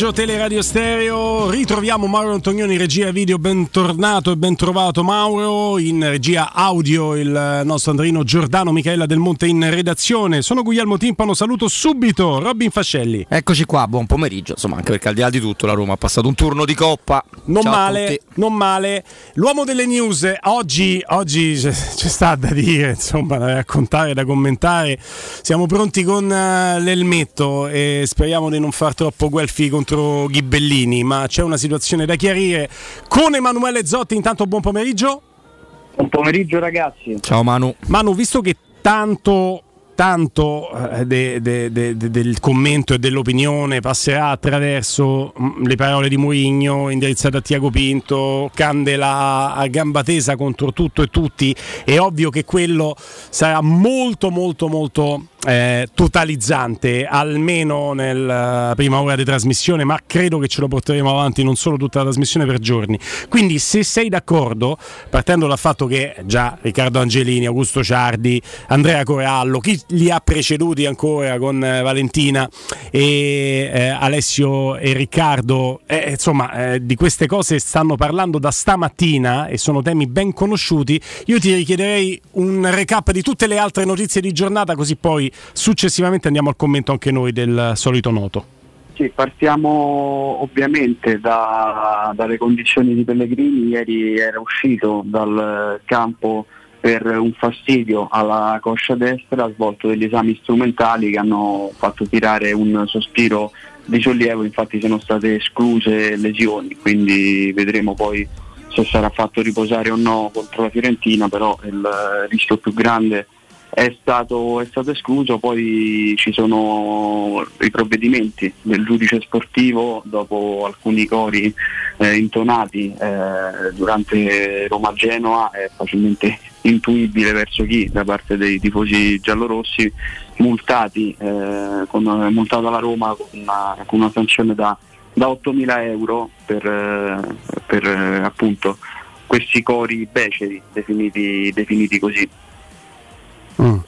pomeriggio, Teleradio Stereo. Ritroviamo Mauro Antonioni, regia video. Bentornato e bentrovato Mauro. In regia audio il nostro Andrino Giordano, Michaela Del Monte in redazione. Sono Guglielmo Timpano, saluto subito Robin Fascelli. Eccoci qua, buon pomeriggio. Insomma, anche perché al di là di tutto la Roma ha passato un turno di coppa. Non Ciao male, non male. L'uomo delle news, oggi, oggi c'è, c'è sta da dire, insomma, da raccontare, da commentare. Siamo pronti con uh, l'elmetto e speriamo di non far troppo guelfi contro Ghibellini, ma c'è una situazione da chiarire con Emanuele Zotti. Intanto buon pomeriggio. Buon pomeriggio ragazzi. Ciao Manu. Manu, visto che tanto tanto eh, de, de, de, del commento e dell'opinione passerà attraverso mm, le parole di Mourinho indirizzate a Tiago Pinto, candela a gamba tesa contro tutto e tutti. È ovvio che quello sarà molto molto molto eh, totalizzante, almeno nella prima ora di trasmissione, ma credo che ce lo porteremo avanti non solo tutta la trasmissione per giorni. Quindi se sei d'accordo, partendo dal fatto che già Riccardo Angelini, Augusto Ciardi, Andrea Corallo, chi li ha preceduti ancora con eh, Valentina e eh, Alessio e Riccardo, eh, insomma eh, di queste cose stanno parlando da stamattina e sono temi ben conosciuti, io ti richiederei un recap di tutte le altre notizie di giornata così poi successivamente andiamo al commento anche noi del solito noto. Sì, partiamo ovviamente da, dalle condizioni di Pellegrini, ieri era uscito dal campo per un fastidio alla coscia destra, ha svolto degli esami strumentali che hanno fatto tirare un sospiro di sollievo, infatti sono state escluse lesioni, quindi vedremo poi se sarà fatto riposare o no contro la Fiorentina, però il rischio più grande è stato, è stato, escluso, poi ci sono i provvedimenti del giudice sportivo dopo alcuni cori eh, intonati eh, durante Roma-Genoa, è facilmente intuibile verso chi da parte dei tifosi giallorossi multati, eh, con, multata la Roma con una, con una sanzione da, da 8.000 euro per, per eh, appunto questi cori beceri definiti, definiti così mm.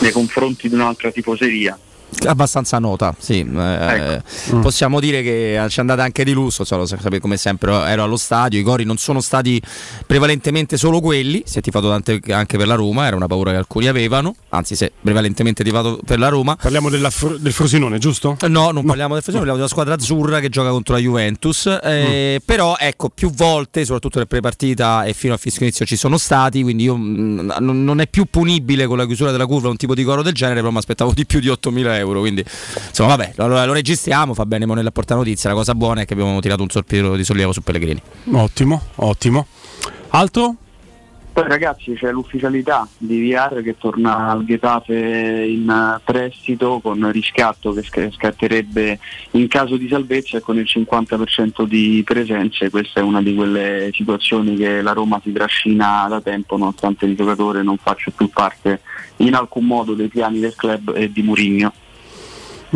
nei confronti di un'altra tifoseria Abbastanza nota, sì. Eh, ecco. mm. Possiamo dire che ci è andata anche di lusso, so, sapete come sempre ero allo stadio, i cori non sono stati prevalentemente solo quelli, si è tifato anche per la Roma, era una paura che alcuni avevano, anzi si è prevalentemente tifato per la Roma. Parliamo Fr- del Frosinone, giusto? Eh, no, non no. parliamo del Frosinone, parliamo della squadra azzurra che gioca contro la Juventus, eh, mm. però ecco, più volte, soprattutto nel prepartita e fino a fischio inizio ci sono stati, quindi io, mh, mm, non è più punibile con la chiusura della curva un tipo di coro del genere, però mi aspettavo di più di 8.000 euro. Quindi, insomma, vabbè, lo, lo registriamo. Fa bene Monella a portare notizia. La cosa buona è che abbiamo tirato un sorpido di sollievo su Pellegrini. Ottimo, ottimo. Altro? Poi ragazzi c'è l'ufficialità di VR che torna al Getafe in prestito con riscatto che scatterebbe in caso di salvezza e con il 50% di presenze. Questa è una di quelle situazioni che la Roma si trascina da tempo nonostante il giocatore non faccia più parte in alcun modo dei piani del club e di Murigno.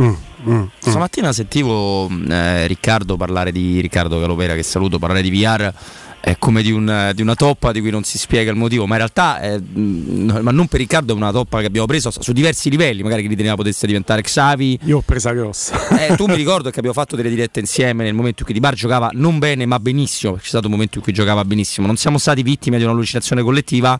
Mm, mm, mm. Stamattina sentivo eh, Riccardo parlare di Riccardo Calopera che saluto parlare di VR è come di, un, di, una toppa di cui non si spiega il motivo, ma in realtà, è, ma non per Riccardo, è una toppa che abbiamo preso su diversi livelli, magari che riteneva potesse diventare Xavi. Io ho presa grossa. Eh, tu mi ricordo che abbiamo fatto delle dirette insieme nel momento in cui Di Bar giocava non bene ma benissimo, c'è stato un momento in cui giocava benissimo, non siamo stati vittime di un'allucinazione collettiva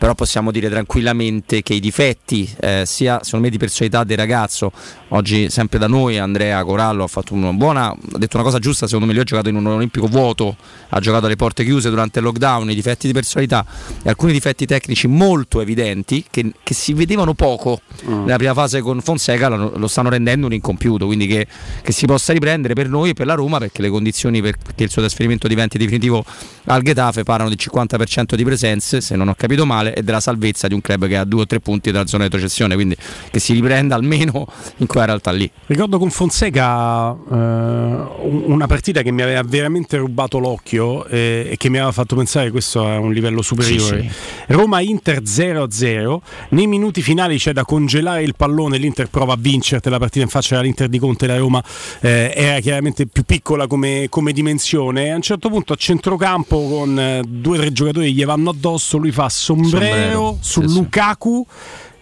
però possiamo dire tranquillamente che i difetti, eh, sia secondo me di personalità del ragazzo, oggi sempre da noi Andrea Corallo ha fatto una buona, ha detto una cosa giusta, secondo me lui ha giocato in un olimpico vuoto, ha giocato alle porte chiuse durante il lockdown, i difetti di personalità e alcuni difetti tecnici molto evidenti che, che si vedevano poco mm. nella prima fase con Fonseca lo, lo stanno rendendo un incompiuto, quindi che, che, si possa riprendere per noi e per la Roma perché le condizioni perché il suo trasferimento diventi definitivo al Getafe parlano di 50% di presenze, se non ho capito male e della salvezza di un club che ha due o tre punti dalla zona di retrocessione, quindi che si riprenda almeno in quella realtà lì. Ricordo con Fonseca eh, una partita che mi aveva veramente rubato l'occhio eh, e che mi aveva fatto pensare che questo è un livello superiore. Sì, sì. Roma-Inter 0-0, nei minuti finali c'è da congelare il pallone, l'Inter prova a vincere la partita in faccia all'Inter di Conte, la Roma eh, era chiaramente più piccola come, come dimensione, a un certo punto a centrocampo con eh, due o tre giocatori gli vanno addosso, lui fa sombrero sombrero, su sì, Lukaku.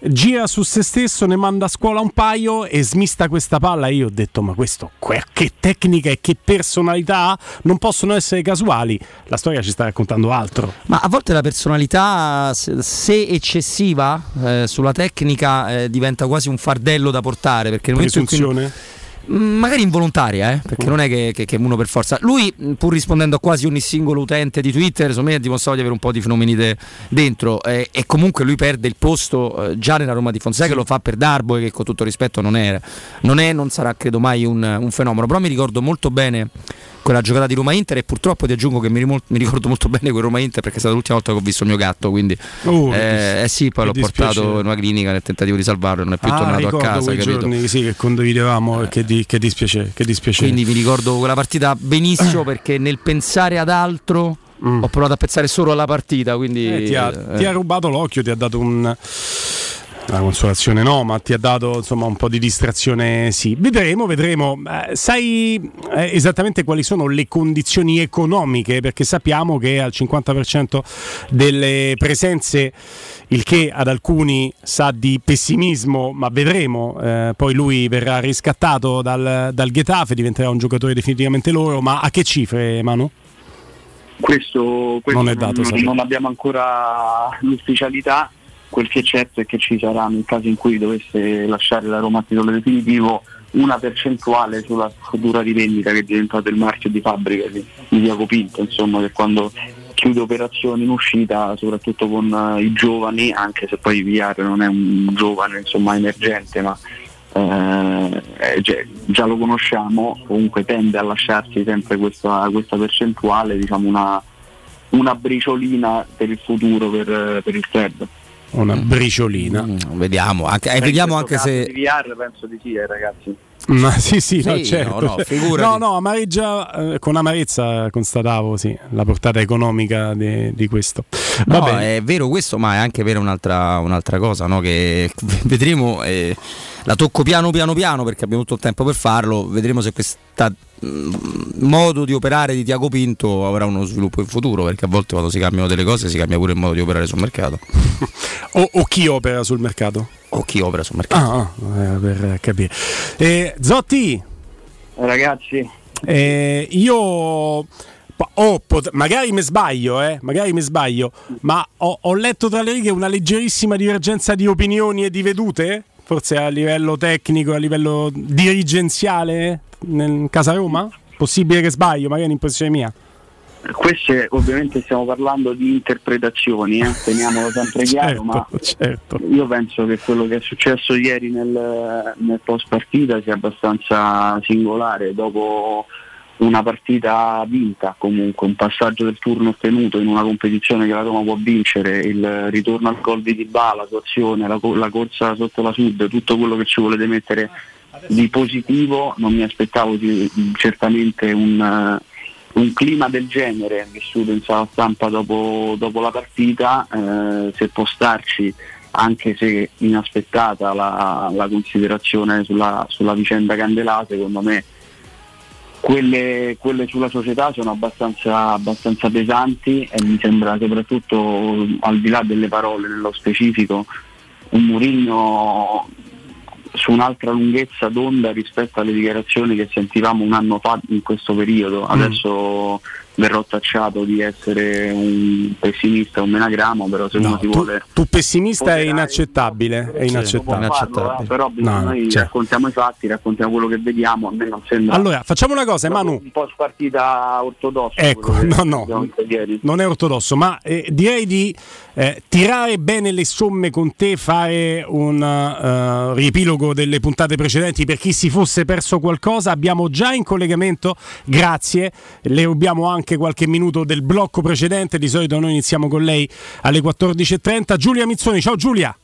gira su se stesso, ne manda a scuola un paio e smista questa palla. Io ho detto: Ma questo che tecnica e che personalità? Non possono essere casuali. La storia ci sta raccontando altro. Ma a volte la personalità, se eccessiva eh, sulla tecnica, eh, diventa quasi un fardello da portare. Perché nel momento in cui magari involontaria, eh? perché mm. non è che, che, che, uno per forza. Lui, pur rispondendo a quasi ogni singolo utente di Twitter, secondo me ha dimostrato di avere un po' di fenomeni de- dentro. Eh, e comunque lui perde il posto eh, già nella Roma di Fonseca, sì. lo fa per Darbo, che con tutto rispetto non, è, non, è, non sarà credo mai un, un fenomeno. Però mi ricordo molto bene quella giocata di Roma Inter e purtroppo ti aggiungo che mi, rimol- mi, ricordo molto bene quel Roma Inter perché è stata l'ultima volta che ho visto il mio gatto quindi uh, eh, eh, sì poi l'ho dispiace. portato in una clinica nel tentativo di salvarlo non è più ah, tornato a casa quei giorni sì, che condividevamo eh. che, di, che, dispiace, che dispiace quindi mi ricordo quella partita benissimo perché nel pensare ad altro mm. ho provato a pensare solo alla partita quindi eh, ti, ha, ti ha rubato l'occhio ti ha dato un la consolazione no, ma ti ha dato insomma un po' di distrazione sì. Vedremo, vedremo. Eh, sai eh, esattamente quali sono le condizioni economiche? Perché sappiamo che al 50% delle presenze, il che ad alcuni sa di pessimismo, ma vedremo. Eh, poi lui verrà riscattato dal, dal Getafe, diventerà un giocatore definitivamente loro. Ma a che cifre, Manu? Questo, questo non, è dato, non, non abbiamo ancora l'ufficialità quel che è certo è che ci sarà nel caso in cui dovesse lasciare la Roma a titolo definitivo una percentuale sulla futura rivendita che è diventato il marchio di fabbrica di, di Diaco Pinto, insomma che quando chiude operazioni in uscita, soprattutto con uh, i giovani, anche se poi Viar non è un giovane insomma, emergente, ma eh, eh, già, già, lo conosciamo, comunque tende a lasciarsi sempre questa, questa percentuale, diciamo una, una briciolina per il futuro per, per il club una mm. briciolina. Mm, vediamo, anche, eh, vediamo anche se. Di VR penso di sì, eh, ragazzi. Ma sì, sì, sì no, certo. no, no, no, amareggia, eh, con amarezza constatavo sì, la portata economica di, di questo. No, è vero questo, ma è anche vera un'altra, un'altra cosa, no? che vedremo, eh, la tocco piano piano piano perché abbiamo tutto il tempo per farlo, vedremo se questo mm, modo di operare di Tiago Pinto avrà uno sviluppo in futuro, perché a volte quando si cambiano delle cose si cambia pure il modo di operare sul mercato. o, o chi opera sul mercato? o chi opera sul mercato. Ah, ah, eh, per capire. Eh, Zotti, ragazzi, eh, io oh, pot- magari mi sbaglio, eh, magari mi sbaglio, ma ho, ho, letto tra le righe una leggerissima divergenza di opinioni e di vedute, forse a livello tecnico, a livello dirigenziale in Casa Roma? Possibile che sbaglio, magari è un'impressione mia. Queste ovviamente stiamo parlando di interpretazioni, eh? teniamolo sempre chiaro, certo, ma certo. io penso che quello che è successo ieri nel, nel post partita sia abbastanza singolare dopo una partita vinta, comunque un passaggio del turno ottenuto in una competizione che la Roma può vincere, il ritorno al gol di Dybala, la sua azione, la, la corsa sotto la sud, tutto quello che ci volete mettere di positivo, non mi aspettavo di, certamente un un clima del genere vissuto in sala stampa dopo, dopo la partita, eh, se può starci anche se inaspettata la, la considerazione sulla, sulla, vicenda Candelà, secondo me quelle, quelle sulla società sono abbastanza, abbastanza, pesanti e mi sembra soprattutto al di là delle parole nello specifico un Murigno su un'altra lunghezza d'onda rispetto alle dichiarazioni che sentivamo un anno fa in questo periodo. Mm. Verrò tacciato di essere un pessimista, un menagramo, però se no, uno si tu, vuole... Tu pessimista è inaccettabile, è inaccettabile. Farlo, eh, però no, noi cioè. raccontiamo i fatti, raccontiamo quello che vediamo, a me non sembra... Allora, facciamo una cosa, Manu. Un po' partita ortodossa. Ecco, no, no, non è ortodosso, ma eh, direi di eh, tirare bene le somme con te, fare un uh, riepilogo delle puntate precedenti per chi si fosse perso qualcosa. Abbiamo già in collegamento, grazie, le rubiamo anche qualche minuto del blocco precedente. Di solito noi iniziamo con lei alle 14.30. Giulia Mizzoni, ciao Giulia.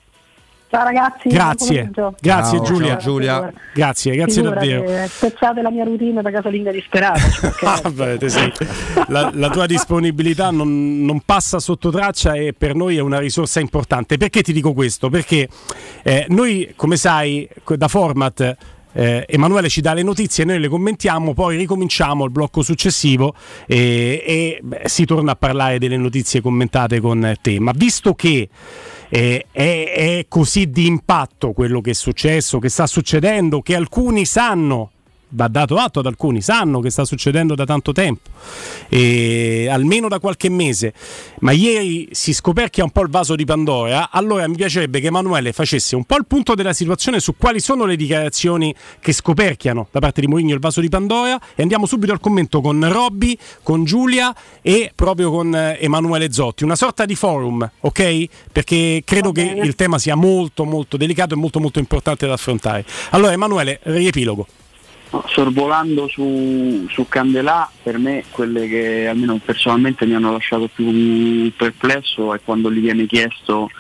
Ciao ragazzi, grazie, grazie ciao, Giulia. Ciao, Giulia. Grazie, grazie davvero. Spezzate la mia routine per casalinga disperata. ah, la, la, tua disponibilità non, non, passa sotto traccia e per noi è una risorsa importante. Perché ti dico questo? Perché eh, noi, come sai, da format eh, Emanuele ci dà le notizie, noi le commentiamo, poi ricominciamo il blocco successivo e, e beh, si torna a parlare delle notizie commentate con te. Ma visto che eh, è, è così di impatto quello che è successo, che sta succedendo, che alcuni sanno va dato atto ad alcuni, sanno che sta succedendo da tanto tempo, e almeno da qualche mese, ma ieri si scoperchia un po' il vaso di Pandora, allora mi piacerebbe che Emanuele facesse un po' il punto della situazione su quali sono le dichiarazioni che scoperchiano da parte di Mourinho il vaso di Pandora e andiamo subito al commento con Robby, con Giulia e proprio con Emanuele Zotti, una sorta di forum, ok? Perché credo che il tema sia molto molto delicato e molto molto importante da affrontare. Allora Emanuele, riepilogo. Sorvolando su, su Candelà, per me quelle che almeno personalmente mi hanno lasciato più perplesso è quando gli viene chiesto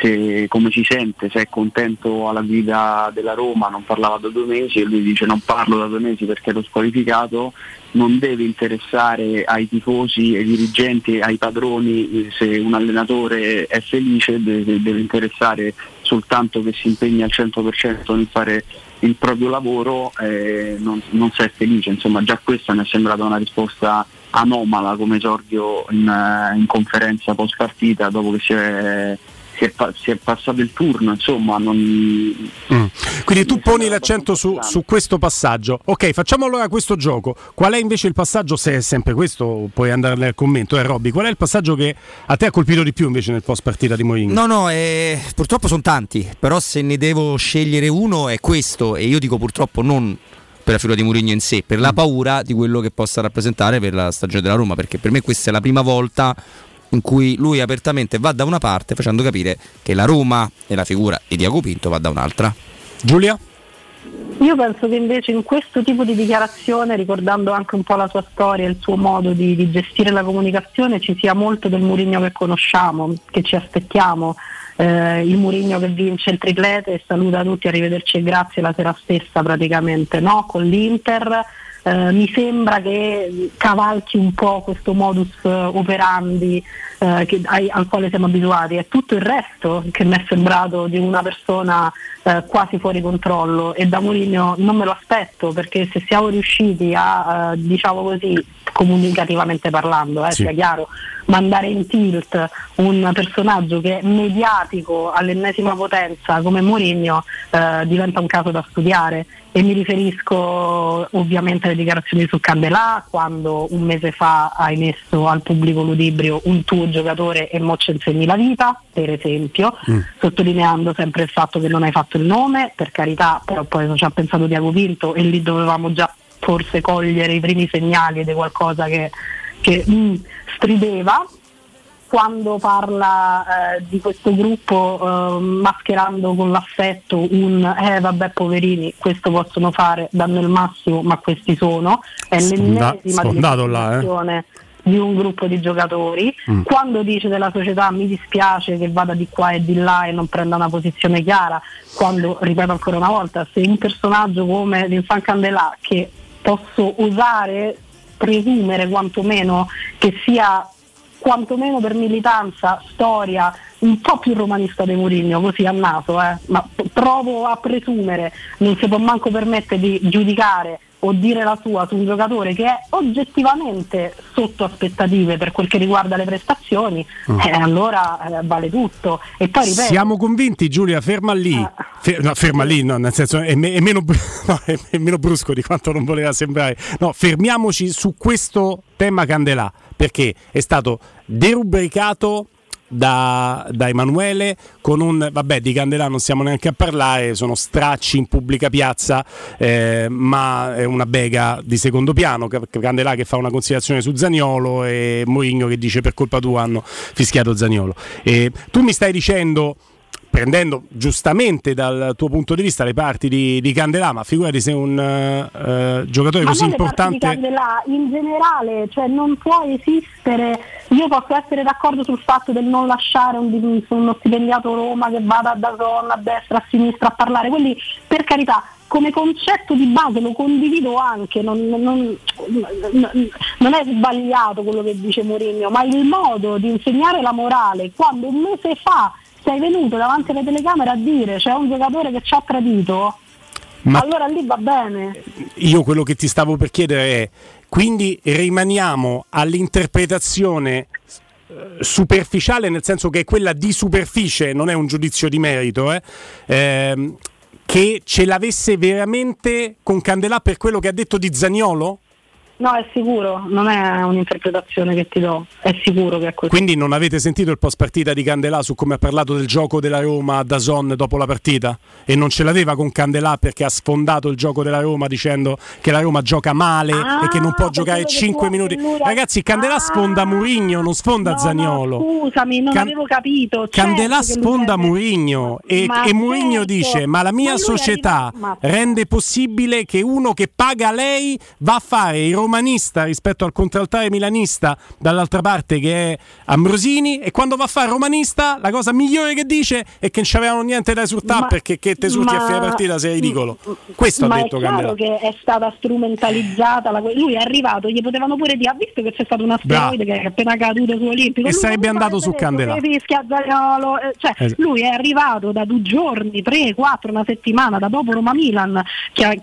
se, come si sente, se è contento alla guida della Roma, non parlava da due mesi e lui dice non parlo da due mesi perché ero squalificato, non deve interessare ai tifosi, ai dirigenti, ai padroni se un allenatore è felice, deve, deve interessare soltanto che si impegni al 100% nel fare il proprio lavoro eh, non, non si è felice, insomma già questa mi è sembrata una risposta anomala come esordio in, eh, in conferenza post partita dopo che si è si è, si è, passato il turno, insomma. Non... Mm. Quindi tu poni l'accento su, su, questo passaggio. Ok, facciamo allora questo gioco. Qual è invece il passaggio, se è sempre questo, puoi andare nel commento, eh Robby, qual è il passaggio che a te ha colpito di più invece nel post partita di Mourinho? No, no, eh, purtroppo sono tanti, però se ne devo scegliere uno è questo e io dico purtroppo non per la figura di Mourinho in sé, per la mm. paura di quello che possa rappresentare per la stagione della Roma, perché per me questa è la prima volta in cui lui apertamente va da una parte facendo capire che la Roma e la figura di Diago Pinto va da un'altra. Giulia? Io penso che invece in questo tipo di dichiarazione, ricordando anche un po' la sua storia, il suo modo di, di gestire la comunicazione, ci sia molto del Murigno che conosciamo, che ci aspettiamo. Eh, il Murigno che vince il triplete e saluta tutti, arrivederci e grazie la sera stessa praticamente, no? con l'Inter eh, mi sembra che cavalchi un po' questo modus operandi eh, che, ai, al quale siamo abituati, è tutto il resto che mi è sembrato di una persona eh, quasi fuori controllo e da Mourinho non me lo aspetto perché se siamo riusciti a, eh, diciamo così, comunicativamente parlando, eh, sì. sia chiaro, mandare in tilt un personaggio che è mediatico all'ennesima potenza come Mourinho eh, diventa un caso da studiare e mi riferisco ovviamente alle dichiarazioni su Candelà quando un mese fa hai messo al pubblico ludibrio un tuo giocatore e mo ci insegni la vita, per esempio, mm. sottolineando sempre il fatto che non hai fatto il nome, per carità, però poi ci ha pensato Diago Pinto e lì dovevamo già forse cogliere i primi segnali di qualcosa che, che mm, strideva quando parla eh, di questo gruppo eh, mascherando con l'affetto un eh vabbè poverini questo possono fare danno il massimo ma questi sono è Sfonda, l'ennesima eh di un gruppo di giocatori. Mm. Quando dice della società mi dispiace che vada di qua e di là e non prenda una posizione chiara, quando, ripeto ancora una volta, se un personaggio come Vincent Candelà, che posso osare, presumere quantomeno che sia quantomeno per militanza, storia, un po' più romanista di Mourinho, così a naso, eh? ma provo a presumere, non si può manco permettere di giudicare o dire la sua su un giocatore che è oggettivamente sotto aspettative per quel che riguarda le prestazioni, mm. eh, allora eh, vale tutto. E poi ripeto, Siamo convinti, Giulia, ferma lì. Eh. Fer- no, ferma lì, no, nel senso è, me- è, meno, no, è, è, meno, brusco di quanto non voleva sembrare. No, fermiamoci su questo tema Candelà, perché è stato derubricato da, da, Emanuele con un vabbè di Candelà non stiamo neanche a parlare sono stracci in pubblica piazza eh, ma è una bega di secondo piano Candelà che fa una considerazione su Zagnolo e Mourinho che dice per colpa tua hanno fischiato Zagnolo e tu mi stai dicendo prendendo giustamente dal tuo punto di vista le parti di, di Candelà, ma figurati se un uh, giocatore ma così importante. Di Candelà, in generale, cioè non può esistere. Io posso essere d'accordo sul fatto del non lasciare un, uno stipendiato Roma che vada da zona a destra, a sinistra a parlare. Quelli per carità come concetto di base lo condivido anche, non, non, non, è sbagliato quello che dice Mourinho, ma il modo di insegnare la morale quando un mese fa sei venuto davanti alle telecamere a dire c'è un giocatore che ci ha tradito Ma allora lì va bene. Io quello che ti stavo per chiedere è, quindi rimaniamo all'interpretazione eh, superficiale, nel senso che è quella di superficie, non è un giudizio di merito, eh? Eh, che ce l'avesse veramente con Candelà per quello che ha detto di Zagnolo? No, è sicuro, non è un'interpretazione che ti do, è sicuro che è così. Quindi non avete sentito il post partita di Candelà su come ha parlato del gioco della Roma da Zon dopo la partita? E non ce l'aveva con Candelà perché ha sfondato il gioco della Roma dicendo che la Roma gioca male ah, e che non può giocare 5 minuti. Ragazzi, Candelà ah, sfonda Murigno, non sfonda no, Zagnolo. No, scusami, non Can- avevo capito. Candelà certo sfonda Murigno e, e Murigno certo. dice "Ma la mia ma società rende possibile che uno che paga lei va a fare i Roma romanista rispetto al contraltare milanista dall'altra parte che è Ambrosini e quando va a fare romanista la cosa migliore che dice è che non c'avevano niente da esultare perché che te esulti a fine partita sei ridicolo. Questo ma ha detto chiaro che è stata strumentalizzata la... lui è arrivato gli potevano pure dire ha visto che c'è stato un asteroide che è appena caduto su Olimpico? E sarebbe andato su Candela. Eh, cioè, esatto. lui è arrivato da due giorni tre, quattro, una settimana da dopo Roma-Milan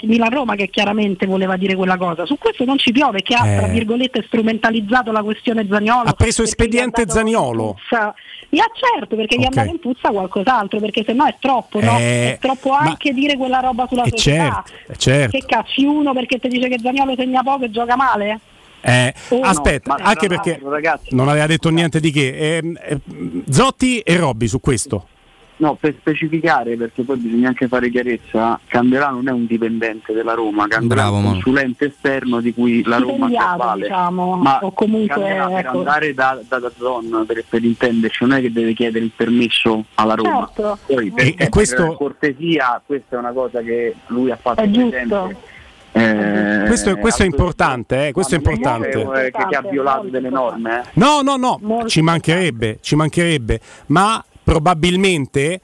Milan-Roma che chiaramente voleva dire quella cosa. Su questo non ci piove che ha eh. tra virgolette strumentalizzato la questione Zaniolo. Ha preso espediente Zaniolo. Ya certo, perché okay. gli andava in puzza qualcos'altro, perché sennò è troppo, no? Eh, è troppo anche dire quella roba sulla eh, società. Certo, certo. Che cacci uno perché ti dice che Zaniolo segna poco e gioca male? Eh, aspetta, no, anche perché ragazzi, non aveva detto niente di che. Eh, eh, Zotti e Robby su questo. No, per specificare, perché poi bisogna anche fare chiarezza, Candelà non è un dipendente della Roma, Candelà è un consulente esterno di cui la Roma si avvale. Diciamo, Ma o comunque, Candelà per ecco. andare da, da, da Zon, per, per, intenderci, non è che deve chiedere il permesso alla Roma. Certo. Poi, per, e, e questo... per cortesia, questa è una cosa che lui ha fatto è presente. Eh, questo, questo, è importante, eh, questo è importante. Che, che, ha violato delle norme. Eh? No, no, no, ci mancherebbe, ci mancherebbe, ma probabilmente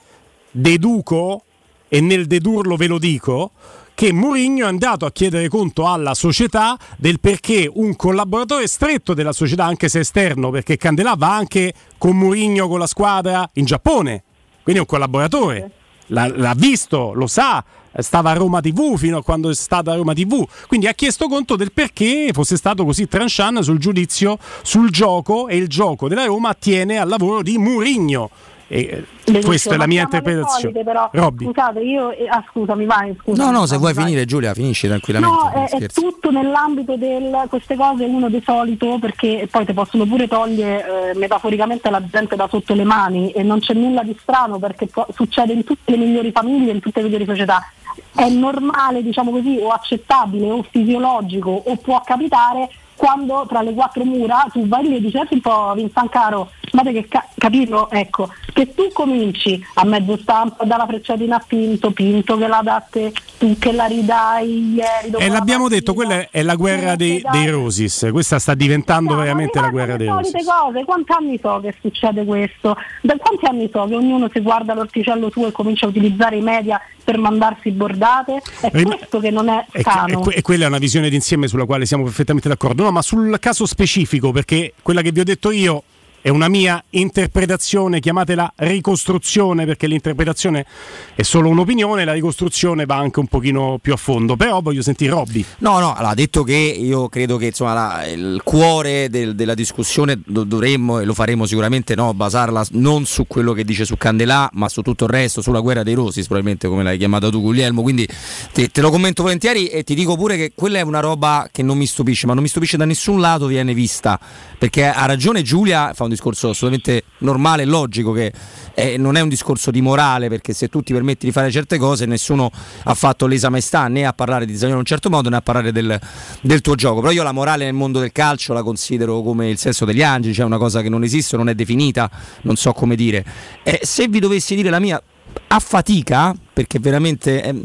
deduco, e nel dedurlo ve lo dico, che Mourinho è andato a chiedere conto alla società del perché un collaboratore stretto della società, anche se esterno, perché Candelà va anche con Mourinho con la squadra in Giappone, quindi è un collaboratore. L'ha, l'ha, visto, lo sa, stava a Roma TV fino a quando è stata a Roma TV, quindi ha chiesto conto del perché fosse stato così tranchant sul giudizio sul gioco e il gioco della Roma attiene al lavoro di Mourinho. E questa è la mia interpretazione. Solite, però, scusate, io eh, ah, scusami, vai, scusami, No, no, se vai, vuoi vai. finire Giulia, finisci tranquillamente. No, è, è, tutto nell'ambito di queste cose uno di solito perché poi ti possono pure togliere eh, metaforicamente la gente da sotto le mani e non c'è nulla di strano perché po- succede in tutte le migliori famiglie, in tutte le migliori società. È normale, diciamo così, o accettabile o fisiologico o può capitare quando tra le quattro mura tu vai lì e dici un po' Vincent Caro guarda che ca- capito? Ecco che tu cominci a mezzo stampa dalla frecciatina a Pinto Pinto che la dà a te tu che la ridai ieri e l'abbiamo detto quella è la guerra dei, dei, Rosis questa sta diventando no, veramente la guerra dei Rosis cose. Quanti anni so che succede questo? Da quanti anni so che ognuno si guarda l'orticello suo e comincia a utilizzare i media per mandarsi bordate? È Rim- questo che non è sano. e, e, e quella è una visione d'insieme sulla quale siamo perfettamente d'accordo. No ma sul caso specifico perché quella che vi ho detto io è una mia interpretazione, chiamatela ricostruzione perché l'interpretazione è solo un'opinione, la ricostruzione va anche un pochino più a fondo, però voglio sentire Robby. No, no, allora, detto che io credo che insomma, la, il cuore del, della discussione dovremmo e lo faremo sicuramente no, basarla non su quello che dice su Candelà, ma su tutto il resto, sulla guerra dei rosi, probabilmente come l'hai chiamata tu Guglielmo, quindi te, te lo commento volentieri e ti dico pure che quella è una roba che non mi stupisce, ma non mi stupisce da nessun lato viene vista, perché ha ragione Giulia, fa un discorso assolutamente normale e logico che eh, non è un discorso di morale perché se tu ti permetti di fare certe cose nessuno ha fatto lesa maestà né a parlare di Zagnolo in un certo modo né a parlare del, del, tuo gioco. Però io la morale nel mondo del calcio la considero come il senso degli angeli cioè una cosa che non esiste non è definita non so come dire. Eh, se vi dovessi dire la mia a fatica perché veramente eh,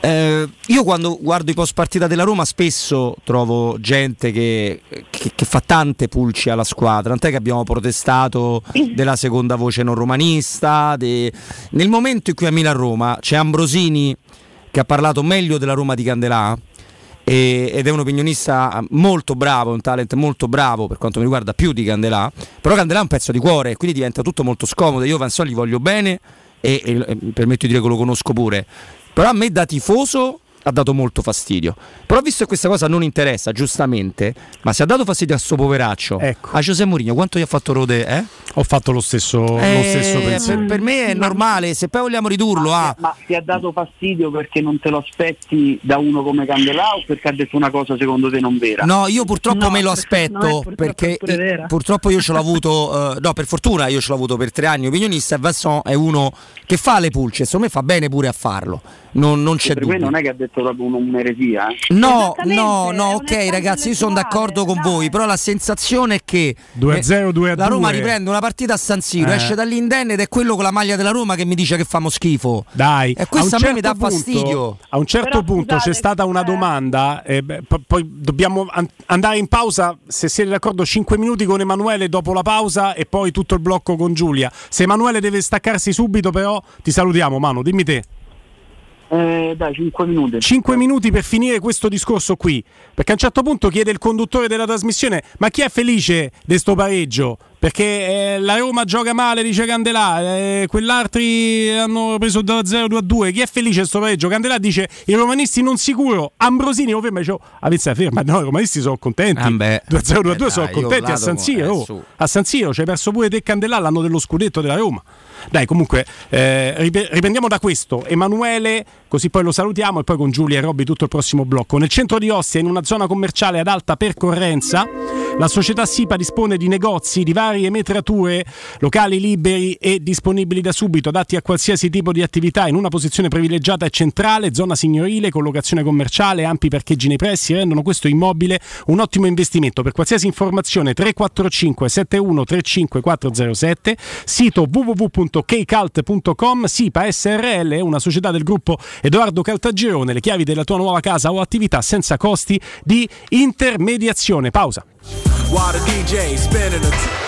eh, io quando guardo i post partita della Roma spesso trovo gente che, che, che, fa tante pulci alla squadra, tant'è che abbiamo protestato della seconda voce non romanista. De... Nel momento in cui a Milan-Roma c'è Ambrosini che ha parlato meglio della Roma di Candelà, ed è un opinionista molto bravo, un talent molto bravo per quanto mi riguarda più di Candelà, però Candelà è un pezzo di cuore, quindi diventa tutto molto scomodo, io Vansol gli voglio bene e, e, e permetto di dire che lo conosco pure, Però a me da tifoso ha dato molto fastidio. Però visto che questa cosa non interessa, giustamente, ma se ha dato fastidio a sto poveraccio, ecco. a Giuseppe Mourinho, quanto gli ha fatto Rode? Eh? Ho fatto lo stesso, eh, lo stesso pensiero. Per, per, me è normale, se poi vogliamo ridurlo ma, a... Ma ti ha dato fastidio perché non te lo aspetti da uno come Candelà o perché ha detto una cosa secondo te non vera? No, io purtroppo no, me lo aspetto no, perché io, purtroppo io ce l'ho avuto, uh, no per fortuna io ce l'ho avuto per tre anni opinionista e Vasson è uno che fa le pulce, secondo me fa bene pure a farlo non, non c'è per dubbio. non è che ha detto proprio un'eresia. Eh? No, no, no, ok ragazzi, io sono d'accordo con voi, però la sensazione è che 2-0, 2 la Roma riprende una partita a San Siro, eh. esce dall'indenne ed è quello con la maglia della Roma che mi dice che famo schifo. Dai, e questo a, a me mi dà punto, fastidio. A un certo però, punto scusate, c'è stata una domanda, eh, beh, poi dobbiamo an- andare in pausa, se siete d'accordo, 5 minuti con Emanuele dopo la pausa e poi tutto il blocco con Giulia. Se Emanuele deve staccarsi subito però ti salutiamo, Manu, dimmi te. Eh, dai, 5 minuti. 5 minuti per finire questo discorso qui. Perché a un certo punto chiede il conduttore della trasmissione: ma chi è felice di questo pareggio? Perché eh, la Roma gioca male, dice Candelà, eh, quell'altri hanno preso da 0-2-2. Chi è felice di questo pareggio? Candelà dice: i romanisti non sicuro. Ambrosini lo ferma dice: Avezza ferma. No, i romanisti sono contenti. Ah 2-0-2-2 eh, sono contenti a San Siro. Oh, a San Siro ci hai perso pure te Candelà l'anno dello scudetto della Roma. Dai, comunque, eh, riprendiamo da questo. Emanuele, così poi lo salutiamo e poi con Giulia e Robby tutto il prossimo blocco. Nel centro di Ostia, in una zona commerciale ad alta percorrenza, la società SIPA dispone di negozi di varie metrature, locali liberi e disponibili da subito, adatti a qualsiasi tipo di attività, in una posizione privilegiata e centrale, zona signorile, collocazione commerciale, ampi parcheggi nei pressi, rendono questo immobile un ottimo investimento. Per qualsiasi informazione 345 71 35 407, sito www www.kcalt.com SIPA SRL è una società del gruppo Edoardo Caltagirone, le chiavi della tua nuova casa o attività senza costi di intermediazione. Pausa. While the DJ spinning a. T-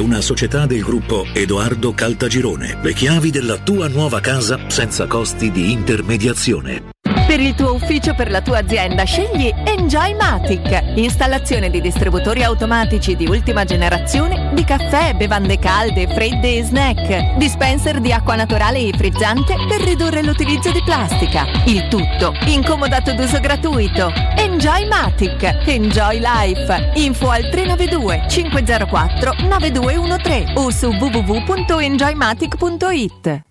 una società del gruppo Edoardo Caltagirone. Le chiavi della tua nuova casa senza costi di intermediazione. Per il tuo ufficio, per la tua azienda, scegli Enjoymatic. Installazione di distributori automatici di ultima generazione di caffè, bevande calde, fredde e snack. Dispenser di acqua naturale e frizzante per ridurre l'utilizzo di plastica. Il tutto incomodato d'uso gratuito. Enjoymatic. Enjoy Life. Info al 392 504 9213 o su www.enjoymatic.it.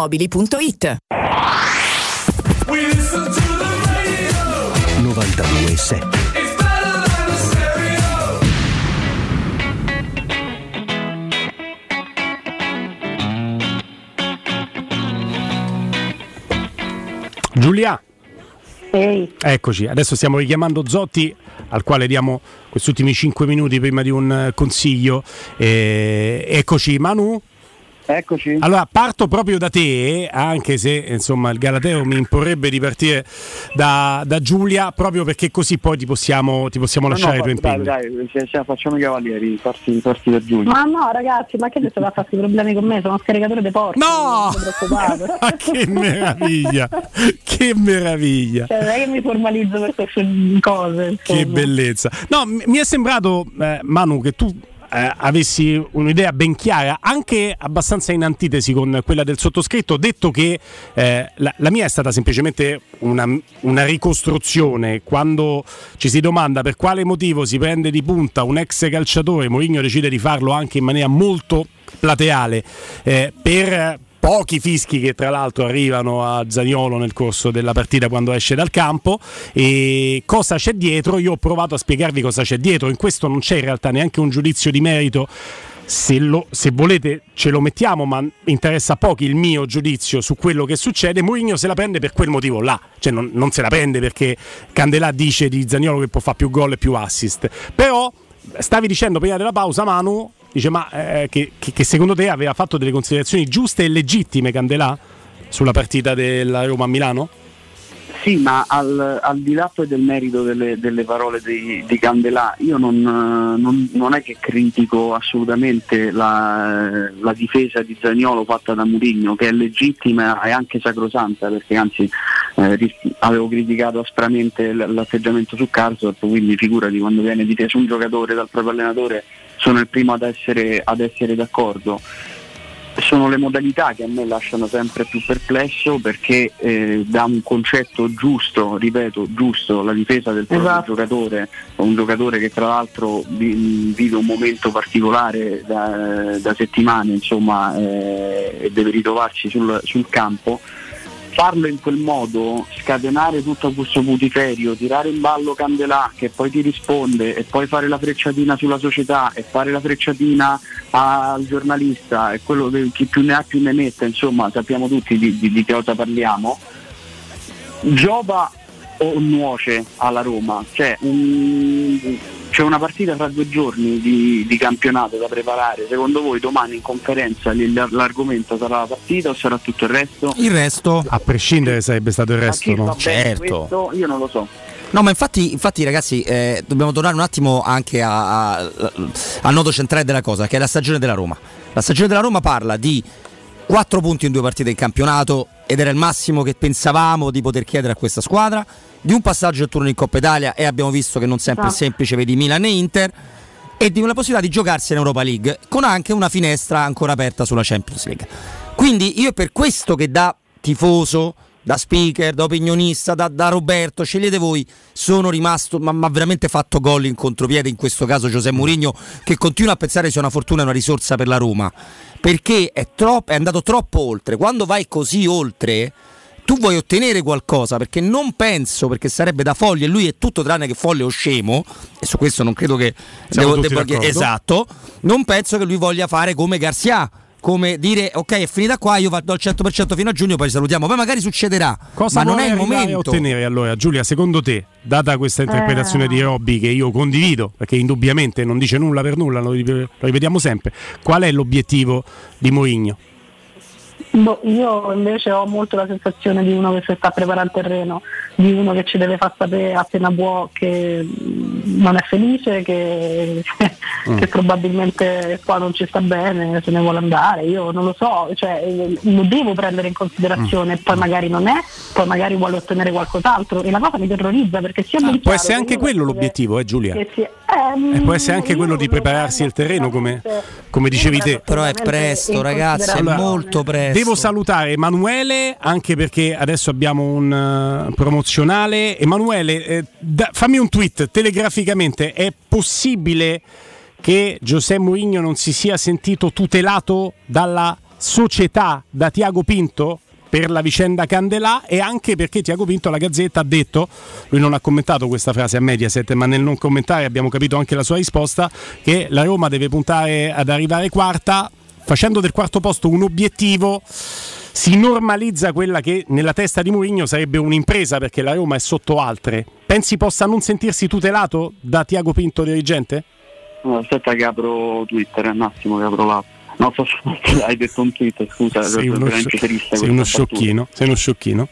Automobili.it 92.7 Giulia. Ehi. Eccoci, adesso stiamo richiamando Zotti al quale diamo questi ultimi 5 minuti prima di un eh, consiglio. Eh, eccoci, Manu. Eccoci. Allora, parto proprio da te, anche se insomma il Galateo mi imporrebbe di partire da, da Giulia, proprio perché così poi ti possiamo, ti possiamo No, lasciare no, i tuoi dai, impegni. dai, se- se facciamo i cavalieri, parti, parti da Giulio. Ma no, ragazzi, ma che adesso va a farsi problemi con me? Sono scaricatore dei porti. No! Non sono preoccupato. Ma che meraviglia! che meraviglia! Cioè, non è che mi formalizzo per queste cose. Che insomma. bellezza. No, m- mi è sembrato, eh, Manu, che tu eh, avessi un'idea ben chiara, anche abbastanza in antitesi con quella del sottoscritto, detto che eh, la, la mia è stata semplicemente una, una ricostruzione. Quando ci si domanda per quale motivo si prende di punta un ex calciatore, Mourinho decide di farlo anche in maniera molto plateale eh, per pochi fischi che tra l'altro arrivano a Zaniolo nel corso della partita quando esce dal campo. E cosa c'è dietro? Io ho provato a spiegarvi cosa c'è dietro. In questo non c'è in realtà neanche un giudizio di merito. Se, lo- se volete ce lo mettiamo ma interessa pochi il mio giudizio su quello che succede. Mourinho se la prende per quel motivo là. Cioè non, non se la prende perché Candelà dice di Zaniolo che può fare più gol e più assist. Però stavi dicendo prima della pausa Manu dice ma eh, che, che- secondo te aveva fatto delle considerazioni giuste e legittime Candelà sulla partita della Roma a Milano? Sì, ma al, al di là poi del merito delle, delle parole di, di Candelà, io non, non- non è che critico assolutamente la, la difesa di Zagnolo fatta da Murigno, che è legittima e anche sacrosanta, perché anzi eh, avevo criticato aspramente l'atteggiamento su Carsdorp, quindi figurati quando viene difeso un giocatore dal proprio allenatore sono il primo ad essere, ad essere d'accordo. Sono le modalità che a me lasciano sempre più perplesso perché eh, da un concetto giusto, ripeto, giusto, la difesa del proprio Esatto. giocatore, un giocatore che tra l'altro vi- vive un momento particolare da, da settimane insomma, eh, e deve ritrovarsi sul, sul campo, farlo in quel modo, scatenare tutto questo putiferio, tirare in ballo Candelà che poi ti risponde e poi fare la frecciatina sulla società e fare la frecciatina al giornalista e quello che chi più ne ha più ne mette, insomma sappiamo tutti di, di- di cosa parliamo, giova o nuoce alla Roma? Cioè, un- c'è una partita tra due giorni di, di campionato da preparare, secondo voi domani in conferenza l- l'argomento sarà la partita o sarà tutto il resto? Il resto, A prescindere sarebbe stato il resto, no? Certo. questo? Io non lo so. No, ma infatti, infatti ragazzi, eh, dobbiamo tornare un attimo anche a- a- al nodo centrale della cosa, che è la stagione della Roma. La stagione della Roma parla di 4 punti in due partite in campionato ed era il massimo che pensavamo di poter chiedere a questa squadra, di un passaggio al turno in Coppa Italia e abbiamo visto che non sempre è Esatto. semplice, vedi Milan e Inter, e di una possibilità di giocarsi in Europa League, con anche una finestra ancora aperta sulla Champions League. Quindi io per questo che da tifoso da speaker, da opinionista, da, da Roberto, scegliete voi. Sono rimasto, ma, ma veramente fatto gol in contropiede in questo caso Giuseppe Mourinho che continua a pensare sia una fortuna e una risorsa per la Roma. Perché è, troppo, è andato troppo oltre. Quando vai così oltre, tu vuoi ottenere qualcosa perché non penso, perché sarebbe da folle, e lui è tutto tranne che folle o scemo, e su questo non credo che Siamo devo, devo- esatto, non penso che lui voglia fare come Garcia. Come dire ok è finita qua, io vado al 100% fino a giugno, poi salutiamo. Poi magari succederà, Cosa ma non è il momento. ottenere allora, Giulia, secondo te, data questa interpretazione Eh. di Robby che io condivido, perché indubbiamente non dice nulla per nulla, lo ripetiamo sempre, qual è l'obiettivo di Mourinho? Boh, io invece ho molto la sensazione di uno che si sta preparando il terreno, di uno che ci deve far sapere appena può che mm, non è felice, che, Mm. che probabilmente qua non ci sta bene, se ne vuole andare, io non lo so, cioè, eh, lo devo prendere in considerazione, Mm. poi magari non è, poi magari vuole ottenere qualcos'altro e la cosa mi terrorizza perché sia ben Può essere che anche quello l'obiettivo, eh Giulia? si- ehm, E può essere anche quello di prepararsi il terreno, come, come dicevi te. Però è presto, ragazzi, è molto presto. Devo salutare Emanuele anche perché adesso abbiamo un eh, promozionale. Emanuele, eh, da- fammi un tweet telegraficamente. È possibile che Giuseppe Mourinho non si sia sentito tutelato dalla società da Tiago Pinto? Per la vicenda Candelà e anche perché Tiago Pinto alla Gazzetta ha detto, lui non ha commentato questa frase a Mediaset, ma nel non commentare abbiamo capito anche la sua risposta, che la Roma deve puntare ad arrivare quarta, facendo del quarto posto un obiettivo si normalizza quella che nella testa di Mourinho sarebbe un'impresa perché la Roma è sotto altre. Pensi possa non sentirsi tutelato da Tiago Pinto dirigente? No, aspetta che apro Twitter, un attimo che apro l'app. No, sto- hai detto un tweet, scusa, Sei uno, triste sei uno sciocchino, sei uno sciocchino.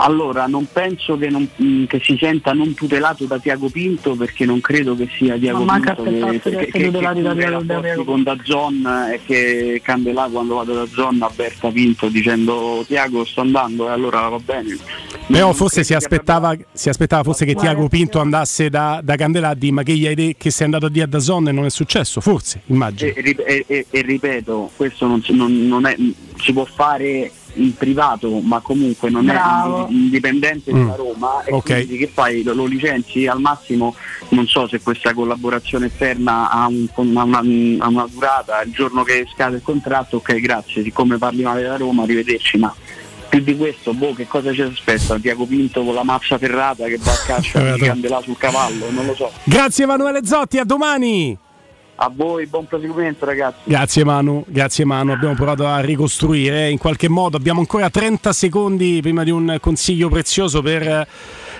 Allora, non penso che, non- mh, che si senta non tutelato da Tiago Pinto perché non credo che sia Tiago Ma manca Pinto che, che, che che, da Tiago- da rapporti Tiago con Dazzon e che Candelà quando vado da Zon avverta Pinto dicendo Tiago sto andando e allora va bene. Però forse si aspettava, si aspettava forse che Tiago Pinto andasse da, da Candelà a dire ma che gli hai detto che sei andato a dire a Dazon e non è successo, forse, immagino. E, e- e- e ripeto, questo non non- non è- si può fare in privato, ma comunque non Bravo. è indipendente Mm. dalla Roma e Ok. quindi che fai? Lo, lo licenzi al massimo, non so se questa collaborazione esterna ha, un- ha una, ha una durata, il giorno che scade il contratto, ok grazie, siccome parli male della Roma, arrivederci, ma più di questo, boh, che cosa ci aspetta? Tiago Pinto con la mazza ferrata che va a caccia di Candelà sul cavallo, non lo so. Grazie Emanuele Zotti, a domani! A voi, buon proseguimento ragazzi. Grazie Manu, grazie Manu, abbiamo provato a ricostruire. In qualche modo, abbiamo ancora 30 secondi prima di un consiglio prezioso per,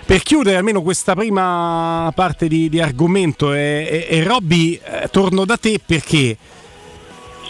per chiudere almeno questa prima parte di, di argomento. E, e, e Robby eh, torno da te perché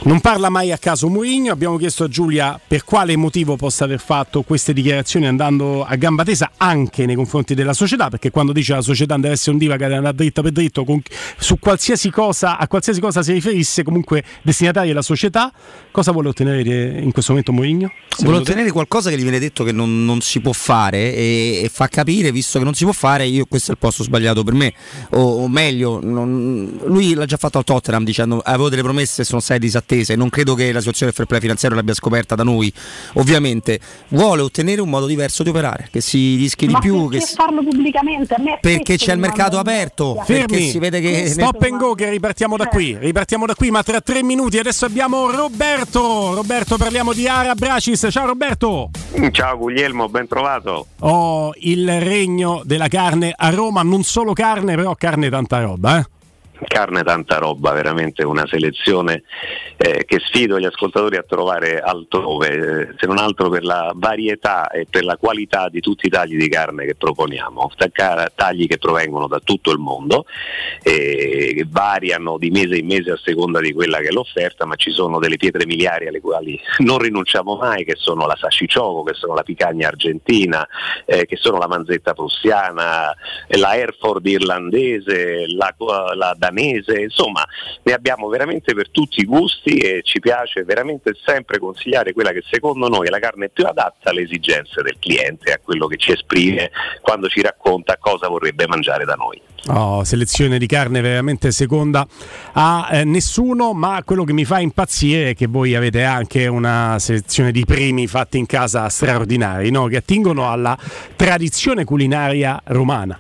non parla mai a caso Mourinho, abbiamo chiesto a Giulia per quale motivo possa aver fatto queste dichiarazioni andando a gamba tesa anche nei confronti della società, perché quando dice la società deve essere un diva che deve andare dritto per dritto, con- su qualsiasi cosa, a qualsiasi cosa si riferisse, comunque destinataria è la società, cosa vuole ottenere in questo momento Mourinho? Vuole ottenere qualcosa che gli viene detto che non, non si può fare e, e fa capire, visto che non si può fare, io questo è il posto sbagliato per me. O, o meglio, non- lui l'ha già fatto al Tottenham dicendo avevo delle promesse sono state disattese. Non credo che la situazione del fair play finanziario l'abbia scoperta da noi. Ovviamente vuole ottenere un modo diverso di operare, che si rischi di Ma più. perché Che farlo pubblicamente? A me è perché c'è il mercato aperto. Fermi, si vede che stop and go che ripartiamo da qui, ripartiamo da qui, ma tra tre minuti adesso abbiamo Roberto, Roberto parliamo di Ara Bracis, ciao Roberto! Ciao Guglielmo, ben trovato. Oh, il regno della carne a Roma, non solo carne, però carne tanta roba, eh? Carne tanta roba, veramente una selezione eh, che sfido gli ascoltatori a trovare altrove, eh, se non altro per la varietà e per la qualità di tutti i tagli di carne che proponiamo. Tagli che provengono da tutto il mondo, eh, che variano di mese in mese a seconda di quella che è l'offerta, ma ci sono delle pietre miliari alle quali non rinunciamo mai, che sono la sashicioco, che sono la picagna argentina, eh, che sono la manzetta prussiana, la Hereford irlandese, la, la danese, insomma ne abbiamo veramente per tutti i gusti e ci piace veramente sempre consigliare quella che secondo noi è la carne più adatta alle esigenze del cliente, a quello che ci esprime quando ci racconta cosa vorrebbe mangiare da noi. Oh, selezione di carne veramente seconda a eh, nessuno, ma quello che mi fa impazzire è che voi avete anche una selezione di primi fatti in casa straordinari, no? che attingono alla tradizione culinaria romana.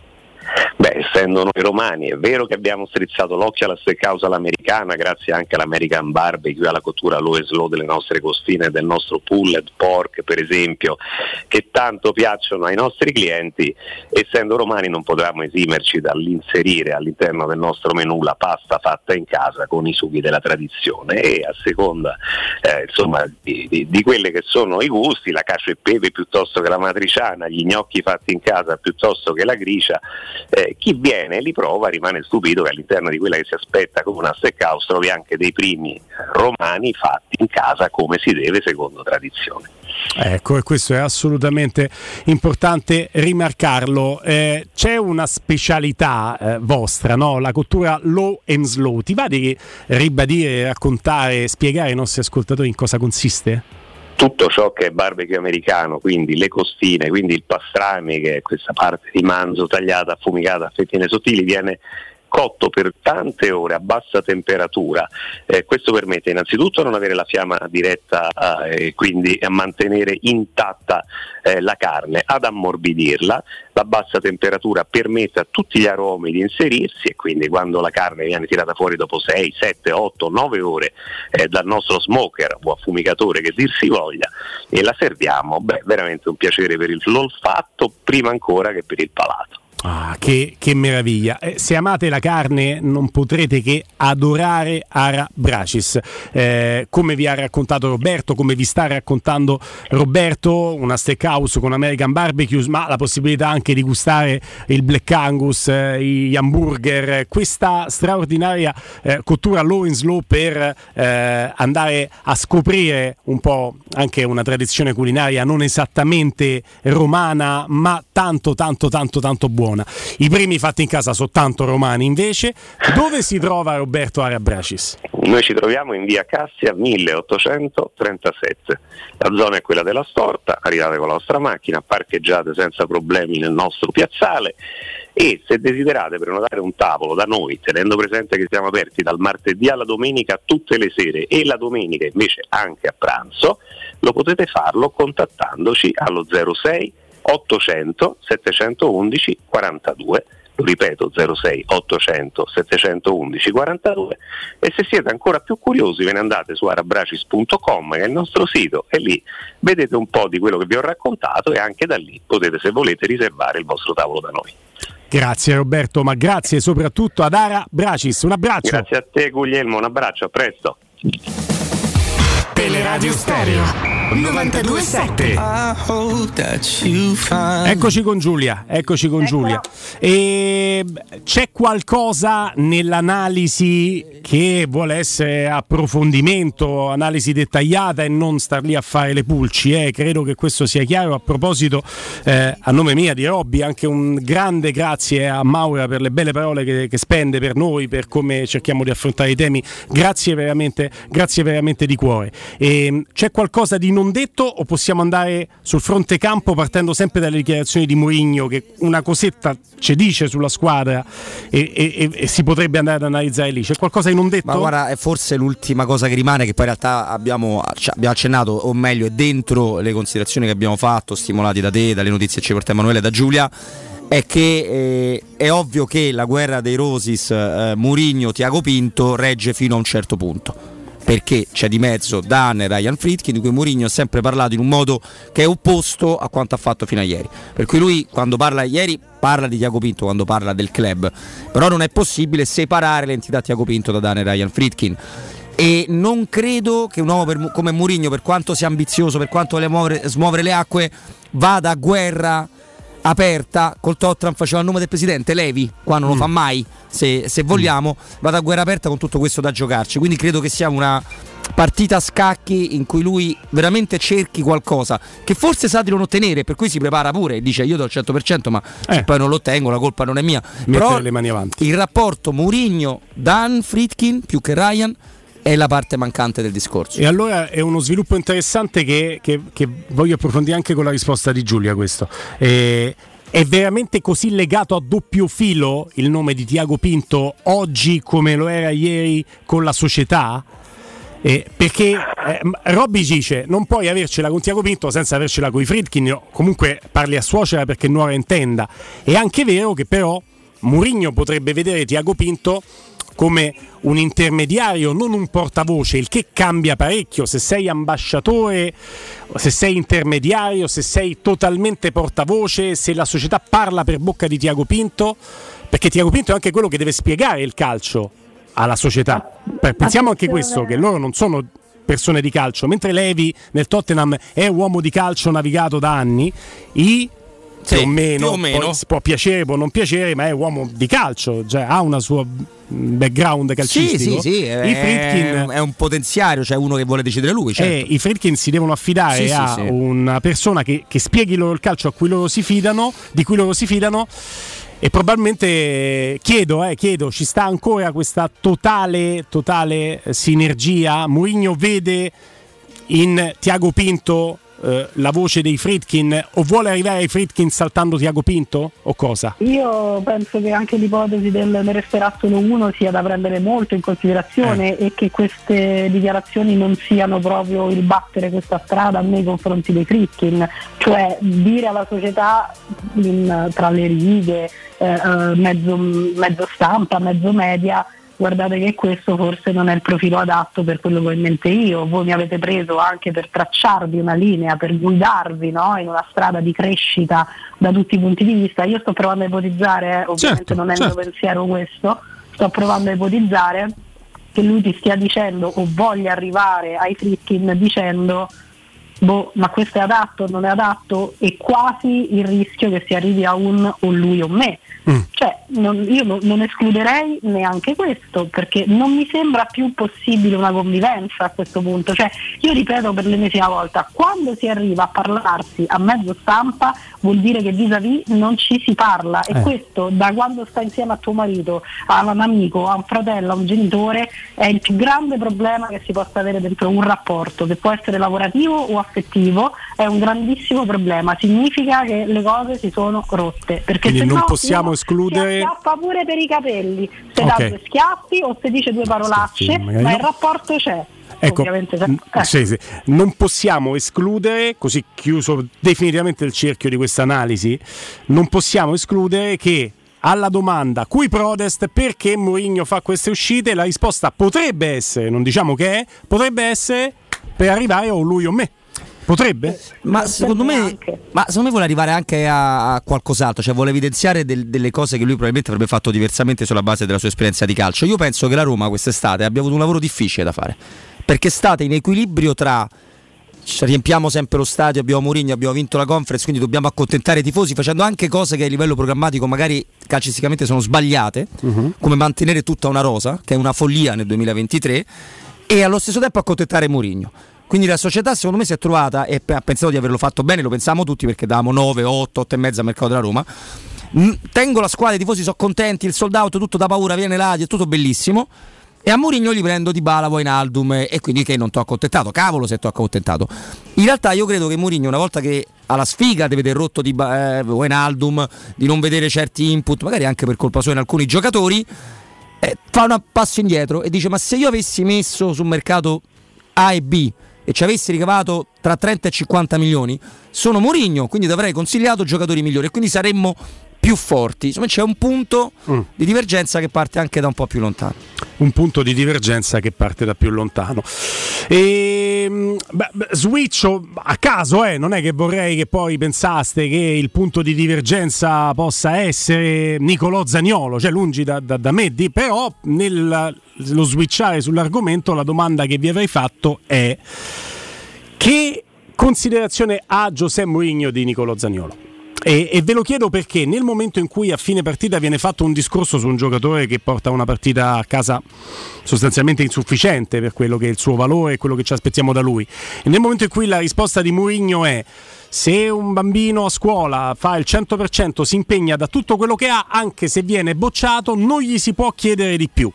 Beh, essendo noi romani, è vero che abbiamo strizzato l'occhio alla steakhouse all'americana, grazie anche all'American Barbecue, alla cottura low e slow delle nostre costine del nostro pulled pork, per esempio, che tanto piacciono ai nostri clienti. Essendo romani non potevamo esimerci dall'inserire all'interno del nostro menù la pasta fatta in casa con i sughi della tradizione e a seconda eh, insomma, di, di, di quelli che sono i gusti, la cacio e pepe piuttosto che la matriciana, gli gnocchi fatti in casa piuttosto che la gricia, eh, chi viene li prova rimane stupito che all'interno di quella che si aspetta come una steakhouse trovi anche dei primi romani fatti in casa come si deve secondo tradizione. Ecco, e questo è assolutamente importante rimarcarlo. Eh, c'è una specialità eh, vostra, no? la cottura low and slow. Ti va di ribadire, raccontare, spiegare ai nostri ascoltatori in cosa consiste? Tutto ciò che è barbecue americano, quindi le costine, quindi il pastrami, che è questa parte di manzo tagliata, affumicata a fettine sottili, viene cotto per tante ore a bassa temperatura. Eh, questo permette innanzitutto non avere la fiamma diretta eh, e quindi a mantenere intatta eh, la carne, ad ammorbidirla. La bassa temperatura permette a tutti gli aromi di inserirsi e quindi quando la carne viene tirata fuori dopo 6, 7, 8, 9 ore eh, dal nostro smoker o affumicatore che dir si voglia e la serviamo, beh, veramente un piacere per l'olfatto prima ancora che per il palato. Ah, che, che, meraviglia! Eh, se amate la carne non potrete che adorare Ara Bracis. Eh, come vi ha raccontato Roberto, come vi sta raccontando Roberto, una steakhouse con American Barbecue, ma la possibilità anche di gustare il Black Angus, eh, gli hamburger, questa straordinaria eh, cottura low and slow per eh, andare a scoprire un po' anche una tradizione culinaria non esattamente romana, ma tanto, tanto, tanto, tanto buona buona. I primi fatti in casa soltanto romani invece. Dove si trova Roberto Arabracis? Noi ci troviamo in via Cassia 1837. La zona è quella della storta, arrivate con la vostra macchina, parcheggiate senza problemi nel nostro piazzale e se desiderate prenotare un tavolo da noi, tenendo presente che siamo aperti dal martedì alla domenica tutte le sere e la domenica invece anche a pranzo, lo potete farlo contattandoci allo 06 800 711 42 lo ripeto 06 800 711 42 e se siete ancora più curiosi ve ne andate su arabracis.com che è il nostro sito e lì vedete un po' di quello che vi ho raccontato e anche da lì potete se volete riservare il vostro tavolo da noi. Grazie Roberto, ma grazie soprattutto ad Ara Bracis, un abbraccio. Grazie a te Guglielmo, un abbraccio, a presto. Teleradio Stereo 927 Eccoci con Giulia, eccoci con Giulia. E c'è qualcosa nell'analisi che vuole essere approfondimento, analisi dettagliata e non star lì a fare le pulci, eh? credo che questo sia chiaro. A proposito, eh, a nome mia di Robby, anche un grande grazie a Maura per le belle parole che, che spende per noi, per come cerchiamo di affrontare i temi. Grazie veramente, grazie veramente di cuore. E, ehm, c'è qualcosa di non detto o possiamo andare sul fronte campo partendo sempre dalle dichiarazioni di Mourinho che una cosetta ci dice sulla squadra e, e, e, si potrebbe andare ad analizzare lì? C'è qualcosa di non detto? Ma guarda, è forse l'ultima cosa che rimane che poi in realtà abbiamo, abbiamo accennato, o meglio è dentro le considerazioni che abbiamo fatto, stimolati da te, dalle notizie che ci porta Emanuele e da Giulia è che eh, è ovvio che la guerra dei Rosis, eh, Murigno, Tiago Pinto regge fino a un certo punto perché c'è di mezzo Dan e Ryan Friedkin di cui Mourinho ha sempre parlato in un modo che è opposto a quanto ha fatto fino a ieri. Per cui lui quando parla ieri parla di Tiago Pinto quando parla del club, però non è possibile separare l'entità Tiago Pinto da Dan e Ryan Friedkin e non credo che un uomo per, come Mourinho, per quanto sia ambizioso, per quanto vuole muovere, smuovere le acque, vada a guerra aperta col Tottenham faceva il nome del presidente Levi qua non lo mm. fa mai se, se vogliamo vada a guerra aperta con tutto questo da giocarci quindi credo che sia una partita a scacchi in cui lui veramente cerchi qualcosa che forse sa di non ottenere, per cui si prepara pure e dice io do il 100%, ma eh. se poi non lo ottengo la colpa non è mia. Mettere Però le mani avanti. il rapporto Mourinho, Dan, Fritkin più che Ryan è la parte mancante del discorso. E allora è uno sviluppo interessante che, che, che voglio approfondire anche con la risposta di Giulia questo. Eh, è veramente così legato a doppio filo il nome di Tiago Pinto oggi come lo era ieri con la società? Eh, perché eh, Robby dice non puoi avercela con Tiago Pinto senza avercela con i Fritkin comunque parli a suocera perché nuora intenda è anche vero che però Murigno potrebbe vedere Tiago Pinto come un intermediario, non un portavoce, il che cambia parecchio se sei ambasciatore, se sei intermediario, se sei totalmente portavoce, se la società parla per bocca di Tiago Pinto, perché Tiago Pinto è anche quello che deve spiegare il calcio alla società. Pensiamo anche questo, che loro non sono persone di calcio, mentre Levi nel Tottenham è uomo di calcio navigato da anni, i sì, più o meno, più o meno. può piacere, può non piacere, ma è uomo di calcio, cioè ha una sua background calcistico. Sì, sì, sì, è, è, un potenziario, cioè uno che vuole decidere lui. Certo. Eh, I Friedkin si devono affidare sì, a sì, una persona che, che spieghi loro il calcio a cui loro si fidano, di cui loro si fidano e probabilmente chiedo, eh, chiedo, ci sta ancora questa totale, totale sinergia? Mourinho vede in Tiago Pinto eh, la voce dei Fritkin o vuole arrivare ai Fritkin saltando Tiago Pinto o cosa? Io penso che anche l'ipotesi del ne resterà solo uno sia da prendere molto in considerazione eh. e che queste dichiarazioni non siano proprio il battere questa strada nei confronti dei Fritkin, cioè dire alla società in, tra le righe, eh, eh mezzo, mezzo stampa, mezzo media guardate che questo forse non è il profilo adatto per quello che ho in mente io, voi mi avete preso anche per tracciarvi una linea, per guidarvi no? in una strada di crescita da tutti i punti di vista, io sto provando a ipotizzare, eh, ovviamente certo, non è certo. il mio certo. pensiero questo, sto provando a ipotizzare che lui ti stia dicendo o voglia arrivare ai Fritkin dicendo boh, ma questo è adatto, non è adatto e quasi il rischio che si arrivi a un o lui o me Mm. Cioè, non, io non, non, escluderei neanche questo perché non mi sembra più possibile una convivenza a questo punto. Cioè, io ripeto per l'ennesima volta, quando si arriva a parlarsi a mezzo stampa vuol dire che vis-à-vis non ci si parla e eh. questo da quando sta insieme a tuo marito, a un amico, a un fratello, a un genitore è il più grande problema che si possa avere dentro un rapporto che può essere lavorativo o affettivo, è un grandissimo problema, significa che le cose si sono rotte. Perché Quindi non no, possiamo escludere. Si schiaffa pure per i capelli, se okay. dà due schiaffi o se dice due parolacce, ma no. il rapporto c'è. Ecco, eh. sì, sì. non possiamo escludere, così chiuso definitivamente il cerchio di questa analisi, non possiamo escludere che alla domanda cui protest perché Mourinho fa queste uscite, la risposta potrebbe essere, non diciamo che è, potrebbe essere per arrivare o lui o me. Potrebbe? Ma secondo, me, ma secondo me vuole arrivare anche a, a qualcos'altro, cioè vuole evidenziare del, delle cose che lui probabilmente avrebbe fatto diversamente sulla base della sua esperienza di calcio. Io penso che la Roma quest'estate abbia avuto un lavoro difficile da fare, perché è stata in equilibrio tra riempiamo sempre lo stadio, abbiamo Mourinho, abbiamo vinto la conference, quindi dobbiamo accontentare i tifosi facendo anche cose che a livello programmatico magari calcisticamente sono sbagliate, uh-huh. come mantenere tutta una rosa, che è una follia nel 2023, e allo stesso tempo accontentare Mourinho. Quindi la società secondo me si è trovata e ha pensato di averlo fatto bene, lo pensavamo tutti perché davamo 9, 8, 8 e mezza al mercato della Roma. Tengo la squadra, i tifosi sono contenti, il sold out tutto da paura, viene là, è tutto bellissimo. E a Mourinho gli prendo di Bala, Wijnaldum e quindi che non ti ho accontentato. Cavolo se ti ho accontentato. In realtà io credo che Mourinho una volta che ha la sfiga di vedere rotto di eh, Wijnaldum, di non vedere certi input, magari anche per colpa sua in alcuni giocatori, eh, fa un passo indietro e dice ma se io avessi messo sul mercato A e B e ci avessi ricavato tra 30 e 50 milioni, sono Mourinho, quindi ti avrei consigliato giocatori migliori e quindi saremmo più forti. Insomma, c'è un punto mm. di divergenza che parte anche da un po' più lontano. Un punto di divergenza che parte da più lontano. E, ehm, beh, switcho a caso, eh, non è che vorrei che poi pensaste che il punto di divergenza possa essere Nicolò Zagnolo, cioè lungi da, da, da me, di, però nello switchare sull'argomento la domanda che vi avrei fatto è che considerazione ha Giuseppe Mourinho di Nicolò Zagnolo? E, e, ve lo chiedo perché nel momento in cui a fine partita viene fatto un discorso su un giocatore che porta una partita a casa sostanzialmente insufficiente per quello che è il suo valore e quello che ci aspettiamo da lui, e nel momento in cui la risposta di Mourinho è se un bambino a scuola fa il 100% si impegna da tutto quello che ha, anche se viene bocciato, non gli si può chiedere di più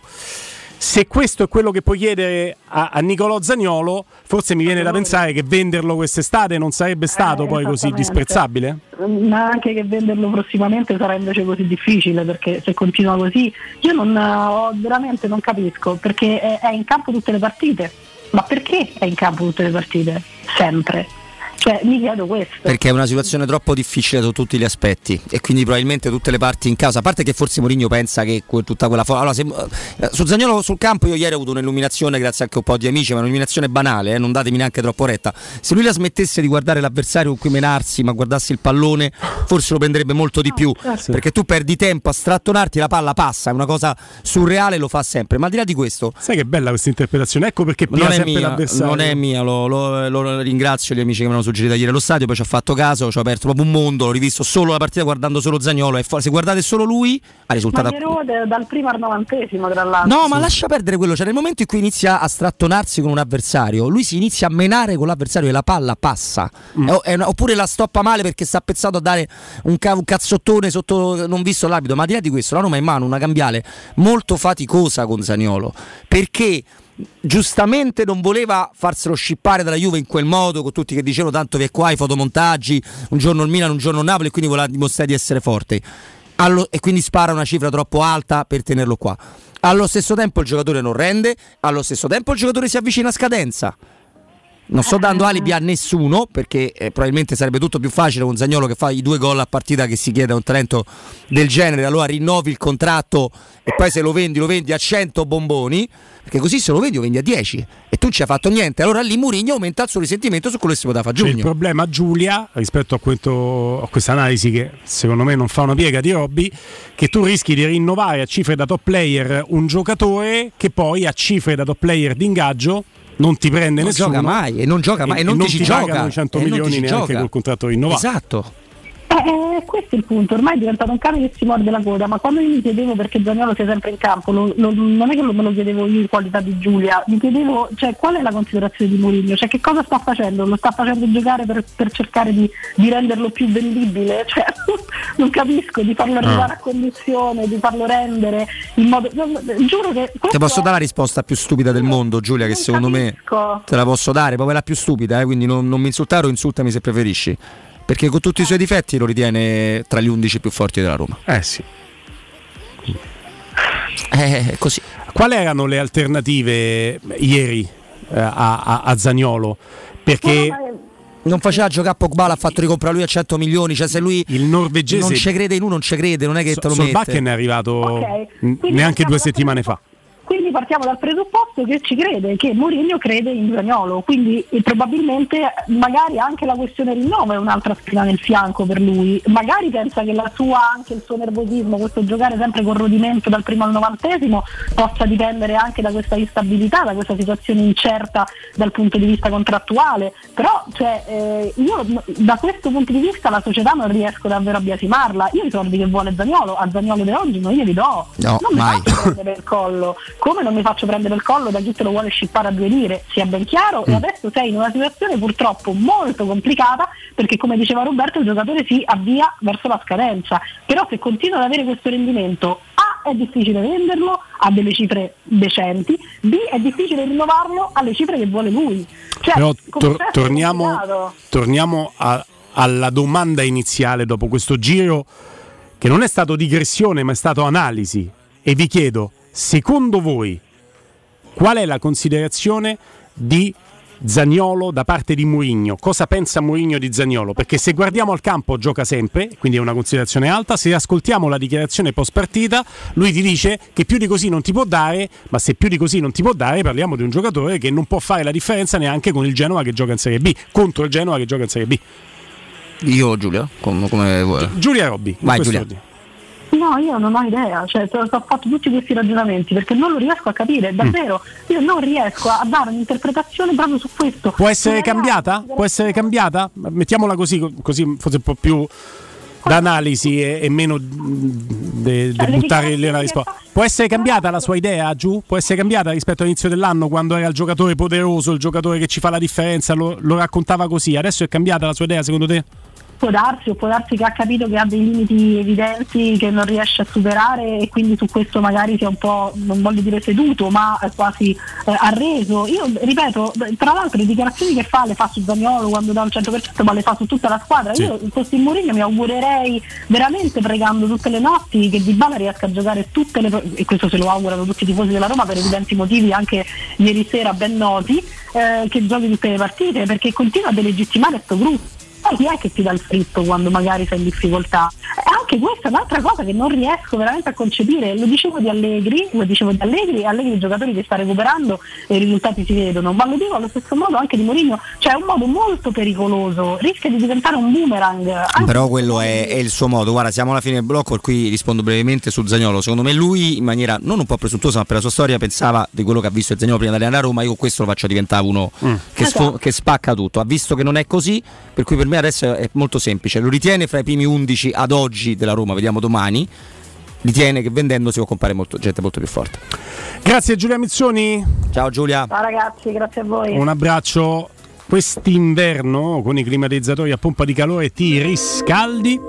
se questo è quello che puoi chiedere a, a Nicolò Zagnolo, forse mi viene da pensare che venderlo quest'estate non sarebbe stato eh, poi così disprezzabile? Ma anche che venderlo prossimamente sarà invece così difficile perché se continua così io non, oh, veramente non capisco perché è, è in campo tutte le partite. Ma perché è in campo tutte le partite? Sempre cioè, mi chiedo questo. Perché è una situazione troppo difficile da tutti gli aspetti e quindi probabilmente tutte le parti in casa, a parte che forse Mourinho pensa che tutta quella forza... Allora, se, eh, su Zagnolo sul campo io ieri ho avuto un'illuminazione grazie anche a un po' di amici, ma un'illuminazione banale, eh, non datemi neanche troppo retta. Se lui la smettesse di guardare l'avversario con cui menarsi, ma guardasse il pallone, forse lo prenderebbe molto di più, certo. perché tu perdi tempo a strattonarti, la palla passa, è una cosa surreale, lo fa sempre. Ma al di là di questo... Sai che bella questa interpretazione, ecco perché non è mia, Non è mia, lo, lo, lo ringrazio gli amici che mi hanno suggerito suggerito ieri allo stadio, poi ci ho fatto caso, ci ho aperto proprio un mondo, l'ho rivisto solo la partita guardando solo Zagnolo e se guardate solo lui ha risultato... Ma erode dal primo al novantesimo tra l'altro. No, ma lascia perdere quello, cioè nel momento in cui inizia a strattonarsi con un avversario, lui si inizia a menare con l'avversario e la palla passa. Mm. È, è, oppure la stoppa male perché sta pezzato a dare un, ca- un cazzottone sotto non visto l'abito, ma al di là di questo la Roma ha in mano una cambiale molto faticosa con Zagnolo, perché giustamente non voleva farselo scippare dalla Juve in quel modo, con tutti che dicevano tanto è qua i fotomontaggi, un giorno il Milan, un giorno il Napoli, e quindi voleva dimostrare di essere forte. Allo, e quindi spara una cifra troppo alta per tenerlo qua. Allo stesso tempo il giocatore non rende, allo stesso tempo il giocatore si avvicina a scadenza. Non sto dando alibi a nessuno perché eh, probabilmente sarebbe tutto più facile con Zagnolo che fa i due gol a partita che si chiede a un talento del genere, allora rinnovi il contratto e poi se lo vendi lo vendi a 100 bomboni, perché così se lo vendi lo vendi a 10 e tu ci hai fatto niente, allora lì Murigno aumenta il suo risentimento su quello che si poteva fare a giugno. il problema Giulia rispetto a, questo, a questa analisi che secondo me non fa una piega di Robby, che tu rischi di rinnovare a cifre da top player un giocatore che poi a cifre da top player di ingaggio non ti prende non nessuno. gioca mai e non gioca mai e, e non, non ti, ti gioca 100 milioni neanche gioca. col contratto rinnovato. Esatto. Eh, eh, questo è il punto, ormai è diventato un cane che si morde la coda, ma quando io mi chiedevo perché Zagnolo sia sempre in campo, lo, lo, non è che me lo chiedevo io in qualità di Giulia, mi chiedevo cioè, qual è la considerazione di Mourinho, cioè che cosa sta facendo? Lo sta facendo giocare per, per cercare di, di, renderlo più vendibile? Cioè, non capisco, di farlo arrivare a condizione, di farlo rendere in modo... giuro che... Ti posso dare la risposta più stupida del mondo, Giulia, che secondo capisco. me te la posso dare, proprio la più stupida, eh, quindi non, non mi insultare o insultami se preferisci perché con tutti i suoi difetti lo ritiene tra gli 11 più forti della Roma. Eh sì. Eh, così. Quali erano le alternative ieri eh, a, a, a, Zagnolo? Perché non faceva giocare a Pogba, l'ha fatto ricomprare lui a 100 milioni. Cioè, se lui il norvegese non ci crede in lui, non ci crede, non è che so, te lo mette. è arrivato okay. neanche due settimane fa. Quindi partiamo dal presupposto che ci crede, che Mourinho crede in Zagnolo, quindi probabilmente magari anche la questione rinnovo è un'altra spina nel fianco per lui, magari pensa che la sua, anche il suo nervosismo, questo giocare sempre con rodimento dal primo al novantesimo possa dipendere anche da questa instabilità, da questa situazione incerta dal punto di vista contrattuale, però cioè, eh, io da questo punto di vista la società non riesco davvero a biasimarla, io i soldi che vuole Zagnolo, a Zagnolo di oggi non glieli do, no, non mai. mi faccio prendere il collo come non mi faccio prendere il collo da chi te lo vuole scippare a due lire, sia ben chiaro, mm. e adesso sei in una situazione purtroppo molto complicata perché come diceva Roberto il giocatore si avvia verso la scadenza, però se continua ad avere questo rendimento A è difficile venderlo a delle cifre decenti, B è difficile rinnovarlo alle cifre che vuole lui. Cioè, però tor- torniamo, torniamo a, alla domanda iniziale dopo questo giro che non è stato digressione ma è stato analisi e vi chiedo Secondo voi, qual è la considerazione di Zagnolo da parte di Mourinho? Cosa pensa Mourinho di Zagnolo? Perché se guardiamo al campo gioca sempre, quindi è una considerazione alta. Se ascoltiamo la dichiarazione post partita, lui ti dice che più di così non ti può dare, ma se più di così non ti può dare, parliamo di un giocatore che non può fare la differenza neanche con il Genoa che gioca in Serie B, contro il Genoa che gioca in Serie B. Io Giulia, come, come vuoi. Giulia Robbi. Vai Giulia. Ordine. No, io non ho idea, cioè ho fatto tutti questi ragionamenti perché non lo riesco a capire, mm. davvero, io non riesco a dare un'interpretazione proprio su questo. Può essere cambiata? Può essere cambiata? Mettiamola così, così forse un po' più d'analisi e, e meno di Cioè, buttare lì una risposta. Può essere cambiata la sua idea, Giù? Può essere cambiata rispetto all'inizio dell'anno quando era il giocatore poderoso, il giocatore che ci fa la differenza, lo, lo raccontava così. Adesso è cambiata la sua idea secondo te? Può darsi, o può darsi che ha capito che ha dei limiti evidenti che non riesce a superare e quindi su questo magari sia un po', non voglio dire seduto, ma quasi eh, arreso. Io ripeto, tra l'altro le dichiarazioni che fa le fa su Zaniolo quando dà un 100%, ma le fa su tutta la squadra. Sì. Io fossi in Mourinho mi augurerei veramente pregando tutte le notti che Di Bala riesca a giocare tutte le e questo se lo augurano tutti i tifosi della Roma per evidenti motivi anche ieri sera ben noti, eh, che giochi tutte le partite perché continua a delegittimare questo gruppo. Poi chi è che ti dà il fritto quando magari sei in difficoltà? E anche questa è un'altra cosa che non riesco veramente a concepire. Lo dicevo di Allegri, lo dicevo di Allegri, Allegri i giocatori che sta recuperando e i risultati si vedono, ma lo dico allo stesso modo anche di Mourinho, cioè è un modo molto pericoloso, rischia di diventare un boomerang. Anche Però quello è, è il suo modo. Guarda, siamo alla fine del blocco, cui rispondo brevemente su Zagnolo. Secondo me lui, in maniera non un po' presuntuosa, ma per la sua storia, pensava di quello che ha visto il Zagnolo prima di andare a Roma. Io con questo lo faccio diventare uno che, sfo- Esatto. che spacca tutto. Ha visto che non è così, per cui per me adesso è molto semplice. Lo ritiene fra i primi 11 ad oggi della Roma, vediamo domani. Ritiene che vendendo si può comprare molto, gente molto più forte. Grazie Giulia Mizzoni. Ciao Giulia. Ciao ragazzi, grazie a voi. Un abbraccio. Quest'inverno con i climatizzatori a pompa di calore ti riscaldi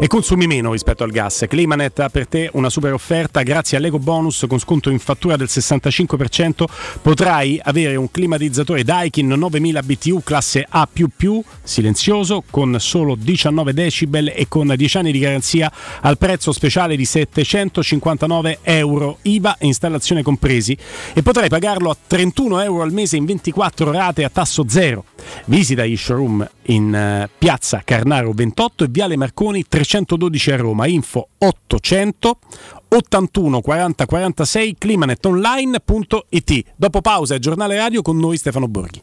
e consumi meno rispetto al gas. Climanet ha per te una super offerta grazie all'eco bonus con sconto in fattura del 65%. Potrai avere un climatizzatore Daikin 9000 BTU classe A++, silenzioso con solo 19 decibel e con 10 anni di garanzia al prezzo speciale di 759 euro IVA e installazione compresi e potrai pagarlo a 31 euro al mese in 24 rate a tasso zero. Visita gli showroom in eh, piazza Carnaro 28 e Viale Marconi 312 a Roma. Info 800 81 40 46 climanetonline.it. Dopo pausa e giornale radio con noi Stefano Borghi.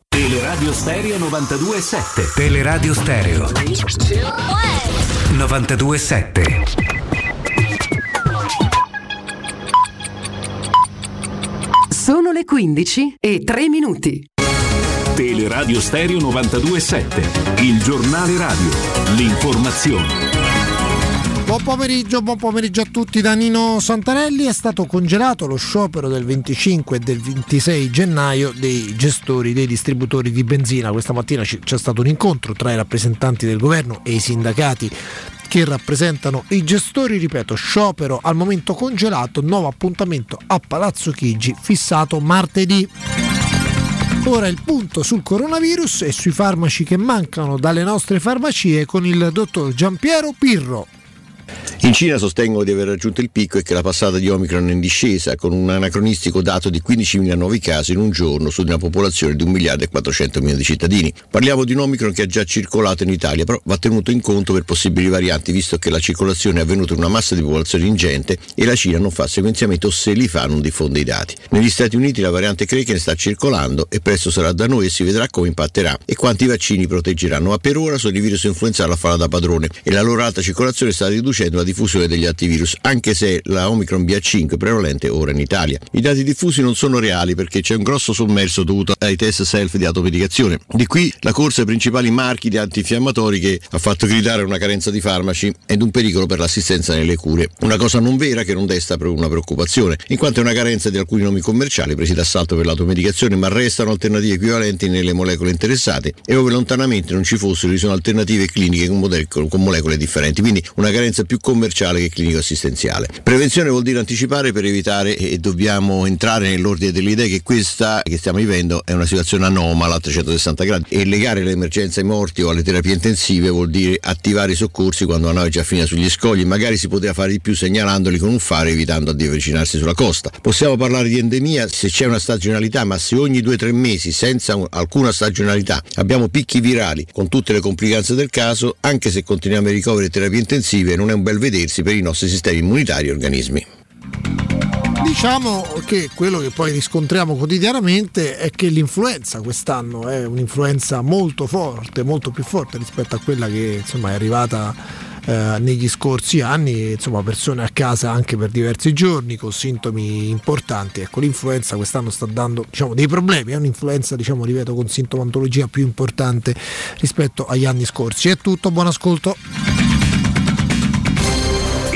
Teleradio Stereo 92.7 Teleradio Stereo. 92.7 Sono le 15 e 3 minuti. Teleradio Stereo 92.7 Il giornale radio. L'informazione Buon pomeriggio, buon pomeriggio a tutti da Nino Santarelli. È stato congelato lo sciopero del 25 e del 26 gennaio dei gestori, dei distributori di benzina. Questa mattina c'è stato un incontro tra i rappresentanti del governo e i sindacati che rappresentano i gestori, ripeto, sciopero al momento congelato, nuovo appuntamento a Palazzo Chigi fissato martedì. Ora il punto sul coronavirus e sui farmaci che mancano dalle nostre farmacie con il dottor Giampiero Pirro. In Cina sostengono di aver raggiunto il picco e che la passata di Omicron è in discesa, con un anacronistico dato di 15.000 nuovi casi in un giorno su una popolazione di 1 miliardo e 400 milioni di cittadini. Parliamo di un Omicron che ha già circolato in Italia, però va tenuto in conto per possibili varianti, visto che la circolazione è avvenuta in una massa di popolazione ingente e la Cina non fa sequenziamento o se li fa non diffonde i dati. Negli Stati Uniti la variante Kraken sta circolando e presto sarà da noi e si vedrà come impatterà e quanti vaccini proteggeranno, ma per ora sono i virus influenzali a farla da padrone e la loro alta circolazione sta riducendo la diffusione degli antivirus, anche se la Omicron BA5 è prevalente ora in Italia. I dati diffusi non sono reali perché c'è un grosso sommerso dovuto ai test self di automedicazione. Di qui la corsa ai principali marchi di antinfiammatori che ha fatto gridare una carenza di farmaci ed un pericolo per l'assistenza nelle cure. Una cosa non vera che non desta una preoccupazione, in quanto è una carenza di alcuni nomi commerciali presi d'assalto per l'automedicazione, ma restano alternative equivalenti nelle molecole interessate e ove lontanamente non ci fossero, ci sono alternative cliniche con, model- con molecole differenti. Quindi una carenza più commerciale che clinico-assistenziale. Prevenzione vuol dire anticipare per evitare e dobbiamo entrare nell'ordine delle idee che questa che stiamo vivendo è una situazione anomala a 360 gradi e legare l'emergenza ai morti o alle terapie intensive vuol dire attivare i soccorsi quando la nave è già finita sugli scogli, magari si poteva fare di più segnalandoli con un fare evitando di avvicinarsi sulla costa. Possiamo parlare di endemia se c'è una stagionalità, ma se ogni 2-3 mesi senza alcuna stagionalità abbiamo picchi virali con tutte le complicanze del caso, anche se continuiamo i ricoveri e terapie intensive non è un bel vedersi per i nostri sistemi immunitari e organismi. Diciamo che quello che poi riscontriamo quotidianamente è che l'influenza quest'anno è un'influenza molto forte, molto più forte rispetto a quella che insomma, è arrivata eh, negli scorsi anni, insomma persone a casa anche per diversi giorni con sintomi importanti. Ecco, l'influenza quest'anno sta dando diciamo, dei problemi, è un'influenza, diciamo, ripeto, con sintomatologia più importante rispetto agli anni scorsi. È tutto, buon ascolto.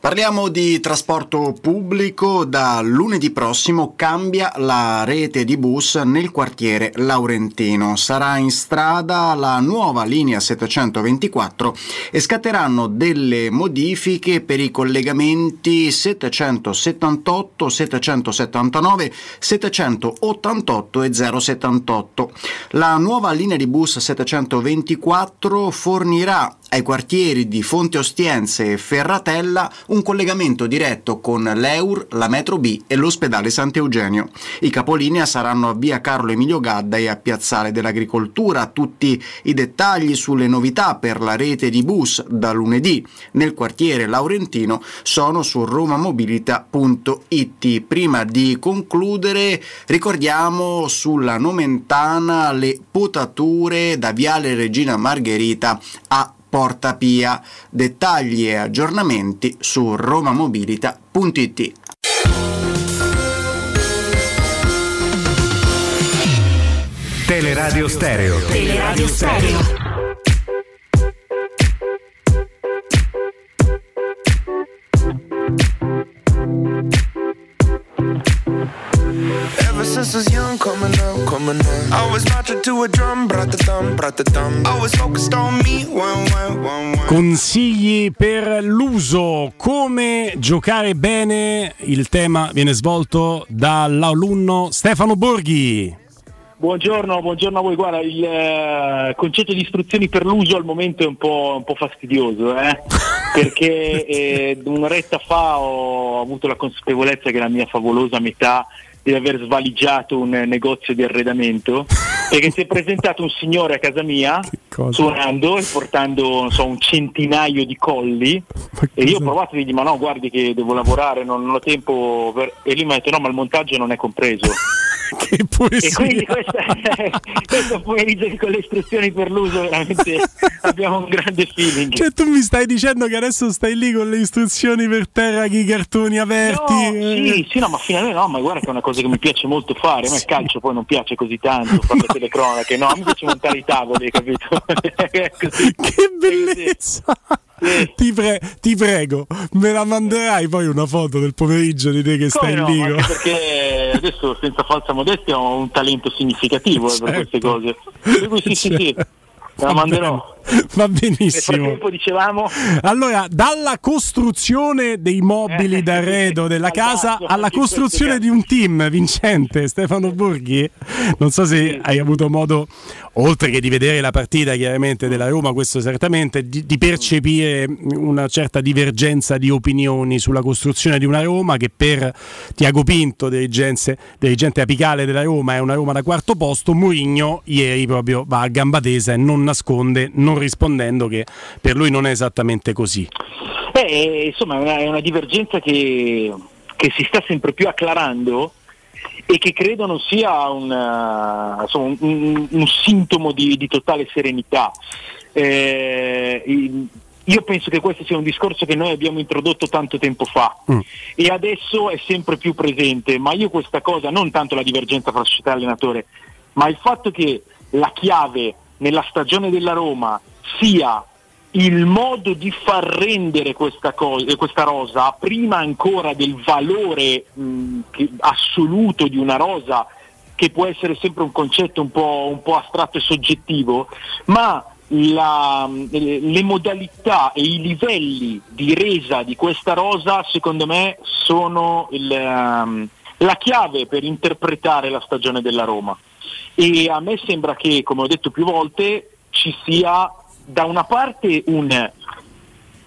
Parliamo di trasporto pubblico, da lunedì prossimo cambia la rete di bus nel quartiere Laurentino. Sarà in strada la nuova linea 724 e scatteranno delle modifiche per i collegamenti 778, 779, 788 e 078. La nuova linea di bus 724 fornirà ai quartieri di Fonte Ostiense e Ferratella un collegamento diretto con l'Eur, la Metro B e l'ospedale Sant'Eugenio. I capolinea saranno a via Carlo Emilio Gadda e a Piazzale dell'Agricoltura. Tutti i dettagli sulle novità per la rete di bus da lunedì nel quartiere Laurentino sono su romamobilita.it. Prima di concludere ricordiamo sulla Nomentana le potature da Viale Regina Margherita a Porta Pia. Dettagli e aggiornamenti su romamobilita.it. Teleradio Stereo. Teleradio Stereo. Ever since I was young, coming up, coming up. I was marching to a drum, brought the thumb, brought the thumb. Always focused on me, one, one, one, one. Consigli per l'uso, come giocare bene, il tema viene svolto dall'alunno Stefano Borghi. Buongiorno, buongiorno a voi. Guarda, il eh, concetto di istruzioni per l'uso al momento è un po', un po fastidioso, eh? perché eh, un'oretta fa ho avuto la consapevolezza che la mia favolosa metà deve aver svaligiato un negozio di arredamento perché si è presentato un signore a casa mia suonando e portando non so, un centinaio di colli. E io ho provato a dirgli ma no guardi che devo lavorare non, non ho tempo per... e lui mi ha detto no ma il montaggio non è compreso. Che e quindi questa, questo pomeriggio con le istruzioni per l'uso veramente abbiamo un grande feeling. Cioè tu mi stai dicendo che adesso stai lì con le istruzioni per terra, che i cartoni aperti? No, sì, sì, no, ma finalmente no, ma guarda che è una cosa che mi piace molto fare. A me il calcio poi non piace così tanto, fare le telecronache, no, mi piace montare i tavoli, capito? che bellezza! Ti, pre- ti prego, me la manderai poi una foto del pomeriggio di te che stai Come no, lì. ma con- anche perché adesso senza falsa modestia ho un talento significativo eh, per queste cose. Per cui sì, sì, sì, me la manderò. Va benissimo. dicevamo Allora, dalla costruzione dei mobili d'arredo della casa alla costruzione di un team vincente, Stefano Borghi. Non so se hai avuto modo, oltre che di vedere la partita chiaramente della Roma, questo certamente, di, di percepire una certa divergenza di opinioni sulla costruzione di una Roma che per Tiago Pinto, dirigente apicale della Roma, è una Roma da quarto posto. Mourinho ieri proprio va a gamba tesa e non nasconde, non rispondendo che per lui non è esattamente così. Eh, insomma, è una, è una divergenza che, che si sta sempre più acclarando e che credo non sia un, eh, insomma, un- un- sintomo di, di totale serenità. Eh, io penso che questo sia un discorso che noi abbiamo introdotto tanto tempo fa e adesso è sempre più presente, ma io questa cosa, non tanto la divergenza fra società e allenatore, ma il fatto che la chiave nella stagione della Roma sia il modo di far rendere questa, co- eh, questa rosa prima ancora del valore mh, che- assoluto di una rosa che può essere sempre un concetto un po', un po' astratto e soggettivo, ma la- le le modalità e i livelli di resa di questa rosa secondo me sono il, ehm, la chiave per interpretare la stagione della Roma e a me sembra che, come ho detto più volte, ci sia da una parte un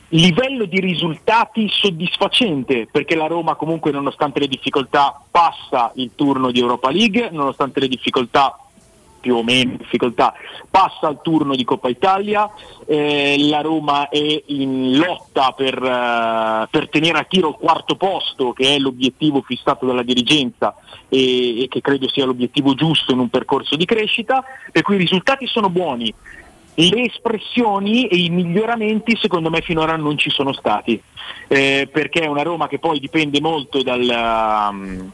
livello di risultati soddisfacente perché la Roma comunque nonostante le difficoltà passa il turno di Europa League, nonostante le difficoltà più o meno difficoltà, passa al turno di Coppa Italia, eh, la Roma è in lotta per, eh, per tenere a tiro il quarto posto, che è l'obiettivo fissato dalla dirigenza e, e che credo sia l'obiettivo giusto in un percorso di crescita, per cui i risultati sono buoni. Le espressioni e i miglioramenti secondo me finora non ci sono stati, eh, perché è una Roma che poi dipende molto dal, um,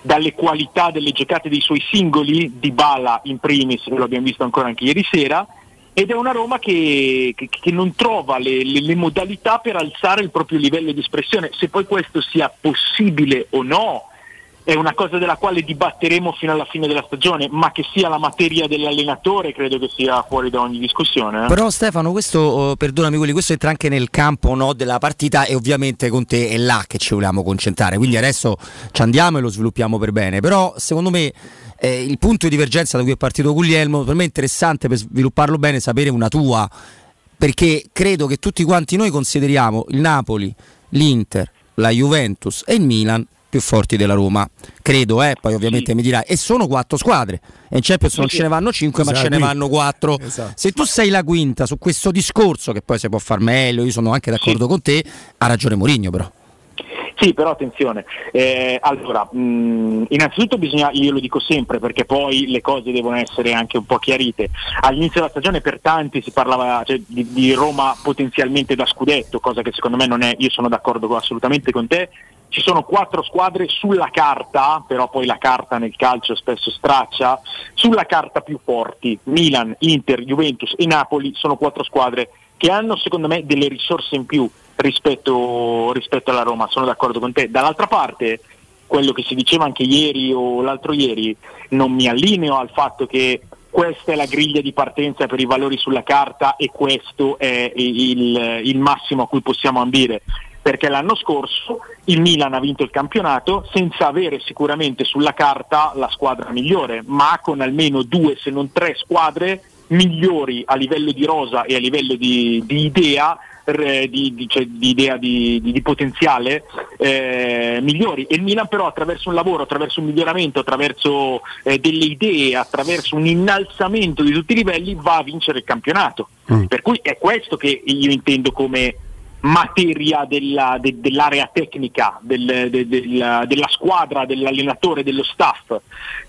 dalle qualità delle giocate dei suoi singoli, di Bala in primis, lo abbiamo visto ancora anche ieri sera, ed è una Roma che, che- che non trova le, le- le modalità per alzare il proprio livello di espressione. Se poi questo sia possibile o no, è una cosa della quale dibatteremo fino alla fine della stagione, ma che sia la materia dell'allenatore credo che sia fuori da ogni discussione. eh. Però Stefano, questo, oh, perdonami quelli, questo entra anche nel campo no, della partita e ovviamente con te è là che ci vogliamo concentrare, quindi adesso ci andiamo e lo sviluppiamo per bene, però secondo me eh, il punto di divergenza da cui è partito Guglielmo, per me è interessante per svilupparlo bene sapere una tua perché credo che tutti quanti noi consideriamo il Napoli, l'Inter, la Juventus e il Milan più forti della Roma. Credo, eh, poi ovviamente sì. mi dirà, e sono quattro squadre. E in Champions sì, non sì. ce ne vanno cinque, ma ce ne vanno quattro. Esatto. Se tu sei la quinta su questo discorso, che poi si può far meglio, io sono anche d'accordo con te, ha ragione Mourinho però. Sì, però attenzione, eh, allora, mh, innanzitutto bisogna, io lo dico sempre perché poi le cose devono essere anche un po' chiarite, all'inizio della stagione per tanti si parlava cioè, di, di, Roma potenzialmente da scudetto, cosa che secondo me non è, io sono d'accordo assolutamente con te, ci sono quattro squadre sulla carta, però poi la carta nel calcio spesso straccia, sulla carta più forti, Milan, Inter, Juventus e Napoli sono quattro squadre che hanno secondo me delle risorse in più rispetto, rispetto alla Roma, sono d'accordo con te. Dall'altra parte, quello che si diceva anche ieri o l'altro ieri, non mi allineo al fatto che questa è la griglia di partenza per i valori sulla carta e questo è il, il massimo a cui possiamo ambire perché l'anno scorso il Milan ha vinto il campionato senza avere sicuramente sulla carta la squadra migliore, ma con almeno due se non tre squadre migliori a livello di rosa e a livello di, di idea di, di, cioè, di, idea di, di potenziale eh, migliori e il Milan però attraverso un lavoro, attraverso un miglioramento, attraverso eh, delle idee, attraverso un innalzamento di tutti i livelli va a vincere il campionato. Mm. Per cui è questo che io intendo come materia della, de, dell'area tecnica, del, de, della, della squadra, dell'allenatore, dello staff.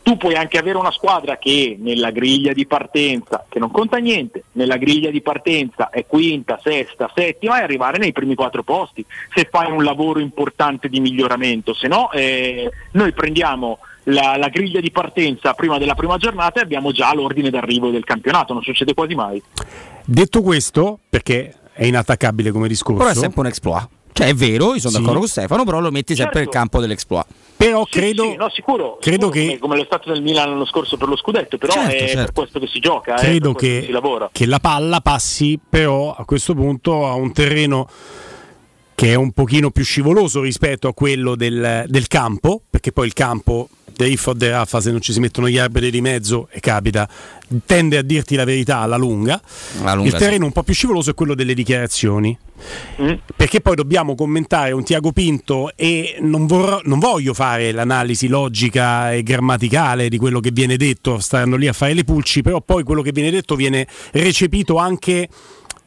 Tu puoi anche avere una squadra che nella griglia di partenza, che non conta niente, nella griglia di partenza è quinta, sesta, settima e arrivare nei primi quattro posti, se fai un lavoro importante di miglioramento, se no eh, noi prendiamo la, la, griglia di partenza prima della prima giornata e abbiamo già l'ordine d'arrivo del campionato, non succede quasi mai. Detto questo, perché è inattaccabile come discorso. Però è sempre un exploit. Cioè è vero, io sono sì. d'accordo con Stefano, però lo metti sempre certo. nel campo dell'exploit. Però sì, credo, sì, no, sicuro, credo sicuro, che come, come lo stato del Milan l'anno scorso per lo scudetto, però certo, è certo. per questo che si gioca, credo eh, che, che, che la palla passi però a questo punto a un terreno che è un pochino più scivoloso rispetto a quello del, del campo, perché poi il campo Riff o De Raffa se non ci si mettono gli alberi di mezzo e capita tende a dirti la verità alla lunga, alla lunga il terreno sì. un po' più scivoloso è quello delle dichiarazioni mm. perché poi dobbiamo commentare un Tiago Pinto e non, vorrò, non, voglio fare l'analisi logica e grammaticale di quello che viene detto staranno lì a fare le pulci però poi quello che viene detto viene recepito anche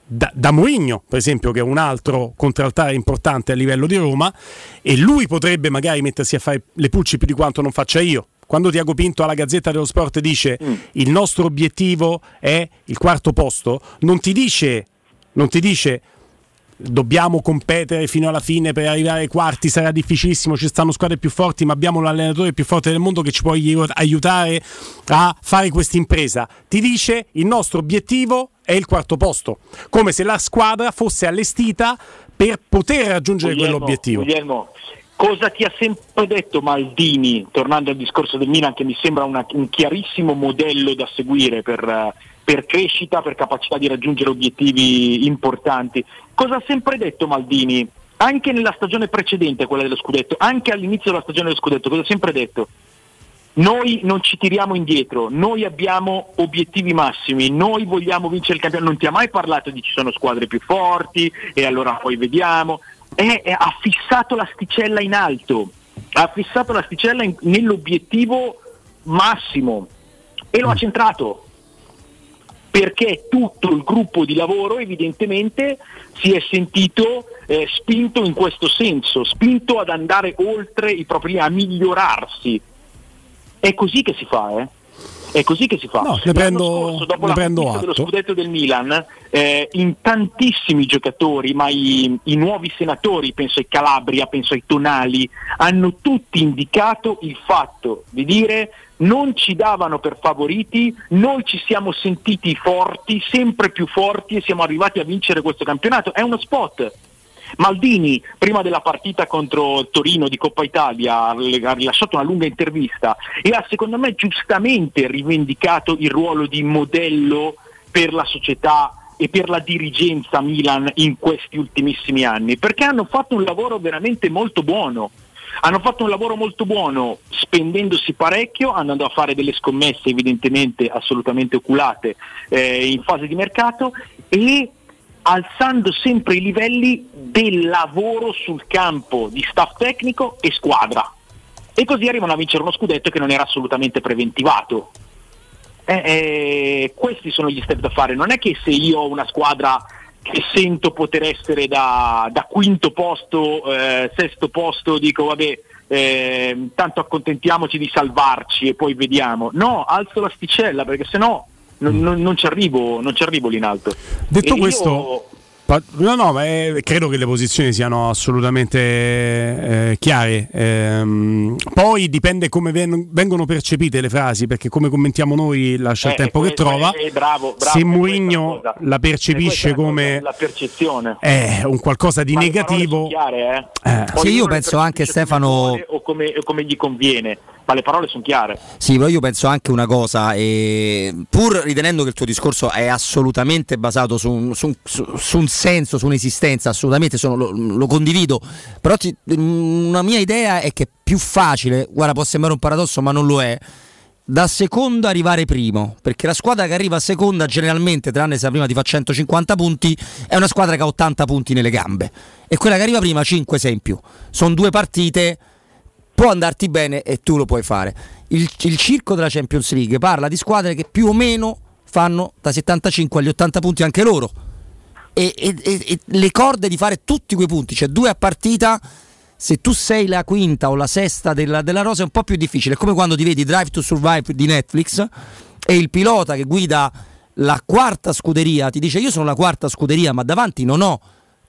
da, da Mourinho, per esempio, che è un altro contraltare importante a livello di Roma, e lui potrebbe magari mettersi a fare le pulci più di quanto non faccia io. Quando Tiago Pinto alla Gazzetta dello Sport dice mm. il nostro obiettivo è il quarto posto, non ti dice, non ti dice dobbiamo competere fino alla fine per arrivare ai quarti, sarà difficilissimo, ci stanno squadre più forti, ma abbiamo l'allenatore più forte del mondo che ci può aiutare a fare questa impresa. Ti dice il nostro obiettivo è il quarto posto, come se la squadra fosse allestita per poter raggiungere Guglielmo, quell'obiettivo. Guglielmo, cosa ti ha sempre detto Maldini, tornando al discorso del Milan, che mi sembra una, un chiarissimo modello da seguire per, per crescita, per capacità di raggiungere obiettivi importanti? Cosa ha sempre detto Maldini? Anche nella stagione precedente, quella dello scudetto, anche all'inizio della stagione dello scudetto, cosa ha sempre detto? Noi non ci tiriamo indietro, noi abbiamo obiettivi massimi, noi vogliamo vincere il campionato, non ti ha mai parlato di ci sono squadre più forti e allora poi vediamo, è, è, ha fissato l'asticella in alto, ha fissato l'asticella in, nell'obiettivo massimo e lo ha mm. centrato perché tutto il gruppo di lavoro evidentemente si è sentito eh, spinto in questo senso, spinto ad andare oltre i propri, a migliorarsi è così che si fa, eh? È così che si fa. No, ne prendo, scorso, dopo ne la prendo dello scudetto del Milan, eh, in tantissimi giocatori, ma i, i, nuovi senatori, penso ai Calabria, penso ai Tonali, hanno tutti indicato il fatto di dire non ci davano per favoriti, noi ci siamo sentiti forti, sempre più forti e siamo arrivati a vincere questo campionato. È uno spot Maldini, prima della partita contro Torino di Coppa Italia, ha rilasciato una lunga intervista e ha secondo me giustamente rivendicato il ruolo di modello per la società e per la dirigenza Milan in questi ultimissimi anni, perché hanno fatto un lavoro veramente molto buono. Hanno fatto un lavoro molto buono spendendosi parecchio, andando a fare delle scommesse evidentemente assolutamente oculate eh, in fase di mercato e alzando sempre i livelli del lavoro sul campo di staff tecnico e squadra. E così arrivano a vincere uno scudetto che non era assolutamente preventivato. Eh, eh, questi sono gli step da fare. Non è che se io ho una squadra che sento poter essere da, da quinto posto, eh, sesto posto, dico vabbè, eh, tanto accontentiamoci di salvarci e poi vediamo. No, alzo l'asticella perché sennò non, non, non ci arrivo, non ci arrivo lì in alto. Detto E questo, io- no, no, ma eh, credo che le posizioni siano assolutamente eh, chiare. Ehm, poi dipende come ven- vengono percepite le frasi, perché come commentiamo noi lascia il Eh, tempo che questo trova. è- è bravo, bravo, Se Mourinho la percepisce come la percezione. eh, un qualcosa di Ma negativo, chiare, eh. Eh. Sì, io penso anche, come Stefano- vuole O come, o come gli conviene, ma le parole sono chiare. Sì, però io penso anche una cosa, e pur ritenendo che il tuo discorso è assolutamente basato su un, su su- un senso, su un'esistenza, assolutamente sono- lo, lo condivido, però ti- una mia idea è che è più facile, guarda può sembrare un paradosso ma non lo è, da secondo arrivare primo, perché la squadra che arriva seconda generalmente, tranne se la prima ti fa 150 punti, è una squadra che ha 80 punti nelle gambe e quella che arriva prima 5-6 in più. Sono due partite può andarti bene e tu lo puoi fare. Il, il circo della Champions League parla di squadre che più o meno fanno da 75 agli 80 punti anche loro. E, e- e- e le corde di fare tutti quei punti, cioè due a partita, se tu sei la quinta o la sesta della, della rosa è un po' più difficile. È come quando ti vedi Drive to Survive di Netflix e il pilota che guida la quarta scuderia ti dice io sono la quarta scuderia ma davanti non ho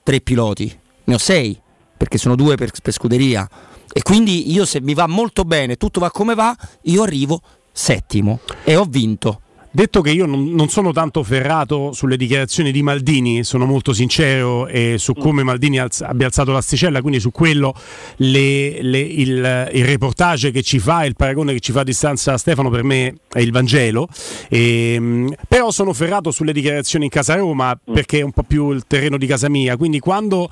tre piloti, ne ho sei perché sono due per, per scuderia. E quindi io se mi va molto bene, tutto va come va, io arrivo settimo. E ho vinto. Detto che io non, non sono tanto ferrato sulle dichiarazioni di Maldini, sono molto sincero e su come Maldini alz- abbia alzato l'asticella, quindi su quello le- le- il, il reportage che ci fa, il paragone che ci fa a distanza Stefano per me è il Vangelo, Ehm, però sono ferrato sulle dichiarazioni in casa Roma perché è un po' più il terreno di casa mia, quindi quando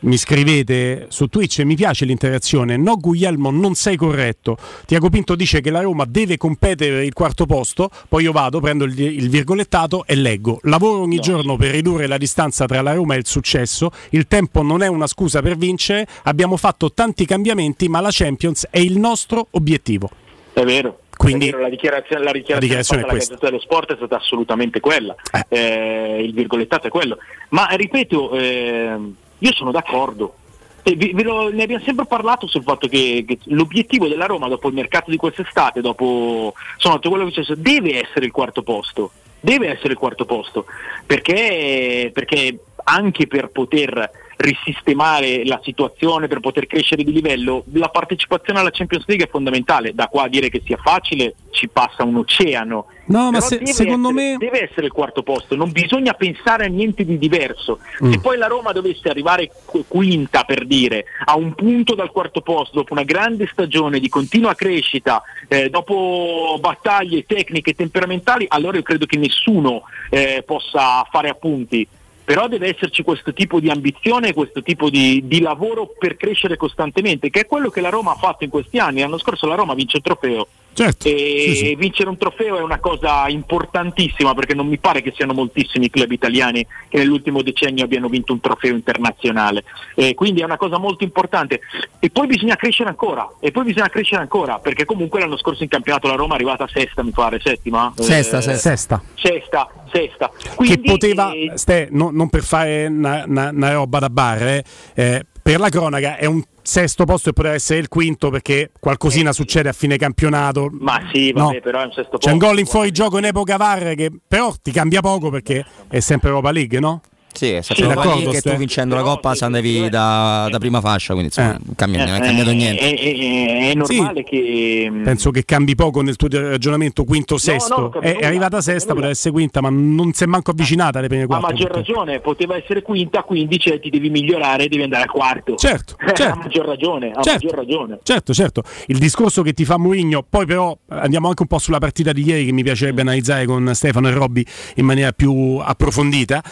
mi scrivete su Twitch e mi piace l'interazione. No, Guglielmo, non sei corretto. Tiago Pinto dice che la Roma deve competere per il quarto posto. Poi io vado, prendo il, il virgolettato e leggo. Lavoro ogni giorno per ridurre la distanza tra la Roma e il successo. Il tempo non è una scusa per vincere. Abbiamo fatto tanti cambiamenti, ma la Champions è il nostro obiettivo. È vero. Quindi- È vero, la dichiarazione, la dichiarazione, dichiarazione fatta è alla questa. Gazzetta dello Sport è stata assolutamente quella, Eh, il virgolettato è quello. Ma ripeto, ehm, io sono d'accordo. Vi- ve lo- ne abbiamo sempre parlato sul fatto che, che l'obiettivo della Roma dopo il mercato di quest'estate, dopo insomma, tutto quello che è successo, deve essere il quarto posto. Deve essere il quarto posto. Perché, perché anche per poter risistemare la situazione, per poter crescere di livello, la partecipazione alla Champions League è fondamentale. Da qua a dire che sia facile ci passa un oceano. No, ma Però se- deve secondo essere- me- deve essere il quarto posto, non bisogna pensare a niente di diverso. Mm. Se poi la Roma dovesse arrivare qu- quinta per dire a un punto dal quarto posto dopo una grande stagione di continua crescita, eh, dopo battaglie tecniche e temperamentali, allora io credo che nessuno eh, possa fare appunti. Però deve esserci questo tipo di ambizione, questo tipo di, di lavoro per crescere costantemente, che è quello che la Roma ha fatto in questi anni. L'anno scorso la Roma vince il trofeo, Certo, e sì, sì. vincere un trofeo è una cosa importantissima perché non mi pare che siano moltissimi club italiani che nell'ultimo decennio abbiano vinto un trofeo internazionale. Eh, quindi è una cosa molto importante. E poi bisogna crescere ancora, e poi bisogna crescere ancora, perché comunque l'anno scorso in campionato la Roma è arrivata sesta, mi pare, settima? Sesta, Eh, sesta. Sesta. Sesta, sesta. che Quindi, poteva, eh, Ste, no- non per fare una, una- una roba da bar, eh, eh, per la cronaca è un sesto posto e poteva essere il quinto perché qualcosina succede a fine campionato. Ma sì, vabbè, No. però è un sesto C'è un posto. gol in fuorigioco in epoca VAR che però ti cambia poco perché è sempre Europa League, no? Sì, è Sì, sempre d'accordo, Europa League e Ste. tu vincendo la Coppa se andavi da, da prima fascia, quindi insomma, non, cambia- non è cambiato Eh, niente. È, è- è normale che... mm, Penso che cambi poco nel tuo ragionamento quinto sesto. no, cambia è, arrivata sesta, poteva essere quinta, ma non si è manco avvicinata alle prime A quattro. maggior purtroppo. ragione, poteva essere quinta, quindi cioè, ti devi migliorare e devi andare a quarto. Certo, a certo. maggior ragione, a Certo. maggior ragione. Certo, certo. Il discorso che ti fa Mourinho, poi però andiamo anche un po' sulla partita di ieri che mi piacerebbe analizzare con Stefano e Robby in maniera più approfondita,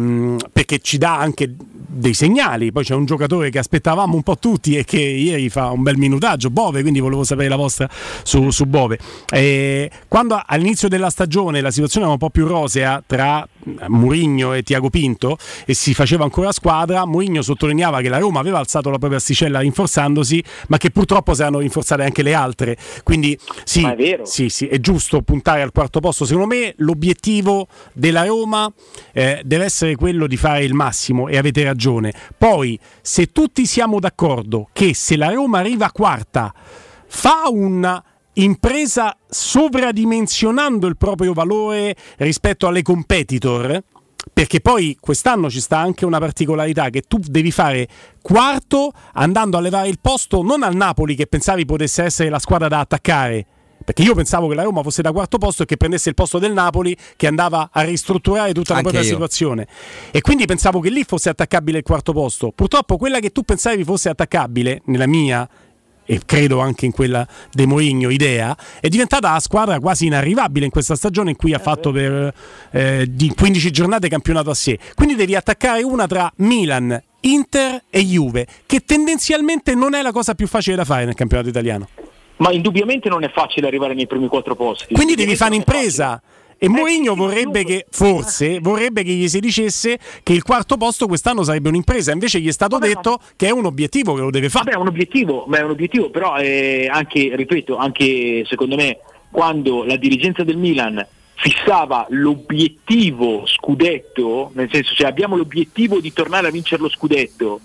ehm, perché ci dà anche dei segnali. Poi c'è un giocatore che aspettavamo un po' tutti e che ieri fa un bel minutaggio, Bove, quindi volevo sapere la vostra su, su Bove. Eh, quando all'inizio della stagione la situazione era un po' più rosea tra Murigno e Tiago Pinto e si faceva ancora squadra, Murigno sottolineava che la Roma aveva alzato la propria asticella rinforzandosi, ma che purtroppo si erano rinforzate anche le altre. Quindi sì, è, sì, sì, è giusto puntare al quarto posto. Secondo me l'obiettivo della Roma eh, deve essere quello di fare il massimo e avete ragione. Poi, se tutti siamo d'accordo che se la Roma arriva quarta fa una impresa sovradimensionando il proprio valore rispetto alle competitor, perché poi quest'anno ci sta anche una particolarità che tu devi fare quarto andando a levare il posto non al Napoli che pensavi potesse essere la squadra da attaccare. Perché io pensavo che la Roma fosse da quarto posto e che prendesse il posto del Napoli che andava a ristrutturare tutta la Anche propria io. situazione. E quindi pensavo che lì fosse attaccabile il quarto posto. Purtroppo quella che tu pensavi fosse attaccabile, nella mia e credo anche in quella De Mourinho idea, è diventata la squadra quasi inarrivabile in questa stagione in cui ha fatto per eh, di 15 giornate campionato a sé. Quindi devi attaccare una tra Milan, Inter e Juve, che tendenzialmente non è la cosa più facile da fare nel campionato italiano. Ma indubbiamente non è facile arrivare nei primi quattro posti. Quindi devi fare un'impresa. E Eh, Mourinho vorrebbe che, forse, vorrebbe che gli si dicesse che il quarto posto quest'anno sarebbe un'impresa, invece gli è stato detto che è un obiettivo che lo deve fare. Vabbè, è un obiettivo, ma è un obiettivo, però eh, anche, ripeto, anche secondo me quando la dirigenza del Milan fissava l'obiettivo scudetto, nel senso cioè abbiamo l'obiettivo di tornare a vincere lo scudetto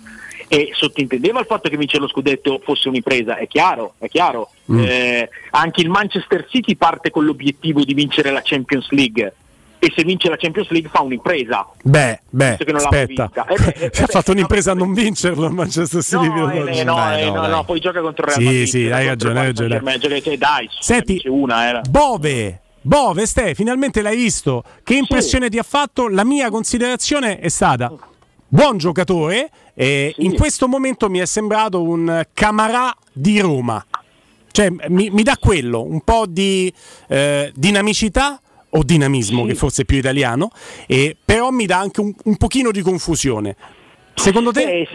e sottintendeva il fatto che vincere lo scudetto fosse un'impresa, è chiaro, è chiaro. Mm. Eh, anche il Manchester City parte con l'obiettivo di vincere la Champions League e se vince la Champions League fa un'impresa. Beh, beh, aspetta. Eh beh, eh ha beh, fatto un'impresa a non vincerlo il Manchester City. No, per eh, no, Dai, eh, no, no, no, poi gioca contro il Real Sì, Madrid. sì, hai contro ragione, hai ragione. Cioè, dai, Senti, una era. Bove, Bove, Ste, finalmente l'hai visto. Che impressione ti ha fatto? La mia considerazione è stata buon giocatore. E In questo momento mi è sembrato un Camarà di Roma. Cioè, mi, mi dà quello, un po' di eh, dinamicità o dinamismo, che forse è più italiano, e, però mi dà anche un, un pochino di confusione. Secondo te? Eh,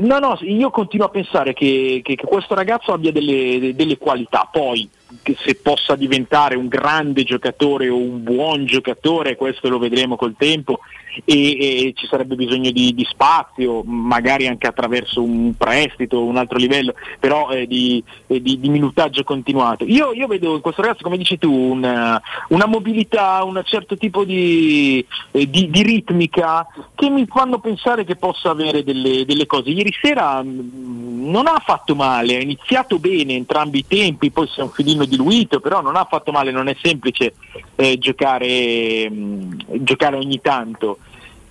no, no, io continuo a pensare che, che- che questo ragazzo abbia delle, delle qualità, poi se possa diventare un grande giocatore o un buon giocatore, questo lo vedremo col tempo e, e ci sarebbe bisogno di, di spazio, magari anche attraverso un prestito, un altro livello, però eh, di, eh, di- di minutaggio continuato. Io, io vedo in questo ragazzo, come dici tu, una, una mobilità, un certo tipo di, eh, ritmica che mi fanno pensare che possa avere delle, delle cose. Ieri sera mh, non ha fatto male, ha iniziato bene entrambi i tempi, poi si è un filino diluito, però non ha fatto male, non è semplice eh, giocare, mh, giocare ogni tanto.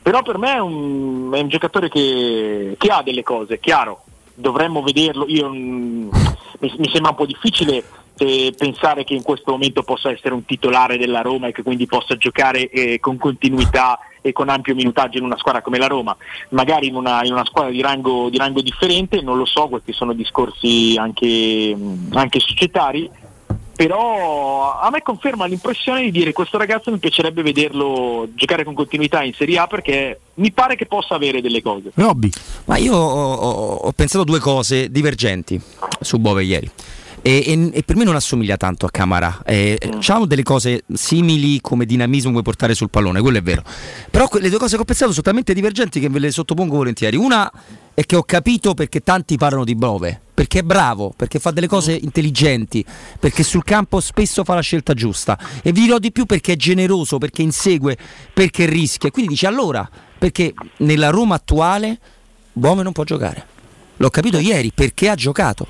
Però per me è un, è un giocatore che, che ha delle cose, chiaro, dovremmo vederlo. Io, mh, mi, mi sembra un po' difficile eh, pensare che in questo momento possa essere un titolare della Roma e che quindi possa giocare eh, con continuità e con ampio minutaggio in una squadra come la Roma, magari in una, in una squadra di rango, di rango differente, non lo so, questi sono discorsi anche, mh, anche societari, però a me conferma l'impressione di dire questo ragazzo mi piacerebbe vederlo giocare con continuità in Serie A perché mi pare che possa avere delle cose. Robby. Ma io ho, ho- ho pensato due cose divergenti su Bove ieri. E, e- e per me non assomiglia tanto a Camara. Eh, C'hanno delle cose simili come dinamismo puoi portare sul pallone, quello è vero. Però que- le due cose che ho pensato sono talmente divergenti che ve le sottopongo volentieri. Una è che ho capito perché tanti parlano di Bove. Perché è bravo, perché fa delle cose intelligenti, perché sul campo spesso fa la scelta giusta. E vi dirò di più perché è generoso, perché insegue, perché rischia. E Quindi dice allora, perché nella Roma attuale Bove non può giocare. L'ho capito ieri perché ha giocato.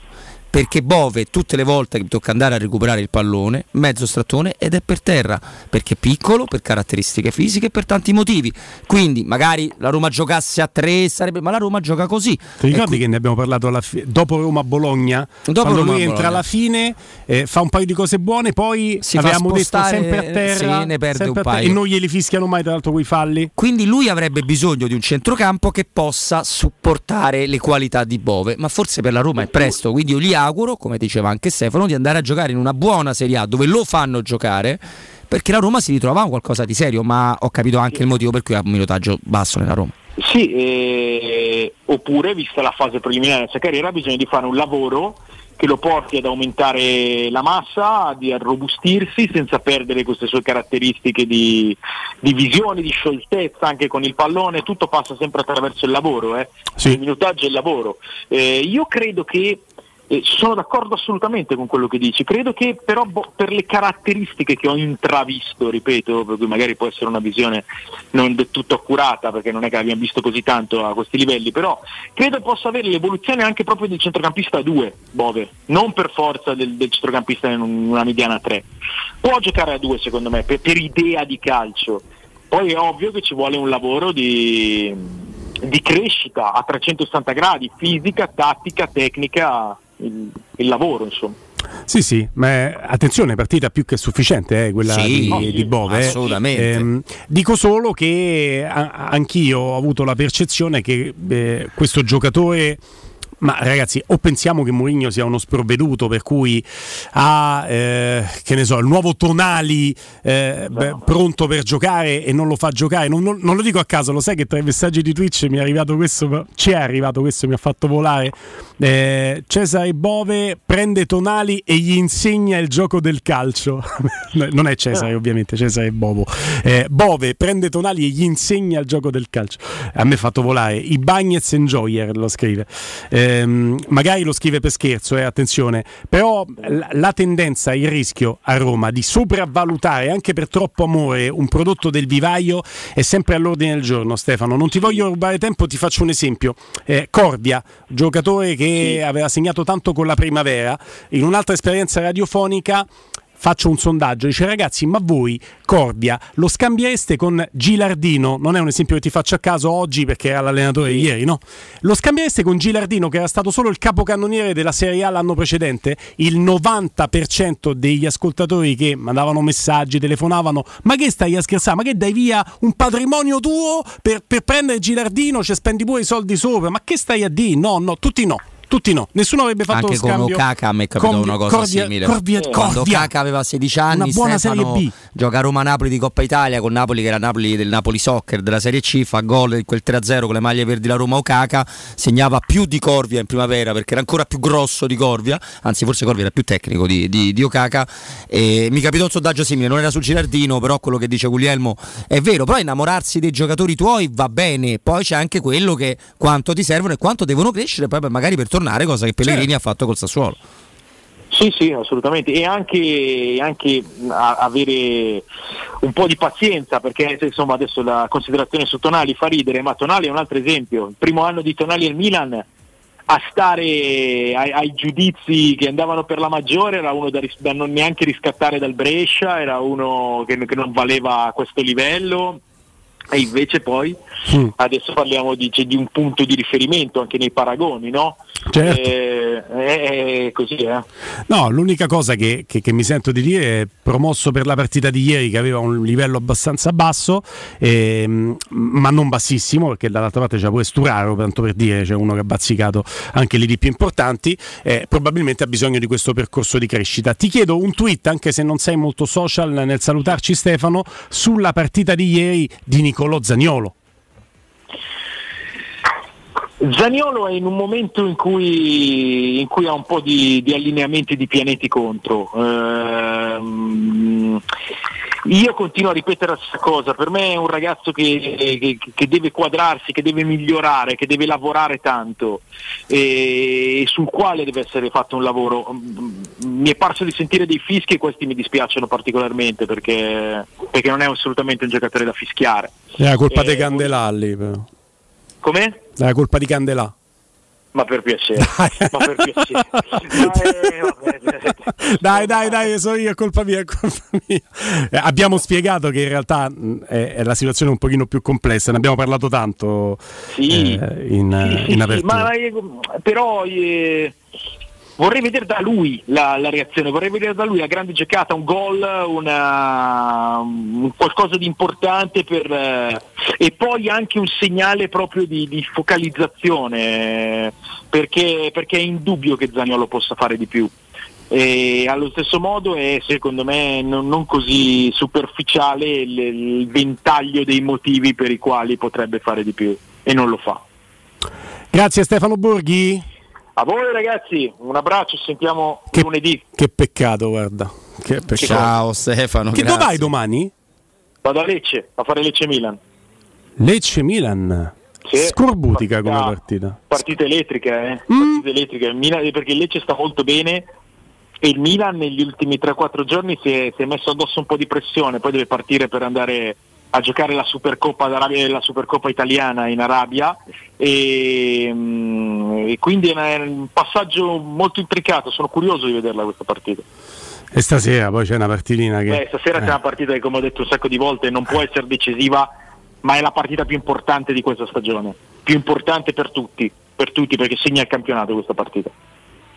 Perché Bove tutte le volte che tocca andare a recuperare il pallone, mezzo strattone ed è per terra, perché è piccolo, per caratteristiche fisiche e per tanti motivi. Quindi magari la Roma giocasse a tre, sarebbe, ma la Roma gioca così. Ti ricordi che ne abbiamo parlato fi- dopo Roma-Bologna? Dopo quando lui Roma-Bologna. entra alla fine, eh, fa un paio di cose buone, poi Si fa avevamo detto sempre a terra, sì, sempre paio. e non glieli fischiano mai tra l'altro quei falli. Quindi lui avrebbe bisogno di un centrocampo che possa supportare le qualità di Bove, ma forse per la Roma è presto, quindi io gli auguro, come diceva anche Stefano, di andare a giocare in una buona Serie A dove lo fanno giocare. Perché la Roma si ritrova a qualcosa di serio, ma ho capito anche il motivo per cui ha un minutaggio basso nella Roma. Sì, eh, oppure vista la fase preliminare della sua carriera bisogna di fare un lavoro che lo porti ad aumentare la massa, di arrobustirsi senza perdere queste sue caratteristiche di, di visione, di scioltezza anche con il pallone, tutto passa sempre attraverso il lavoro, eh. il minutaggio e il lavoro. Eh, io credo che eh, sono d'accordo assolutamente con quello che dici, credo che però boh, per le caratteristiche che ho intravisto, ripeto, per cui magari può essere una visione non del tutto accurata perché non è che abbiamo visto così tanto a questi livelli, però credo possa avere l'evoluzione anche proprio del centrocampista 2, Bove, non per forza del, del centrocampista in una mediana 3. Può giocare a 2 secondo me, per, per idea di calcio. Poi è ovvio che ci vuole un lavoro di, di crescita a 360 gradi, fisica, tattica, tecnica, il, il lavoro insomma. Sì, sì, ma attenzione, partita più che sufficiente eh, quella Sì, di, di Bove. eh. assolutamente. Ehm, dico solo che a- anch'io ho avuto la percezione che eh, questo giocatore. Ma ragazzi, o pensiamo che Mourinho sia uno sprovveduto per cui ha eh, che ne so, il nuovo Tonali eh, beh, pronto per giocare e non lo fa giocare. Non, non- non lo dico a caso, lo sai che tra i messaggi di Twitch mi è arrivato questo, ci è arrivato questo, mi ha fatto volare. Eh, Cesare Bove prende Tonali e gli insegna il gioco del calcio. non è Cesare, ovviamente, Cesare è Bovo. Eh, Bove prende Tonali e gli insegna il gioco del calcio. A me ha fatto volare. I Bagnets Enjoyer lo scrive. Ehm, magari lo scrive per scherzo, eh, attenzione. Però la, la tendenza, il rischio a Roma di sopravvalutare anche per troppo amore un prodotto del vivaio è sempre all'ordine del giorno, Stefano. Non ti voglio rubare tempo, ti faccio un esempio. Eh, Corvia, giocatore che aveva segnato tanto con la primavera, in un'altra esperienza radiofonica faccio un sondaggio, dice ragazzi ma voi Corvia lo scambiereste con Gilardino, non è un esempio che ti faccio a caso oggi perché era l'allenatore di ieri, no? Lo scambiereste con Gilardino che era stato solo il capocannoniere della Serie A l'anno precedente? Il 90% degli ascoltatori che mandavano messaggi, telefonavano, ma che stai a scherzare? Ma che dai via un patrimonio tuo per, per prendere Gilardino, ci spendi pure i soldi sopra? Ma che stai a dire? No, no, tutti no. Tutti no, nessuno avrebbe fatto Anche lo con scambio. Okaka a me è capitata Corvia- una cosa Corvia- simile. Corvia- Quando Corvia. Okaka aveva 16 anni, buona Stefano Serie B. gioca Roma-Napoli di Coppa Italia con Napoli che era Napoli del Napoli Soccer della Serie C, fa gol in quel 3-0 con le maglie verdi la Roma Okaka, segnava più di Corvia in primavera perché era ancora più grosso di Corvia, anzi forse Corvia era più tecnico di, di, di Okaka e mi capitò un sondaggio simile, non era sul Girardino, però quello che dice Guglielmo è vero, però innamorarsi dei giocatori tuoi va bene, poi c'è anche quello che quanto ti servono e quanto devono crescere poi magari per tornare, cosa che Pellegrini ha fatto col Sassuolo. Sì, sì, assolutamente. E anche, anche a- avere un po' di pazienza, perché insomma adesso la considerazione su Tonali fa ridere, ma Tonali è un altro esempio. Il primo anno di Tonali al Milan a stare ai, ai giudizi che andavano per la maggiore era uno da, ris- da non neanche riscattare dal Brescia, era uno che, che non valeva a questo livello. E invece poi adesso parliamo di, cioè, di un punto di riferimento anche nei paragoni, no? Certo. Eh, è, è così, eh. No, l'unica cosa che, che- che mi sento di dire è promosso per la partita di ieri che aveva un livello abbastanza basso, ehm, ma non bassissimo, perché dall'altra parte c'è pure Sturaro, tanto per dire, c'è uno che ha bazzicato anche lì di più importanti, eh, probabilmente ha bisogno di questo percorso di crescita. Ti chiedo un tweet, anche se non sei molto social nel salutarci Stefano, sulla partita di ieri di Nicolò Zaniolo. Zaniolo è in un momento in cui, in cui ha un po' di, di allineamenti di pianeti contro. Ehm, io continuo a ripetere la stessa cosa, per me è un ragazzo che, che- che deve quadrarsi, che deve migliorare, che deve lavorare tanto e sul quale deve essere fatto un lavoro. Mi è parso di sentire dei fischi e questi mi dispiacciono particolarmente perché, perché non è assolutamente un giocatore da fischiare. È la colpa Eh, dei Candelà lì, però. Com'è? È la colpa di Candelà. Ma per piacere, ma per piacere. Dai, dai, dai, sono io, colpa mia, colpa mia. Eh, abbiamo spiegato che in realtà mh, è, è la situazione un pochino più complessa, ne abbiamo parlato tanto Sì. eh, in, Sì, in sì, sì, apertura. ma eh, però eh, vorrei vedere da lui la, la reazione, vorrei vedere da lui la grande giocata, un gol, una, un qualcosa di importante per, eh, e poi anche un segnale proprio di, di focalizzazione, perché, perché è indubbio che Zaniolo possa fare di più. E allo stesso modo è secondo me non, non così superficiale il, il ventaglio dei motivi per i quali potrebbe fare di più e non lo fa. Grazie Stefano Borghi. A voi ragazzi, un abbraccio, ci sentiamo lunedì. Che peccato, guarda. Che peccato. Ciao Stefano. Che dove vai domani? Vado a Lecce a fare Lecce Milan. Lecce Milan. Sì. Scorbutica come Partita- partita. Partita elettrica, eh? Mm. Partita elettrica. Il Milan- perché il Lecce sta molto bene e il Milan negli ultimi 3-4 giorni si è, si è messo addosso un po' di pressione, poi deve partire per andare a giocare la Supercoppa, d'Arabia- la Supercoppa italiana in Arabia e, mm, e quindi è un passaggio molto intricato, sono curioso di vederla questa partita. E stasera poi c'è una partitina che. Beh, stasera eh. c'è una partita che come ho detto un sacco di volte non può essere decisiva, ma è la partita più importante di questa stagione, più importante per tutti, per tutti perché segna il campionato questa partita.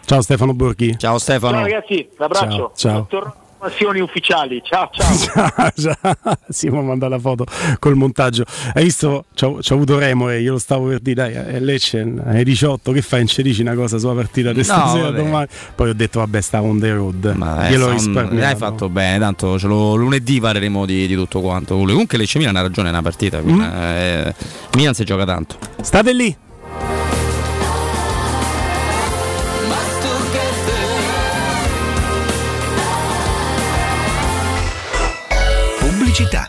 Ciao Stefano Borghi. Ciao Stefano. Ciao ragazzi, un abbraccio. Ciao, ciao. Informazioni ufficiali, ciao ciao. Simo manda la foto col montaggio. Hai visto? C'ho, c'ho avuto remore, io lo stavo per dire, dai, è Lecce, è 18, che fai? Non ci dici una cosa sulla partita di No, stasera vabbè. domani? Poi ho detto, vabbè, sta on the road. Ma Gliel'ho eh, son- risparmiato. hai fatto bene, tanto ce lo, lunedì parleremo di, di tutto quanto. Comunque Lecce Milan ha ragione, è una partita. Mm. eh, Milan si gioca tanto. State lì. Pubblicità.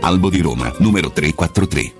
Albo di Roma, numero 343.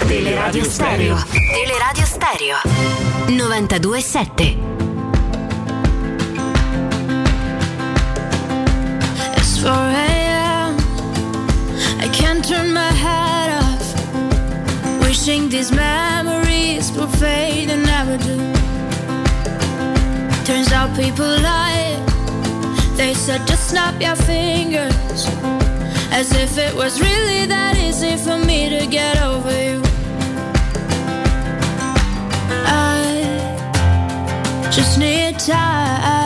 Teleradio Stereo. Teleradio Stereo. 92.7. It's 4 a.m. I can't turn my head off. Wishing these memories would fade and never do. Turns out people lie. They said just snap your fingers. As if it was really that easy for me to get over you. I just need time.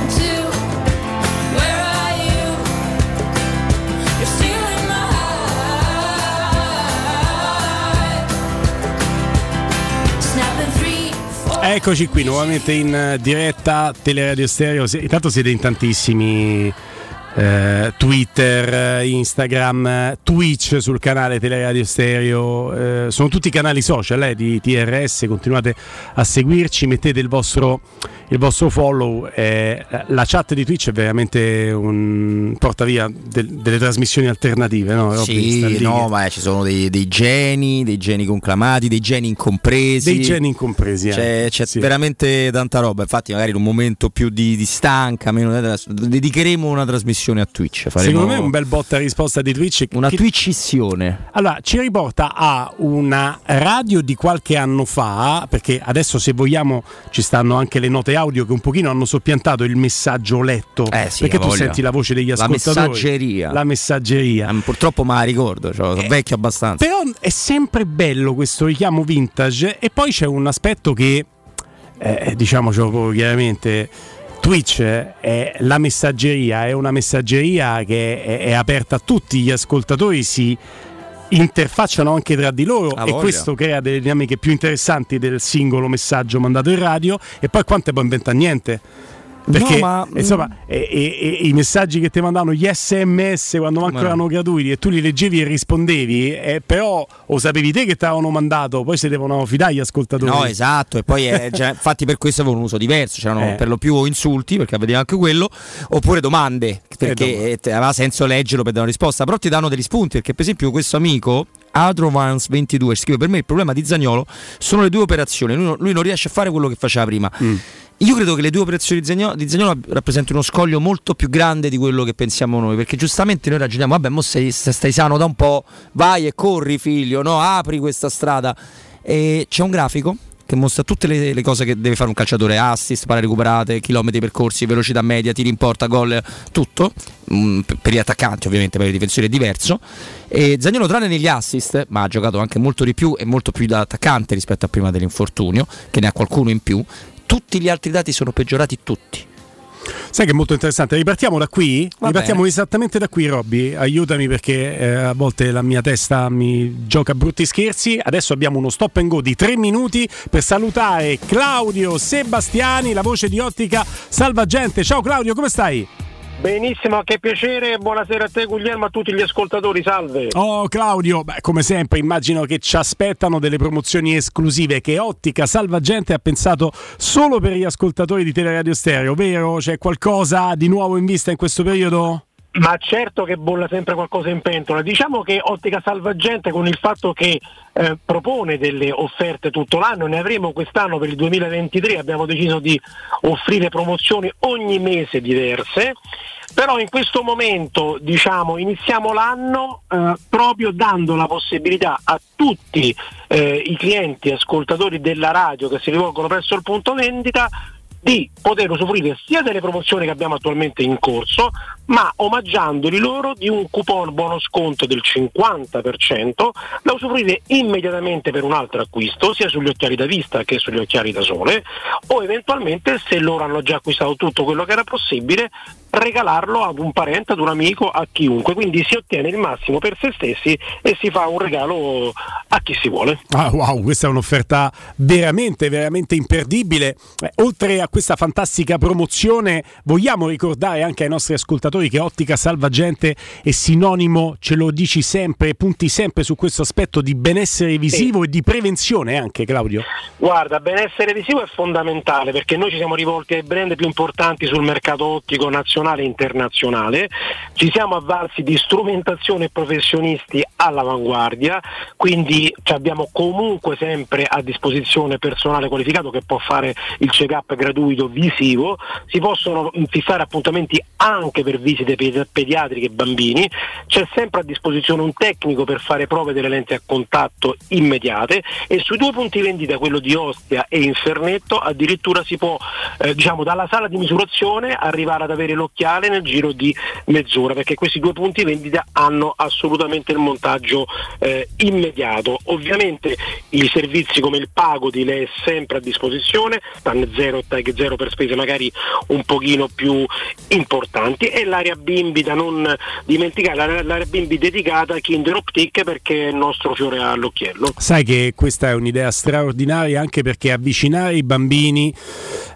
Eccoci qui nuovamente in eh, diretta Teleradio Stereo. Intanto siete in tantissimi eh, Twitter, eh, Instagram, eh, Twitch sul canale Teleradio Stereo. eh, sono tutti canali social eh, di TRS. Continuate a seguirci, mettete il vostro, il vostro follow. eh, la chat di Twitch è veramente un porta via del- delle trasmissioni alternative. No? Sì, no, ma ci sono dei, dei geni, dei geni conclamati, dei geni incompresi. Dei geni incompresi. eh. C'è, c'è Sì. veramente tanta roba. Infatti, magari in un momento più di, di stanca, meno dedicheremo una trasmissione a Twitch. Faremo Secondo me un bel botta risposta di Twitch. una che- Twitchissione. Allora, ci riporta a una radio di qualche anno fa, perché adesso se vogliamo ci stanno anche le note audio che un pochino hanno soppiantato il messaggio letto, Eh sì, perché tu voglia. senti la voce degli La ascoltatori. messaggeria. La messaggeria. Eh, Purtroppo me la ricordo, cioè, sono vecchio abbastanza. Però è sempre bello questo richiamo vintage e poi c'è un aspetto che, eh, diciamocelo chiaramente, Twitch è la messaggeria, è una messaggeria che è, è aperta a tutti, gli ascoltatori si interfacciano anche tra di loro e voglia. questo crea delle dinamiche più interessanti del singolo messaggio mandato in radio e poi quante poi inventa niente. Perché No, ma- insomma, e- e- e i messaggi che ti mandavano gli sms quando manco Ma no. erano gratuiti e tu li leggevi e rispondevi, eh, però o sapevi te che ti avevano mandato, poi si devono fidare gli ascoltatori. No, esatto, e poi è, già- infatti per questo avevo un uso diverso, c'erano Eh. per lo più insulti, perché vedeva anche quello, oppure domande, perché eh, aveva senso leggerlo per dare una risposta, però ti danno degli spunti, perché per esempio questo amico, Adrovance22, scrive per me il problema di Zagnolo sono le due operazioni, lui, non- lui non riesce a fare quello che faceva prima. Mm. Io credo che le due operazioni di Zagnolo, di Zagnolo rappresentino uno scoglio molto più grande di quello che pensiamo noi, perché giustamente noi ragioniamo, vabbè, mo sei- stai sano da un po', vai e corri figlio, no? apri questa strada. E c'è un grafico che mostra tutte le, le cose che deve fare un calciatore, assist, pare recuperate, chilometri percorsi, velocità media, tiri in porta, gol, tutto, Mm, per- gli attaccanti ovviamente, per i difensori è diverso. E Zagnolo tranne negli assist, ma ha giocato anche molto di più e molto più da attaccante rispetto a prima dell'infortunio, che ne ha qualcuno in più, tutti gli altri dati sono peggiorati tutti. Sai che è molto interessante. Ripartiamo da qui? Va Ripartiamo bene. esattamente da qui, Robby. Aiutami perché eh, a volte la mia testa mi gioca brutti scherzi. Adesso abbiamo uno stop and go di tre minuti per salutare Claudio Sebastiani, la voce di Ottica Salvagente. Ciao Claudio, come stai? Benissimo, che piacere, buonasera a te Guglielmo, a tutti gli ascoltatori, salve. Oh Claudio, beh, come sempre immagino che ci aspettano delle promozioni esclusive che Ottica Salvagente ha pensato solo per gli ascoltatori di Teleradio Stereo, vero? C'è qualcosa di nuovo in vista in questo periodo? Ma certo che bolla sempre qualcosa in pentola. Diciamo che Ottica Salvagente con il fatto che eh, propone delle offerte tutto l'anno, ne avremo quest'anno per il 2023, abbiamo deciso di offrire promozioni ogni mese diverse. Però in questo momento diciamo, iniziamo l'anno eh, proprio dando la possibilità a tutti eh, i clienti ascoltatori della radio che si rivolgono presso il punto vendita di poter usufruire sia delle promozioni che abbiamo attualmente in corso, ma omaggiandoli loro di un coupon buono sconto del 50% da usufruire immediatamente per un altro acquisto, sia sugli occhiali da vista che sugli occhiali da sole, o eventualmente se loro hanno già acquistato tutto quello che era possibile, regalarlo ad un parente, ad un amico, a chiunque. Quindi si ottiene il massimo per se stessi e si fa un regalo a chi si vuole. Ah, wow, questa è un'offerta veramente, veramente imperdibile. Eh, oltre a questa fantastica promozione, vogliamo ricordare anche ai nostri ascoltatori che Ottica Salvagente è sinonimo, ce lo dici sempre, punti sempre su questo aspetto di benessere visivo e di prevenzione anche, Claudio. Guarda, benessere visivo è fondamentale perché noi ci siamo rivolti ai brand più importanti sul mercato ottico nazionale e internazionale, ci siamo avvalsi di strumentazione e professionisti all'avanguardia, quindi abbiamo comunque sempre a disposizione personale qualificato che può fare il check-up gratuito visivo, si possono fissare appuntamenti anche per visite pedi- pediatriche e bambini, c'è sempre a disposizione un tecnico per fare prove delle lenti a contatto immediate e sui due punti vendita, quello di Ostia e Infernetto, addirittura si può eh, diciamo dalla sala di misurazione arrivare ad avere l'occhiale nel giro di mezz'ora, perché questi due punti vendita hanno assolutamente il montaggio eh, immediato. Ovviamente i servizi come il pago di lei è sempre a disposizione, TAN 0 e tag 0 per spese magari un pochino più importanti e l'area bimbi da non dimenticare, l'area bimbi dedicata a Kinder Optic perché è il nostro fiore all'occhiello. Sai che questa è un'idea straordinaria anche perché avvicinare i bambini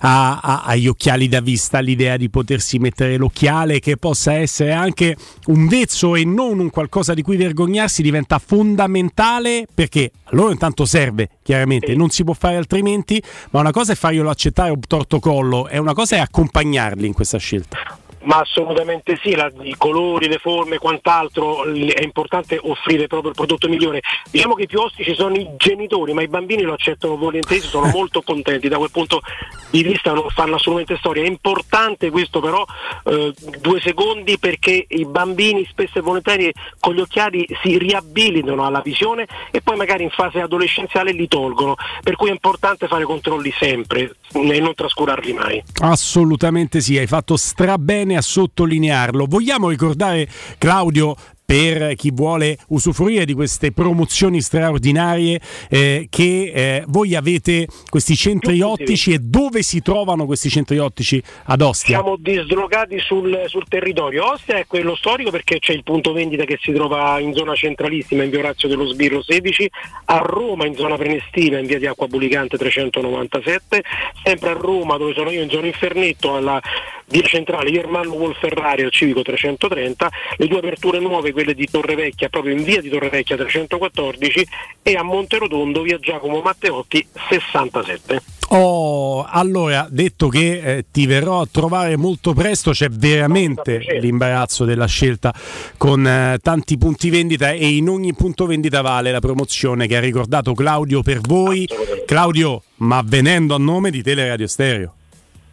a- a- agli occhiali da vista, l'idea di potersi mettere l'occhiale che possa essere anche un vezzo e non un qualcosa di cui vergognarsi diventa fondamentale perché a loro intanto serve, chiaramente, non si può fare altrimenti, ma una cosa è farglielo accettare un torto collo e una cosa è accompagnarli in questa scelta. Ma assolutamente sì, la- i colori, le forme quant'altro è importante offrire proprio il prodotto migliore. Diciamo che i più ostici sono i genitori, ma i bambini lo accettano volentieri, sono molto contenti da quel punto di vista, non fanno assolutamente storia. È importante questo però, eh, due secondi, perché i bambini spesso e volentieri con gli occhiali si riabilitano alla visione e poi magari in fase adolescenziale li tolgono, per cui è importante fare controlli sempre e non trascurarli mai. Assolutamente sì, hai fatto strabene a sottolinearlo. Vogliamo ricordare, Claudio, per chi vuole usufruire di queste promozioni straordinarie eh, che eh, voi avete questi centri ottici e dove si trovano questi centri ottici ad Ostia? Siamo dislocati sul, sul territorio. Ostia è quello storico perché c'è il punto vendita che si trova in zona centralissima in via Orazio dello Sbirro 16, a Roma in zona Prenestina in via di Acqua Bulicante 397, sempre a Roma dove sono io in zona Infernetto alla via centrale Iermanno Wolferrari al Civico 330, le due aperture nuove quelle di Torrevecchia proprio in via di Torrevecchia 314 e a Monterotondo via Giacomo Matteotti 67. Oh, allora, detto che eh, ti verrò a trovare molto presto, c'è veramente l'imbarazzo della scelta con eh, tanti punti vendita e in ogni punto vendita vale la promozione che ha ricordato Claudio per voi. Claudio, ma venendo a nome di Teleradio Stereo.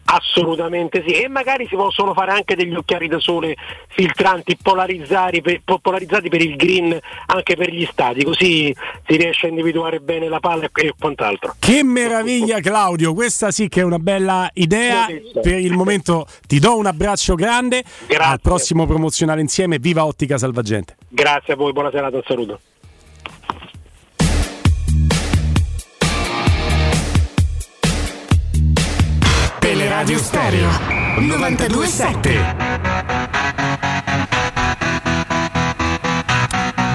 Assolutamente sì, e magari si possono fare anche degli occhiali da sole filtranti polarizzati per, po- polarizzati per il green anche per gli stati, così si riesce a individuare bene la palla e, quant'altro. Che meraviglia Claudio, questa sì che è una bella idea. Per il momento ti do un abbraccio grande. Al prossimo promozionale insieme, viva Ottica Salvagente. Grazie a voi, buona serata, un saluto. Teleradio Stereo 927.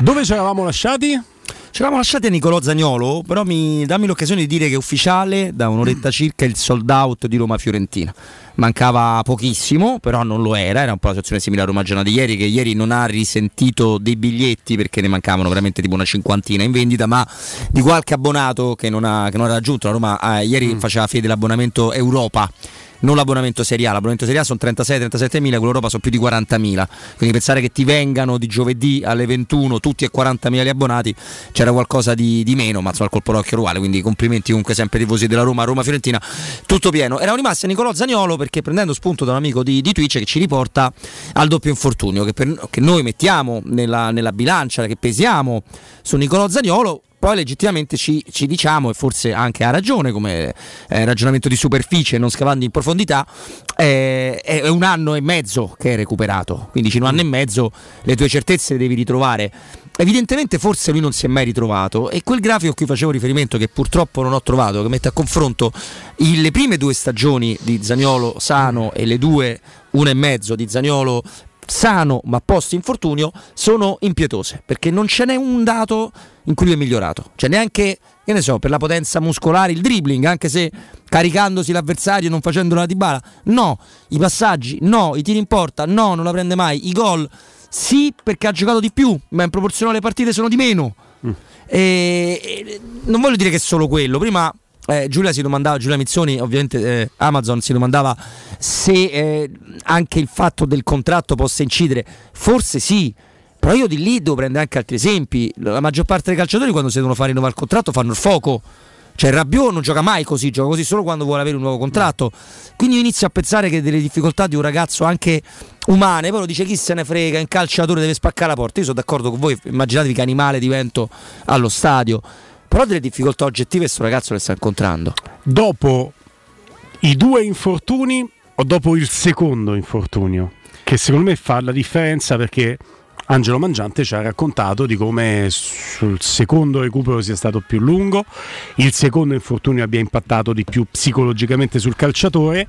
Dove ci eravamo lasciati? Ci Ci eravamo lasciati a Nicolò Zagnolo, però mi, dammi l'occasione di dire che è ufficiale da un'oretta circa il sold out di Roma Fiorentina. Mancava pochissimo, però non lo era, era un po' la situazione simile a Roma Giornata di ieri, che ieri non ha risentito dei biglietti perché ne mancavano veramente tipo una cinquantina in vendita, ma di qualche abbonato che non ha, che non ha raggiunto. La Roma eh, ieri faceva fede l'abbonamento Europa non l'abbonamento Serie l'abbonamento Serie sono 36-37 mila, quello Europa sono più di 40 mila, quindi pensare che ti vengano di giovedì alle 21 tutti e 40 mila gli abbonati c'era qualcosa di, di meno, ma insomma il colpo d'occhio uguale, quindi complimenti comunque sempre ai tifosi della Roma, Roma Fiorentina, tutto pieno. Erano rimasti a Nicolò Zagnolo perché prendendo spunto da un amico di, di Twitch che ci riporta al doppio infortunio che, per- che noi mettiamo nella, nella bilancia, che pesiamo su Nicolò Zagnolo, poi legittimamente ci, ci diciamo, e forse anche ha ragione come eh, ragionamento di superficie, non scavando in profondità, eh, è un anno e mezzo che è recuperato, quindi in un anno e mezzo le tue certezze le devi ritrovare. Evidentemente forse lui non si è mai ritrovato e quel grafico a cui facevo riferimento che purtroppo non ho trovato, che mette a confronto il- le prime due stagioni di Zagnolo sano e le due, una e mezzo di Zagnolo sano ma post infortunio sono impietose perché non ce n'è un dato in cui lui è migliorato. Cioè neanche che ne so per la potenza muscolare il dribbling anche se caricandosi l'avversario e non facendolo la dibala no. I passaggi no. I tiri in porta no non la prende mai. I gol sì perché ha giocato di più ma in proporzione alle partite sono di meno. E, e non voglio dire che è solo quello. Prima eh, Giulia si domandava, Giulia Mizzoni, ovviamente eh, Amazon si domandava se eh, anche il fatto del contratto possa incidere. Forse sì, però io di lì devo prendere anche altri esempi. La maggior parte dei calciatori quando si devono fare rinnovare il contratto fanno il fuoco. Cioè Rabiot non gioca mai così, gioca così solo quando vuole avere un nuovo contratto. Quindi io inizio a pensare che delle difficoltà di un ragazzo anche umane, poi lo dice chi se ne frega, un calciatore deve spaccare la porta. Io sono d'accordo con voi, immaginatevi che animale divento allo stadio. Però delle difficoltà oggettive questo ragazzo le sta incontrando. Dopo i due infortuni o dopo il secondo infortunio? Che secondo me fa la differenza perché Angelo Mangiante ci ha raccontato di come sul secondo recupero sia stato più lungo, il secondo infortunio abbia impattato di più psicologicamente sul calciatore.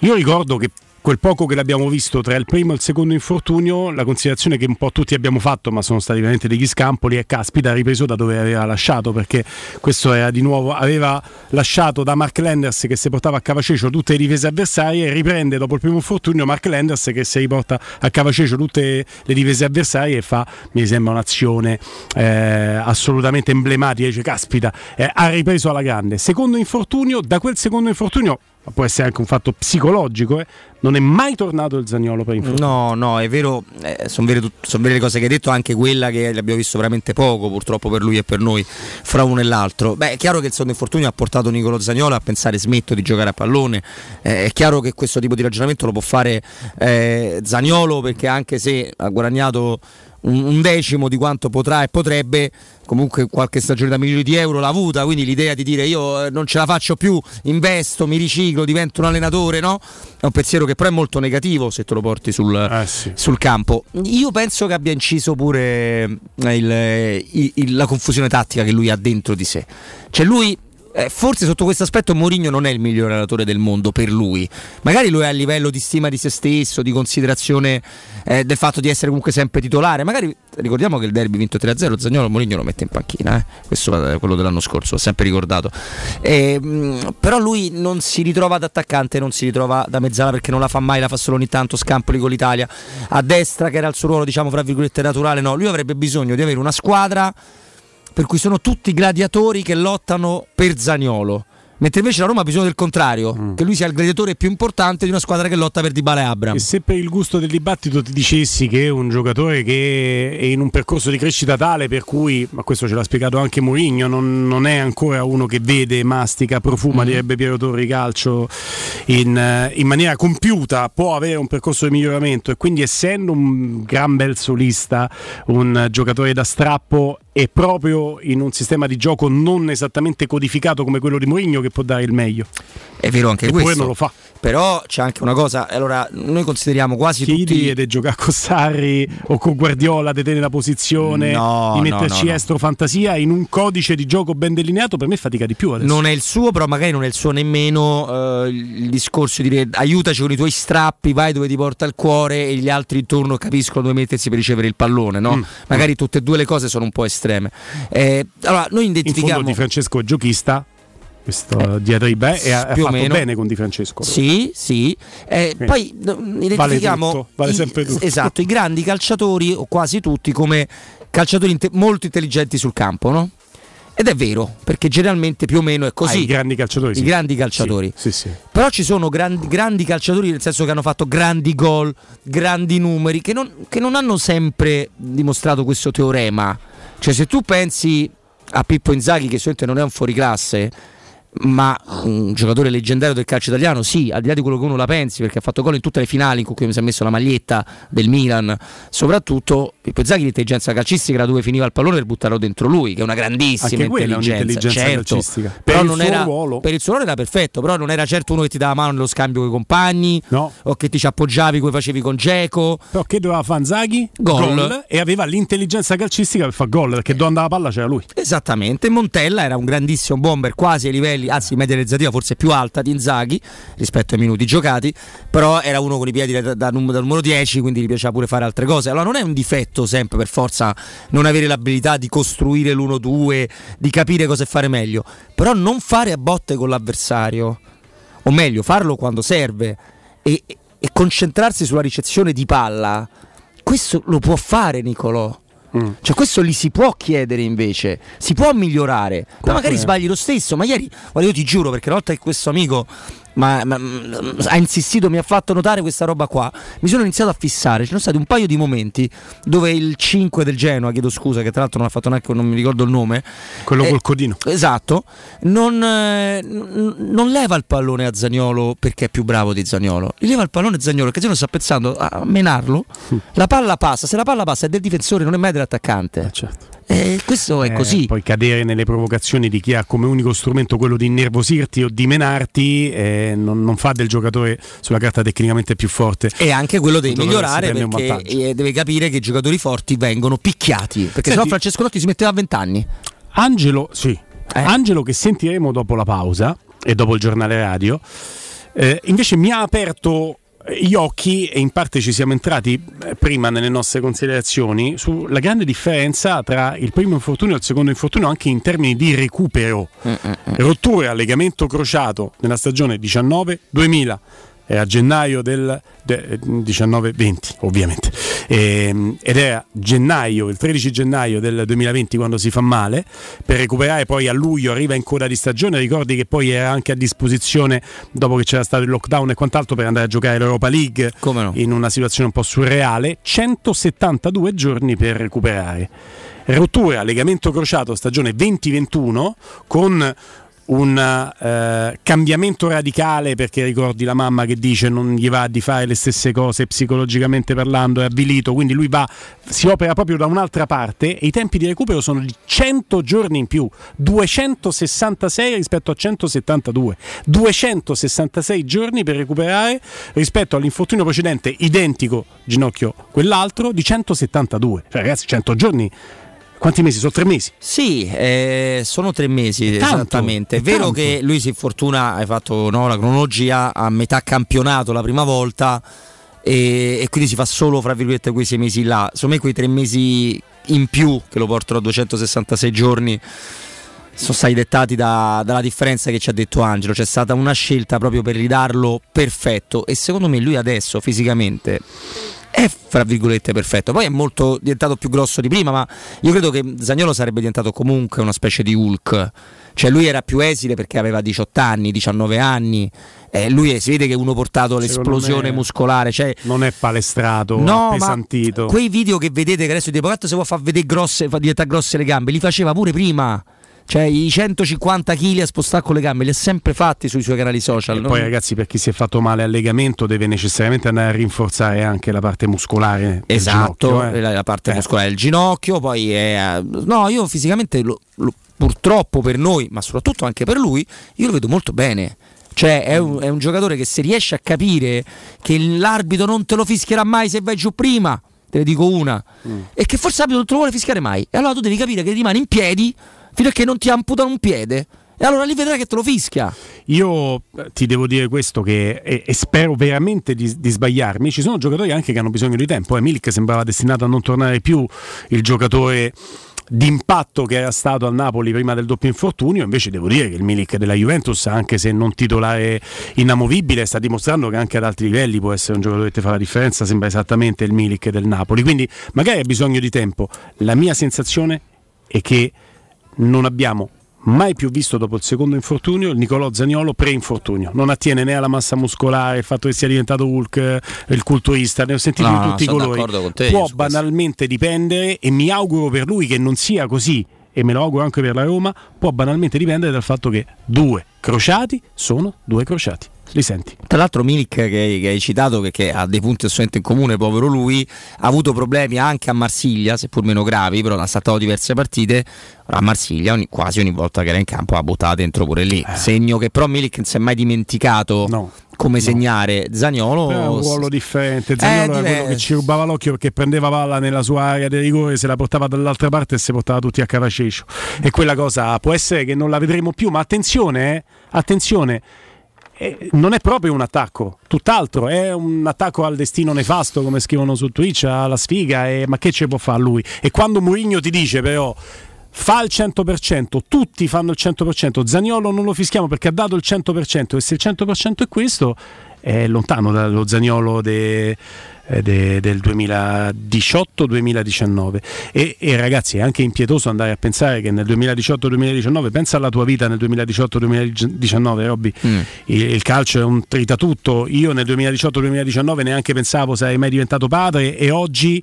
Io ricordo che quel poco che l'abbiamo visto tra il primo e il secondo infortunio, la considerazione che un po' tutti abbiamo fatto, ma sono stati veramente degli scampoli, è caspita, ha ripreso da dove aveva lasciato, perché questo era di nuovo, aveva lasciato da Mark Lenders che si portava a cavacecio tutte le difese avversarie e riprende dopo il primo infortunio Mark Lenders che si riporta a cavacecio tutte le difese avversarie e fa, mi sembra, un'azione eh, assolutamente emblematica, dice caspita, eh, ha ripreso alla grande. Secondo infortunio, da quel secondo infortunio ma può essere anche un fatto psicologico, eh, non è mai tornato il Zagnolo per infortunio. No, no, è vero, eh, sono vere, son vere le cose che hai detto, anche quella che abbiamo visto veramente poco, purtroppo per lui e per noi, fra uno e l'altro. Beh, è chiaro che il secondo infortunio ha portato Nicolo Zagnolo a pensare smetto di giocare a pallone, Eh, è chiaro che questo tipo di ragionamento lo può fare eh, Zagnolo perché anche se ha guadagnato un, decimo di quanto potrà e potrebbe, comunque qualche stagione da milioni di euro l'ha avuta, quindi l'idea di dire io eh, non ce la faccio più, investo, mi riciclo, divento un allenatore, no? È un pensiero che però è molto negativo se te lo porti sul, sul campo. Io penso che abbia inciso pure eh, il- il- il- la confusione tattica che lui ha dentro di sé. Cioè lui eh, forse sotto questo aspetto Mourinho non è il miglior allenatore del mondo per lui. Magari lo è a livello di stima di se stesso, di considerazione eh, del fatto di essere comunque sempre titolare. Magari ricordiamo che il derby vinto 3-0, Zagnolo Mourinho lo mette in panchina, eh. questo è quello dell'anno scorso, ho sempre ricordato. E, mh, però lui non si ritrova da attaccante, non si ritrova da mezzala perché non la fa mai, la fa solo ogni tanto, scampoli con l'Italia. A destra, che era il suo ruolo, diciamo, fra virgolette naturale, no. Lui avrebbe bisogno di avere una squadra per cui sono tutti gladiatori che lottano per Zagnolo. Mentre invece la Roma ha bisogno del contrario, che lui sia il gladiatore più importante di una squadra che lotta per Dybala e Abram. E se per il gusto del dibattito ti dicessi che è un giocatore che è in un percorso di crescita tale per cui, ma questo ce l'ha spiegato anche Mourinho, non, non è ancora uno che vede, mastica, profuma, direbbe Piero Torri calcio in, eh, in maniera compiuta, può avere un percorso di miglioramento e quindi essendo un gran bel solista, un giocatore da strappo e proprio in un sistema di gioco non esattamente codificato come quello di Mourinho che può dare il meglio. È vero anche Eppure questo. non lo fa. Però c'è anche una cosa, allora noi consideriamo quasi Chi tutti gli chiede giocare con Sarri o con Guardiola, di tenere la posizione, No, di metterci no, no. estro fantasia in un codice di gioco ben delineato, per me fatica di più adesso. Non è il suo, però magari non è il suo nemmeno eh, il discorso di dire aiutaci con i tuoi strappi, vai dove ti porta il cuore e gli altri intorno capiscono dove mettersi per ricevere il pallone, no? Mm. Magari tutte e due le cose sono un po' estreme. Eh, allora, noi In identifichiamo. fondo Di Francesco è giochista, questo diatriba e ha, ha Eh, più o fatto meno. bene con Di Francesco. Sì, sì. Eh. Poi identifichiamo tutto, vale i- sempre tutto. Esatto, i grandi calciatori, o quasi tutti, come calciatori inte- molto intelligenti sul campo, no? Ed è vero, perché generalmente più o meno è così. Ah, i grandi calciatori. I sì. grandi calciatori. Sì, sì. Però ci sono grandi, grandi calciatori nel senso che hanno fatto grandi gol, grandi numeri, che non, che non hanno sempre dimostrato questo teorema. Cioè se tu pensi a Pippo Inzaghi, che sicuramente non è un fuoriclasse, ma un giocatore leggendario del calcio italiano, sì, al di là di quello che uno la pensi, perché ha fatto gol in tutte le finali in cui mi si è messo la maglietta del Milan, soprattutto Pippo Inzaghi l'intelligenza calcistica era dove finiva il pallone per buttarlo dentro lui, che è una grandissima intelligenza, un'intelligenza certo, calcistica. Per però il era, ruolo. per il suo ruolo era perfetto, però non era certo uno che ti dava mano nello scambio con i compagni, No. o che ti ci appoggiavi come facevi con Geco. Però che doveva fare Zaghi? Gol. e aveva l'intelligenza calcistica per fare gol perché dove andava la palla c'era lui. Esattamente, Montella era un grandissimo bomber quasi ai livelli, anzi media realizzativa forse più alta di Inzaghi rispetto ai minuti giocati, però era uno con i piedi da, da da numero 10, quindi gli piaceva pure fare altre cose. Allora non è un difetto sempre per forza non avere l'abilità di costruire l'1-2, di capire cosa fare meglio, però non fare a botte con l'avversario, o meglio farlo quando serve e, e concentrarsi sulla ricezione di palla, questo lo può fare Nicolò. Cioè questo li si può chiedere invece, si può migliorare, ma magari sbagli lo stesso, ma ieri, guarda io ti giuro perché una volta che questo amico ma- ma- ma- ha insistito, mi ha fatto notare questa roba qua, mi sono iniziato a fissare, ci sono stati un paio di momenti dove il 5 del Genoa, chiedo scusa che tra l'altro non ha fatto neanche, non mi ricordo il nome, Quello eh, col codino. Esatto, non, eh, non leva il pallone a Zagnolo perché è più bravo di Zagnolo, leva il pallone a Zagnolo perché Zagnolo sta pensando a menarlo, la palla passa, se la palla passa è del difensore, non è mai dell'attaccante. E questo è Eh, così. Poi cadere nelle provocazioni di chi ha come unico strumento quello di innervosirti o di menarti eh, non, non fa del giocatore sulla carta tecnicamente più forte. E anche quello giocatore migliorare perché eh, deve capire che i giocatori forti vengono picchiati. Perché Senti- sennò Francesco Lotti si metteva a 20 anni. Angelo, sì. Angelo che sentiremo dopo la pausa e dopo il giornale radio, eh, invece mi ha aperto gli occhi e in parte ci siamo entrati eh, prima nelle nostre considerazioni sulla grande differenza tra il primo infortunio e il secondo infortunio anche in termini di recupero. Rottura, legamento crociato nella stagione 19-2000 è a gennaio del de- 19-20 ovviamente. Ehm, ed era gennaio, il 13 gennaio del 2020 quando si fa male. Per recuperare poi a luglio arriva in coda di stagione. Ricordi che poi era anche a disposizione dopo che c'era stato il lockdown e quant'altro per andare a giocare l'Europa League. In una situazione un po' surreale. 172 giorni per recuperare. Rottura, legamento crociato stagione 2021 con un eh, cambiamento radicale perché ricordi la mamma che dice non gli va di fare le stesse cose psicologicamente parlando, è avvilito, quindi lui va, si opera proprio da un'altra parte e i tempi di recupero sono di 100 giorni in più, 266 rispetto a 172, 266 giorni per recuperare rispetto all'infortunio precedente identico, ginocchio quell'altro, di 172, cioè ragazzi 100 giorni quanti mesi? Sono tre mesi? Sì, eh, sono tre mesi Tanto, esattamente. È vero tanto. che lui si infortuna, hai fatto no, la cronologia a metà campionato la prima volta e, e quindi si fa solo fra virgolette quei sei mesi là. Secondo me quei tre mesi in più che lo portano a 266 giorni sono stati dettati da- dalla differenza che ci ha detto Angelo. C'è stata una scelta proprio per ridarlo perfetto e secondo me lui adesso fisicamente è fra virgolette perfetto. Poi è molto diventato più grosso di prima, ma io credo che Zagnolo sarebbe diventato comunque una specie di Hulk. Cioè lui era più esile perché aveva 18 anni, 19 anni. Eh, lui è- si vede che uno portato all'esplosione me muscolare. Cioè, Non è palestrato, No, appesantito. quei video che vedete che adesso tipo Gatto se vuoi far vedere grosse, fa diventare grosse le gambe, li faceva pure prima. Cioè i 150 kg a spostare con le gambe li ha sempre fatti sui suoi canali social. E no? poi ragazzi per chi si è fatto male al legamento deve necessariamente andare a rinforzare anche la parte muscolare Esatto, eh. la, parte muscolare del ginocchio, poi è, no, io fisicamente lo- lo- purtroppo per noi, ma soprattutto anche per lui, io lo vedo molto bene. Cioè è un, è un giocatore che se riesce a capire che l'arbitro non te lo fischierà mai se vai giù prima, te ne dico una, e che forse l'arbitro non te lo vuole fischiare mai, e allora tu devi capire che rimani in piedi fino a che non ti amputano un piede. E allora lì vedrai che te lo fischia. Io eh, ti devo dire questo che, e, e spero veramente di, di sbagliarmi, ci sono giocatori anche che hanno bisogno di tempo, eh. Milik sembrava destinato a non tornare più il giocatore d'impatto che era stato al Napoli prima del doppio infortunio, invece devo dire che il Milik della Juventus, anche se non titolare inamovibile, sta dimostrando che anche ad alti livelli può essere un giocatore che fa la differenza, sembra esattamente il Milik del Napoli, quindi magari ha bisogno di tempo. La mia sensazione è che non abbiamo mai più visto dopo il secondo infortunio il Nicolò Zaniolo pre-infortunio. Non attiene né alla massa muscolare, il fatto che sia diventato Hulk, eh, il culturista, ne ho sentiti No, tutti i colori. te, Può su questo. banalmente dipendere e mi auguro per lui che non sia così e me lo auguro anche per la Roma, può banalmente dipendere dal fatto che due crociati sono due crociati. Li senti? Tra l'altro Milik che, che hai citato, che, che ha dei punti assolutamente in comune, povero lui, ha avuto problemi anche a Marsiglia, seppur meno gravi, però ha saltato diverse partite. A Marsiglia ogni- quasi ogni volta che era in campo ha buttato dentro pure lì. Eh. Segno che però Milik non si è mai dimenticato come segnare. Zaniolo Però è un ruolo differente. Zaniolo era quello che ci rubava l'occhio perché prendeva palla nella sua area di rigore, se la portava dall'altra parte e si portava tutti a Cavacecio. E quella cosa può essere che non la vedremo più, ma attenzione, eh, attenzione. Eh, non è proprio un attacco, tutt'altro, è un attacco al destino nefasto, come scrivono su Twitch, alla sfiga, e- ma che ci può fare lui? E quando Mourinho ti dice però fa il 100%, tutti fanno il 100%, Zaniolo non lo fischiamo perché ha dato il 100% e se il 100% è questo è lontano dallo Zaniolo de- de- del 2018-2019 e, e ragazzi è anche impietoso andare a pensare che nel 2018-2019 pensa alla tua vita nel 2018-2019 Robby. Mm. il, il calcio è un tritatutto. Io nel 2018-2019 neanche pensavo sarei mai diventato padre e oggi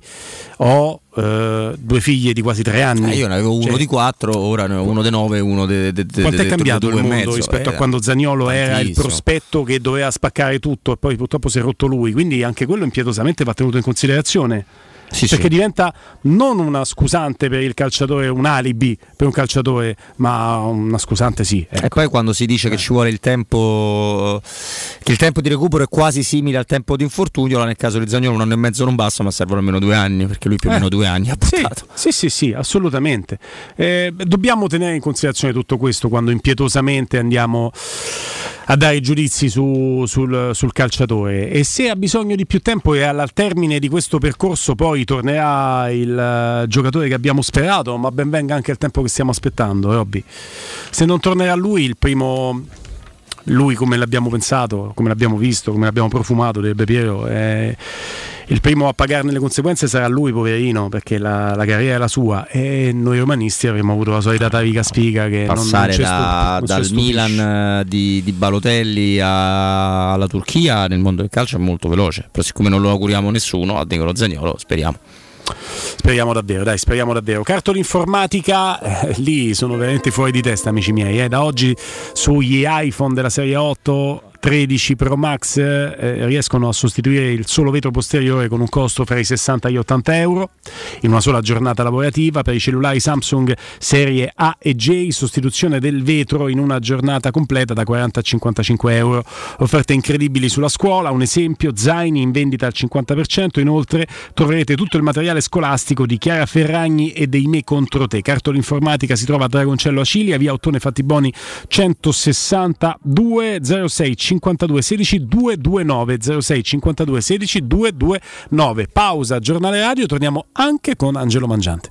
ho eh, due figlie di quasi tre anni. Eh, io ne avevo uno Cioè, di quattro, ora ne ho uno di nove, uno di quanto è cambiato il mondo rispetto a Eh, quando Zagnolo era il prospetto che doveva spaccare tutto e poi purtroppo si è rotto lui, quindi anche quello impietosamente va tenuto in considerazione. Sì, perché sì. diventa non una scusante per il calciatore, un alibi per un calciatore, ma una scusante sì. ecco. E poi quando si dice che ci vuole il tempo, che il tempo di recupero è quasi simile al tempo di infortunio, allora nel caso di Zagnolo un anno e mezzo non basta, ma servono almeno due anni, perché lui più o Eh. meno due anni ha Sì, buttato. sì, sì, sì, assolutamente. Eh, dobbiamo tenere in considerazione tutto questo quando impietosamente andiamo a dare giudizi su- sul, sul calciatore e se ha bisogno di più tempo e al termine di questo percorso poi tornerà il eh, giocatore che abbiamo sperato, ma ben venga anche il tempo che stiamo aspettando, Robby. Se non tornerà lui, il primo lui come l'abbiamo pensato, come l'abbiamo visto, come l'abbiamo profumato, direbbe Piero, eh, il primo a pagarne le conseguenze sarà lui, poverino, perché la, la carriera è la sua e noi romanisti avremmo avuto la solita tavica spiga che non- Passare non, ci da- stup- non dal stupisce. Milan eh, di, di Balotelli a- alla Turchia nel mondo del calcio è molto veloce, però siccome non lo auguriamo nessuno, a Nicolo Zagnolo speriamo. Speriamo davvero, dai, speriamo davvero. Cartoli informatica, eh, lì sono veramente fuori di testa, amici miei. eh. Da oggi sugli iPhone della serie 8 13 Pro Max eh, riescono a sostituire il solo vetro posteriore con un costo fra i 60 e gli 80 euro in una sola giornata lavorativa. Per i cellulari Samsung serie A e J, sostituzione del vetro in una giornata completa da 40 a 55 euro. Offerte incredibili sulla scuola, un esempio, zaini in vendita al 50%, inoltre troverete tutto il materiale scolastico di Chiara Ferragni e dei Me contro te. Cartola informatica si trova a Dragoncello Acilia, via Ottone Fattiboni 162 06 52 16 229 06 52 16 229. Pausa, giornale radio, torniamo anche con Angelo Mangiante.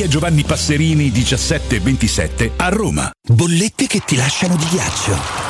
via Giovanni Passerini 1727 a Roma. Bollette che ti lasciano di ghiaccio.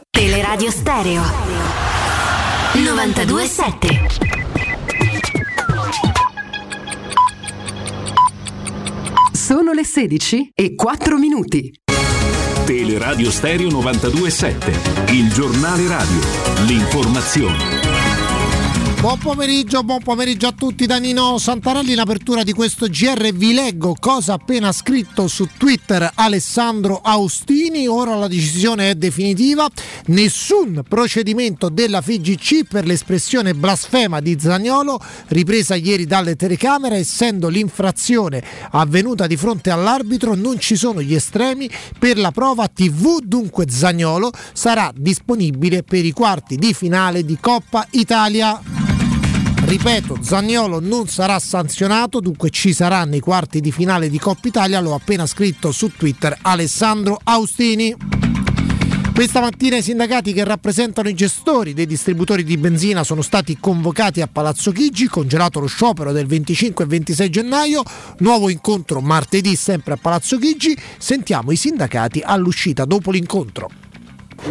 Teleradio Stereo 927 Sono le 16 e 4 minuti. Teleradio Stereo 927, il giornale radio, l'informazione. Buon pomeriggio, buon pomeriggio a tutti. Da Nino Santarelli in apertura di questo GR vi leggo cosa appena scritto su Twitter Alessandro Austini, ora la decisione è definitiva, nessun procedimento della FIGC per l'espressione blasfema di Zagnolo ripresa ieri dalle telecamere. Essendo l'infrazione avvenuta di fronte all'arbitro non ci sono gli estremi. Per la prova TV dunque Zagnolo sarà disponibile per i quarti di finale di Coppa Italia. Ripeto, Zagnolo non sarà sanzionato, dunque ci saranno i quarti di finale di Coppa Italia, l'ho appena scritto su Twitter Alessandro Austini. Questa mattina i sindacati che rappresentano i gestori dei distributori di benzina sono stati convocati a Palazzo Chigi, congelato lo sciopero del 25 e 26 gennaio, nuovo incontro martedì sempre a Palazzo Chigi, sentiamo i sindacati all'uscita dopo l'incontro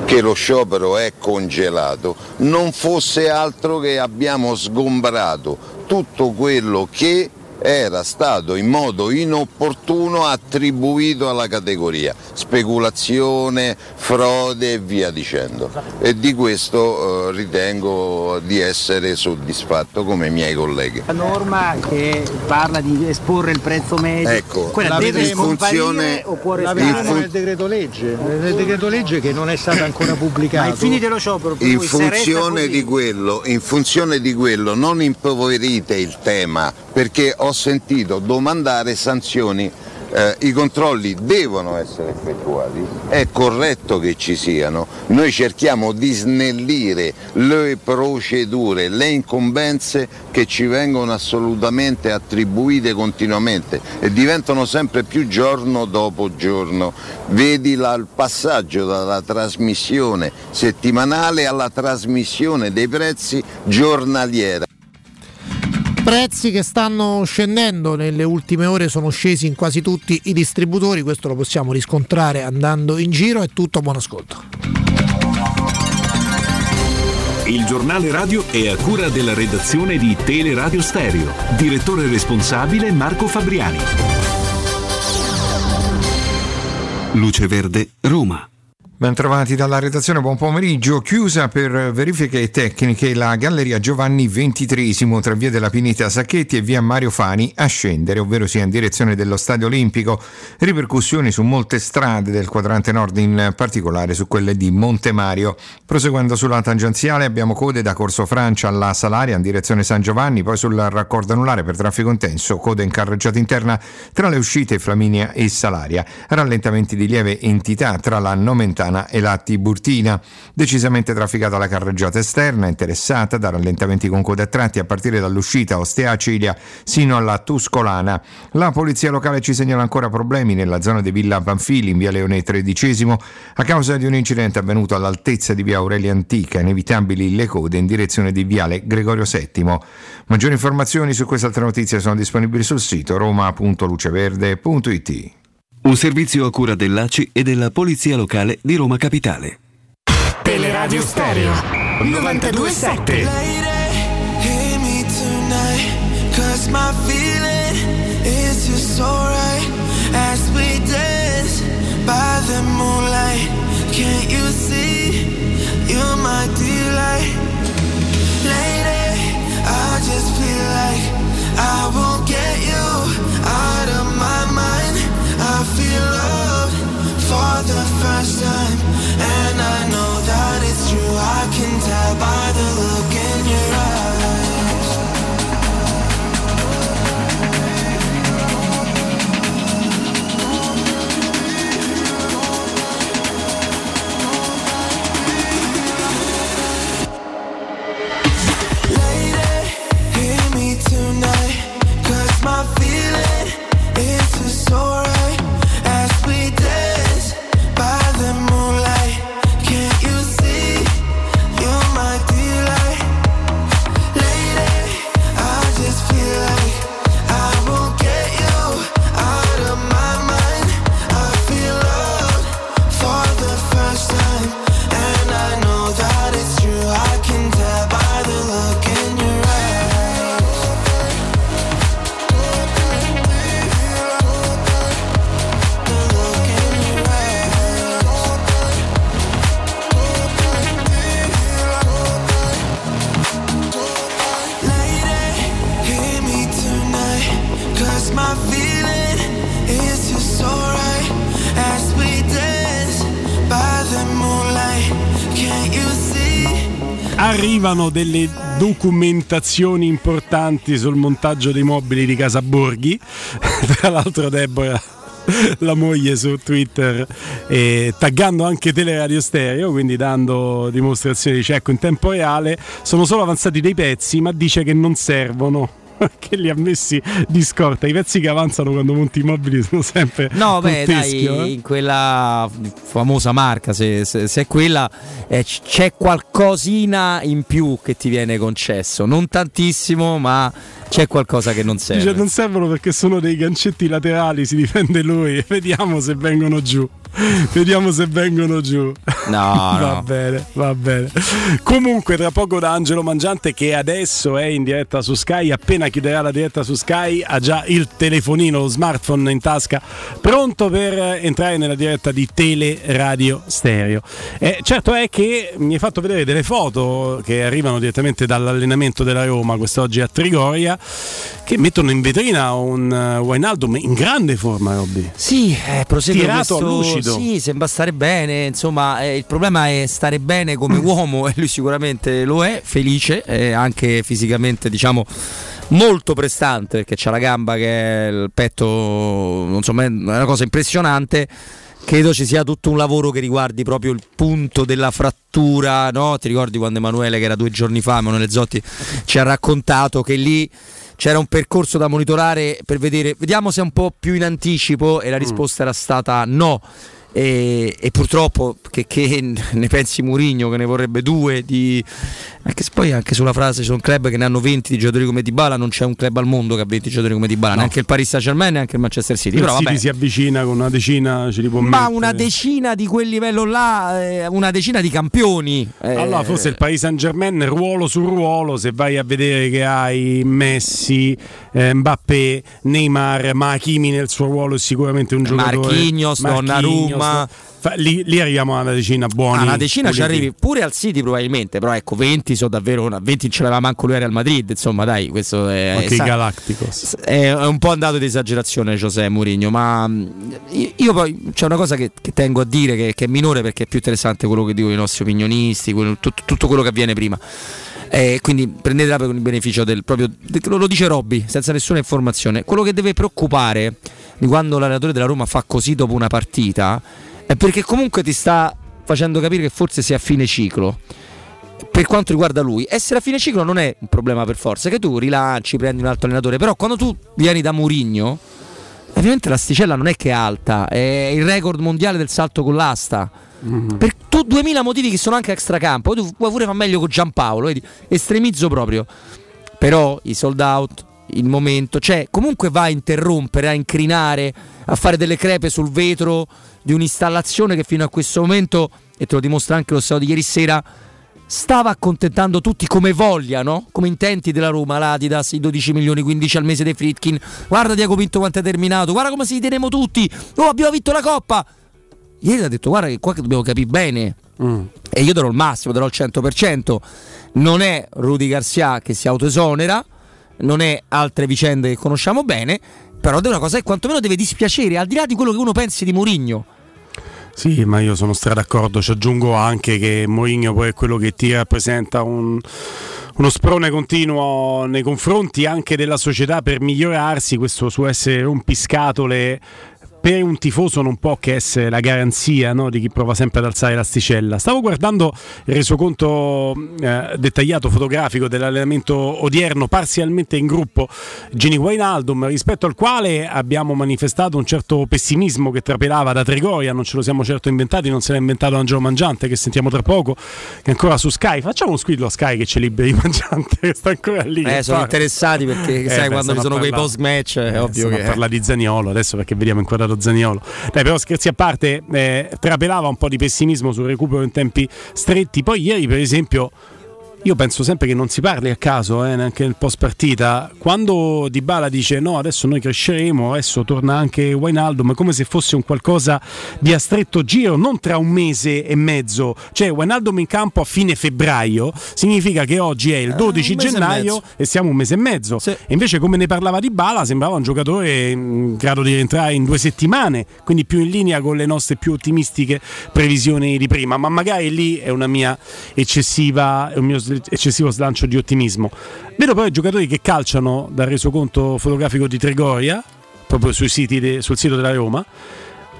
che lo sciopero è congelato non fosse altro che abbiamo sgombrato tutto quello che era stato in modo inopportuno attribuito alla categoria speculazione, frode e via dicendo. E di questo eh, ritengo di essere soddisfatto come i miei colleghi. La norma che parla di esporre il prezzo medio, Ecco, quella la deve in funzione- o può La restare? vediamo fun- nel decreto legge, nel decreto legge che non è stato ancora pubblicato. Ma ai fini dello sciopero, per In funzione, quello, in funzione di quello non impoverite il tema perché ho sentito domandare sanzioni. Eh, I controlli devono essere effettuati, è corretto che ci siano, noi cerchiamo di snellire le procedure, le incombenze che ci vengono assolutamente attribuite continuamente e diventano sempre più giorno dopo giorno. Vedi la- il passaggio dalla trasmissione settimanale alla trasmissione dei prezzi giornaliera. Prezzi che stanno scendendo nelle ultime ore sono scesi in quasi tutti i distributori, questo lo possiamo riscontrare andando in giro, è tutto, buon ascolto. Il giornale radio è a cura della redazione di Teleradio Stereo. Direttore responsabile Marco Fabriani. Luce Verde, Roma. Bentrovati dalla redazione, buon pomeriggio. Chiusa per verifiche tecniche la Galleria Giovanni XXIII tra via della Pineta Sacchetti e via Mario Fani a scendere, ovvero sia in direzione dello Stadio Olimpico. Ripercussioni su molte strade del quadrante nord, in particolare su quelle di Monte Mario. Proseguendo sulla tangenziale abbiamo code da Corso Francia alla Salaria in direzione San Giovanni, poi sul raccordo anulare per traffico intenso, code in carreggiata interna tra le uscite Flaminia e Salaria. Rallentamenti di lieve entità tra la Nomentana e la Tiburtina. Decisamente trafficata la carreggiata esterna, interessata da rallentamenti con code a tratti a partire dall'uscita Ostea Cilia sino alla Tuscolana. La polizia locale ci segnala ancora problemi nella zona di Villa Panfili in via Leone XIII a causa di un incidente avvenuto all'altezza di via Aurelia Antica, inevitabili le code in direzione di viale Gregorio VII. Maggiori informazioni su queste altre notizie sono disponibili sul sito roma.luceverde.it. Un servizio a cura dell'ACI e della Polizia Locale di Roma Capitale. Teleradio Stereo 927. Hit me tonight, cause my feeling is just alright. As we dance by the moonlight, can't you see? You're my delight. Lady, I just feel like I won't and I know that it's true. I can tell by the look Arrivano delle documentazioni importanti sul montaggio dei mobili di Casa Borghi. Tra l'altro, Deborah, la moglie su Twitter, eh, taggando anche Teleradio Stereo, quindi dando dimostrazioni di cecco in tempo reale. Sono solo avanzati dei pezzi, ma dice che non servono. Che li ha messi di scorta. I pezzi che avanzano quando monti i mobili sono sempre. No, beh, dai, eh. in quella famosa marca, se, se- se è quella, eh, c'è qualcosina in più che ti viene concesso. Non tantissimo, ma c'è qualcosa che non serve. Dice non servono perché sono dei gancetti laterali, si difende lui. Vediamo se vengono giù. Vediamo se vengono giù. No, va no. bene, va bene. Comunque, tra poco da Angelo Mangiante, che adesso è in diretta su Sky, appena chiuderà la diretta su Sky, ha già il telefonino, lo smartphone in tasca, pronto per entrare nella diretta di Tele Radio Stereo. Eh, certo è che mi hai fatto vedere delle foto che arrivano direttamente dall'allenamento della Roma quest'oggi a Trigoria, che mettono in vetrina un uh, Wijnaldum in grande forma, Robby. Sì, eh, prosegue Tirato questo, lucido. Sì, sembra stare bene. Insomma, eh, il problema è stare bene come uomo e lui sicuramente lo è, felice, eh, anche fisicamente, diciamo. Molto prestante perché c'ha la gamba che è il petto, non so, è una cosa impressionante. Credo ci sia tutto un lavoro che riguardi proprio il punto della frattura. No? Ti ricordi quando Emanuele, che era due giorni fa, Emanuele Zotti ci ha raccontato che lì c'era un percorso da monitorare per vedere, vediamo se è un po' più in anticipo e la risposta era stata no. E, e purtroppo che, che ne pensi Murigno che ne vorrebbe due di anche se poi anche sulla frase ci sono club che ne hanno 20 di giocatori come Dybala non c'è un club al mondo che ha 20 giocatori come Dybala No. neanche il Paris Saint Germain neanche il Manchester City Il però City vabbè si avvicina con una decina, ce li può ma mettere. una decina di quel livello là eh, una decina di campioni eh, Allora, forse il Paris Saint Germain, ruolo su ruolo, se vai a vedere che hai Messi, eh, Mbappé, Neymar, ma Hakimi nel suo ruolo è sicuramente un giocatore. Marquinhos, Donnarumma. Lì, lì arriviamo a una decina buoni. a una decina ci puliti. arrivi pure al City probabilmente però ecco 20 sono davvero una 20 ce l'aveva manco lui a Real Madrid insomma dai questo è, Anche sa- Galacticos. è un po' andato di esagerazione José Mourinho ma mh, io, poi c'è una cosa che, che tengo a dire che, che è minore perché è più interessante quello che dicono i nostri opinionisti quello- tut- tutto quello che avviene prima Eh, quindi prendetela con il beneficio del proprio lo lo dice Robby senza nessuna informazione quello che deve preoccupare di quando l'allenatore della Roma fa così dopo una partita è perché comunque ti sta facendo capire che forse sei a fine ciclo per quanto riguarda lui, essere a fine ciclo non è un problema per forza, che tu rilanci, prendi un altro allenatore, però quando tu vieni da Murigno, ovviamente l'asticella non è che è alta, è il record mondiale del salto con l'asta. Per tu 2000 motivi che sono anche extracampo, tu puoi pure fare meglio con Giampaolo, vedi? estremizzo proprio. Però i sold out, il momento, cioè comunque va a interrompere, a incrinare, a fare delle crepe sul vetro di un'installazione che fino a questo momento, e te lo dimostra anche lo stato di ieri sera, stava accontentando tutti come voglia, no? Come intenti della Roma, l'Adidas, i 12 milioni, 15 al mese dei Fritkin. Guarda Diaco Pinto quanto è terminato, guarda come si teniamo tutti. Oh, abbiamo vinto la coppa. Ieri ha detto guarda che qua che dobbiamo capire bene. E io darò il massimo, darò il 100%. Non è Rudy Garcia che si autoesonera, non è altre vicende che conosciamo bene, però è una cosa che quantomeno deve dispiacere, al di là di quello che uno pensi di Mourinho. Sì, ma io sono stra d'accordo. Ci aggiungo anche che Mourinho poi è quello che ti rappresenta un, uno sprone continuo nei confronti anche della società per migliorarsi. Questo suo essere rompiscatole per un tifoso non può che essere la garanzia no, di chi prova sempre ad alzare l'asticella. Stavo guardando il resoconto eh, dettagliato fotografico dell'allenamento odierno, parzialmente in gruppo Gini Wijnaldum, rispetto al quale abbiamo manifestato un certo pessimismo che trapelava da Trigoria, non ce lo siamo certo inventati, non se l'ha inventato Angelo Mangiante che sentiamo tra poco, che ancora su Sky. Facciamo uno squillo a Sky che c'è liberi Mangiante, che sta ancora lì. Eh, sono interessati perché sai beh, quando ci sono a quei post match, è Eh, ovvio che a parlare di Zaniolo adesso perché vediamo inquadrato Zaniolo. Dai, però scherzi a parte, eh, trapelava un po' di pessimismo sul recupero in tempi stretti. Poi ieri, per esempio, io penso sempre che non si parli a caso, eh, neanche nel post partita. Quando Dybala dice no, adesso noi cresceremo, adesso torna anche Wijnaldum, come se fosse un qualcosa di a stretto giro, non tra un mese e mezzo. Cioè Wijnaldum in campo a fine febbraio significa che oggi è il 12 un mese e gennaio mezzo. e siamo un mese e mezzo. E invece come ne parlava Dybala sembrava un giocatore in grado di rientrare in due settimane, quindi più in linea con le nostre più ottimistiche previsioni di prima, ma magari lì è una mia eccessiva, è un mio eccessivo slancio di ottimismo. Vedo però i giocatori che calciano dal resoconto fotografico di Trigoria, proprio sui siti de- sul sito della Roma.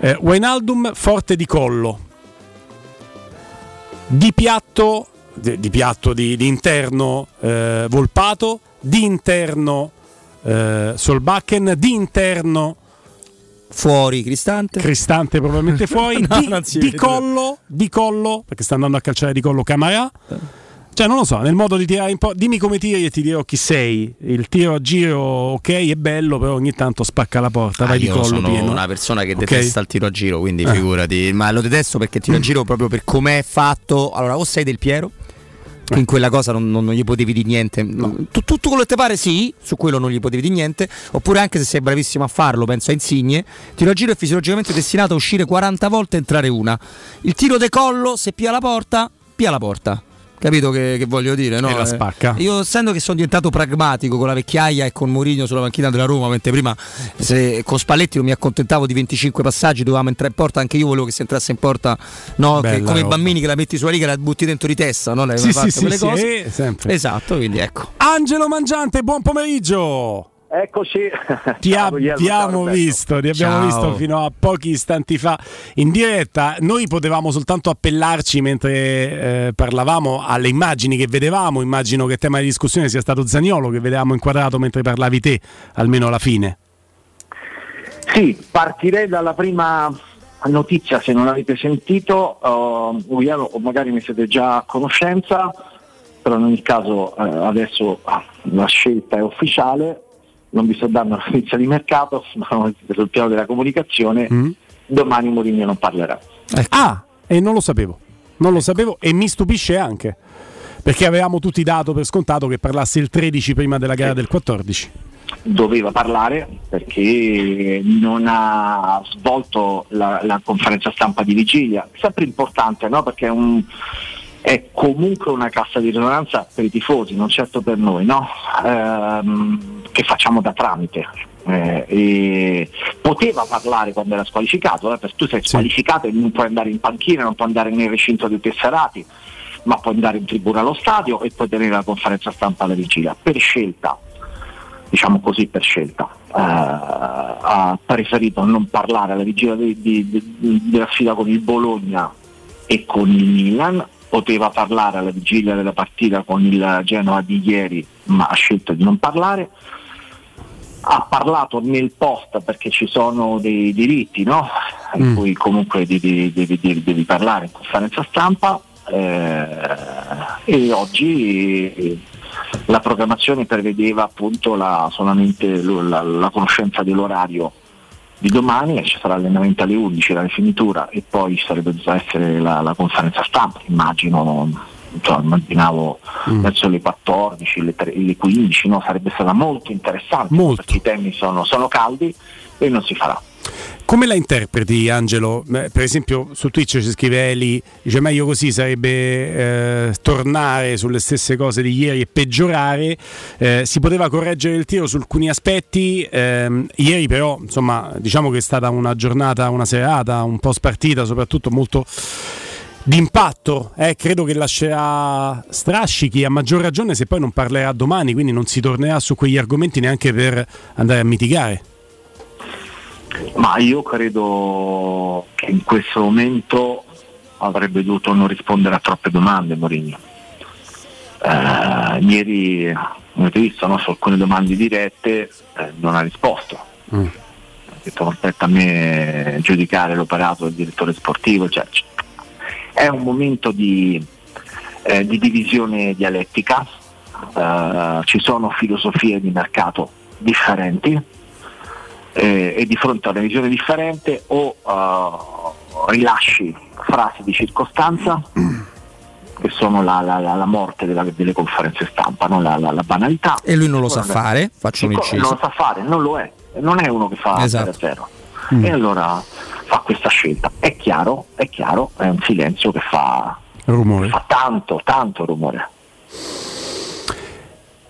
Eh, Wijnaldum forte di collo, di piatto, di, di piatto di, di interno eh, Volpato, di interno eh, Solbakken, di interno fuori Cristante. Cristante probabilmente fuori, No, di, di collo, di collo, perché sta andando a calciare di collo Camara. Cioè, non lo so, nel modo di tirare un po'. Dimmi come tiri e ti dirò chi sei. Il tiro a giro, ok, è bello, però ogni tanto spacca la porta. Ah, vai di io collo sono pieno. una persona che Ok? detesta il tiro a giro, quindi Eh. figurati. Ma lo detesto perché il tiro a giro proprio per com'è fatto. Allora, o sei del Piero. che In quella cosa non, non- non gli potevi dire niente. Tu- tutto quello che ti pare, sì, su quello non gli potevi dire niente. Oppure, anche se sei bravissimo a farlo, penso a Insigne. Tiro a giro è fisiologicamente destinato a uscire 40 volte e entrare una. Il tiro de collo, se pia la porta, pia la porta. Capito che, che voglio dire? No? E la Eh, spacca. Io essendo che sono diventato pragmatico con la vecchiaia e con Mourinho sulla panchina della Roma, mentre prima se con Spalletti non mi accontentavo di 25 passaggi, dovevamo entrare in porta, anche io volevo che si entrasse in porta, no, che come i bambini che la metti sulla riga e la butti dentro di testa, no? Le Sì, sì, quelle sì, cose. sì, sempre. Esatto, quindi ecco. Angelo Mangiante, buon pomeriggio. Eccoci. Ti Ciao, abbiamo visto, ti abbiamo Ciao. visto fino a pochi istanti fa in diretta. Noi potevamo soltanto appellarci mentre eh, parlavamo alle immagini che vedevamo. Immagino che tema di discussione sia stato Zaniolo che vedevamo inquadrato mentre parlavi te, almeno alla fine. Sì, partirei dalla prima notizia, se non avete sentito, uh, o magari ne siete già a conoscenza, però in ogni caso eh, adesso ah, la scelta è ufficiale, non vi sto dando una notizia di mercato, ma sul piano della comunicazione, Mm. domani Mourinho non parlerà. Ah, e non lo sapevo. Non lo sapevo e mi stupisce anche. Perché avevamo tutti dato per scontato che parlasse il 13 prima della gara del 14. doveva parlare perché non ha svolto la, la conferenza stampa di vigilia, sempre importante no? perché è, un- è comunque una cassa di risonanza per i tifosi, non certo per noi, no? Ehm, che facciamo da tramite. Eh, poteva parlare quando era squalificato, eh, perché tu sei squalificato e non puoi andare in panchina, non puoi andare nel recinto dei tesserati, ma puoi andare in tribuna allo stadio e puoi tenere la conferenza stampa alla vigilia, per scelta diciamo così per scelta, eh, ha preferito non parlare alla vigilia di- di- di- della sfida con il Bologna e con il Milan, poteva parlare alla vigilia della partita con il Genoa di ieri, ma ha scelto di non parlare. Ha parlato nel post perché ci sono dei diritti, no? in cui comunque devi, devi- devi- devi parlare in conferenza stampa eh, e oggi la programmazione prevedeva appunto la- solamente la, la conoscenza dell'orario di domani e ci sarà l'allenamento alle 11, la rifinitura e poi ci sarebbe dovuta essere la, la conferenza stampa, immagino, insomma, immaginavo verso le 14, le, tre- le 15, no? sarebbe stata molto interessante perché i temi sono, sono caldi e non si farà. Come la interpreti, Angelo? Beh, Per esempio, su Twitch ci scrive Eli, dice meglio così sarebbe eh, tornare sulle stesse cose di ieri e peggiorare. Eh, si poteva correggere il tiro su alcuni aspetti. ehm, ieri, però, insomma, diciamo che è stata una giornata, una serata, un po' spartita, soprattutto molto d'impatto. eh, credo che lascerà strascichi, a maggior ragione se poi non parlerà domani, quindi non si tornerà su quegli argomenti neanche per andare a mitigare. Ma io credo che in questo momento avrebbe dovuto non rispondere a troppe domande Mourinho. Eh, ieri avete visto no, su alcune domande dirette eh, non ha risposto. Ha detto non spetta a me giudicare l'operato del direttore sportivo. cioè, è un momento di, eh, di divisione dialettica, eh, ci sono filosofie di mercato differenti eh, e di fronte a una visione differente o eh, rilasci frasi di circostanza che sono la, la- la- morte della- delle conferenze stampa, no? la, la- banalità. E lui non lo sa fare, faccio un inciso. Non lo sa fare, non lo è, non è uno che fa Esatto. 0 Mm. E allora fa questa scelta. È chiaro, è chiaro, è un silenzio che fa, Rumore. fa tanto, tanto rumore.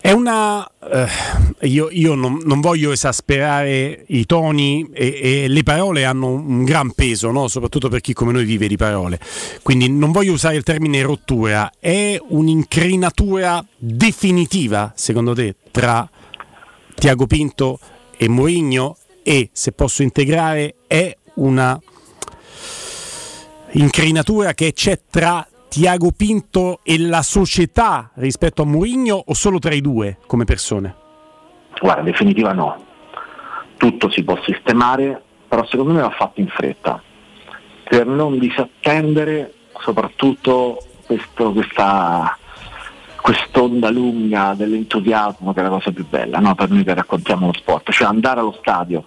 È una. eh, io io non, non voglio esasperare i toni e, e le parole hanno un gran peso, no? soprattutto per chi come noi vive di parole. Quindi non voglio usare il termine rottura. È un'incrinatura definitiva, secondo te, tra Tiago Pinto e Mourinho? E se posso integrare, è una incrinatura che c'è tra Tiago Pinto e la società rispetto a Mourinho o solo tra i due come persone? Guarda, definitiva no. Tutto si può sistemare, però secondo me va fatto in fretta. Per non disattendere soprattutto questo- questa quest'onda lunga dell'entusiasmo che è la cosa più bella no? per noi che raccontiamo lo sport, cioè andare allo stadio.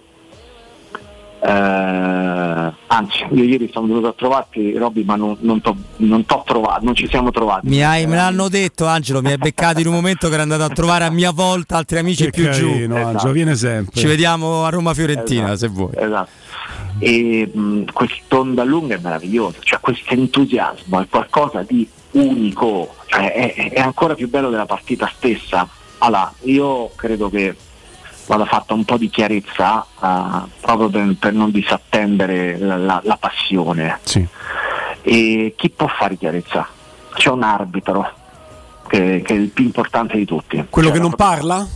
Eh, anzi, io ieri sono venuto a trovarti, Robby, ma non, non t'ho trovato, non ci siamo trovati. Mi hai, me l'hanno detto Angelo, mi hai beccato in un momento che ero andato a trovare a mia volta altri amici Che più giù. carino, Angelo, viene sempre. Ci vediamo a Roma Fiorentina Esatto, se vuoi. Esatto. E mh, quest'onda lunga è meravigliosa, cioè questo entusiasmo è qualcosa di unico, cioè è, è ancora più bello della partita stessa. Allora, io credo che vada fatta un po' di chiarezza eh, proprio per, per non disattendere la, la- la passione. E chi può fare chiarezza? C'è un arbitro che, che è il più importante di tutti. Quello Cioè che non proprietà. parla?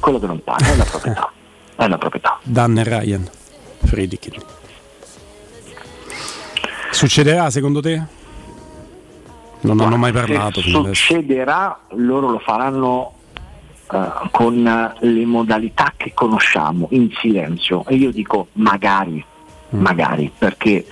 Quello che non parla è la proprietà. È la proprietà. Dan e Ryan. Friedkin. Succederà secondo te? Non hanno mai parlato Se fino adesso. succederà, loro lo faranno eh, con eh, le modalità che conosciamo, in silenzio. E io dico magari, Mm. magari, perché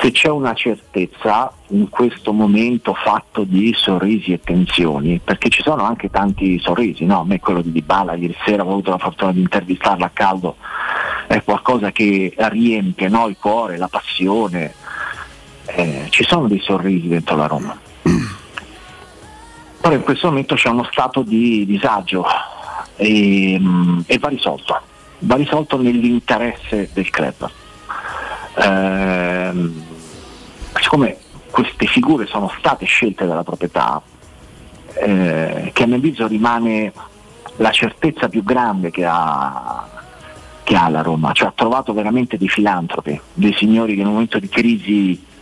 se c'è una certezza in questo momento fatto di sorrisi e tensioni, perché ci sono anche tanti sorrisi, no? A me quello di Dybala ieri sera ho avuto la fortuna di intervistarla a caldo, è qualcosa che riempie no? il cuore, la passione. Eh, ci sono dei sorrisi dentro la Roma. Però in questo momento c'è uno stato di disagio e, mm, e va risolto, va risolto nell'interesse del club. Ehm, siccome queste figure sono state scelte dalla proprietà, eh, che a mio avviso rimane la certezza più grande che ha, che ha la Roma, cioè ha trovato veramente dei filantropi, dei signori che in un momento di crisi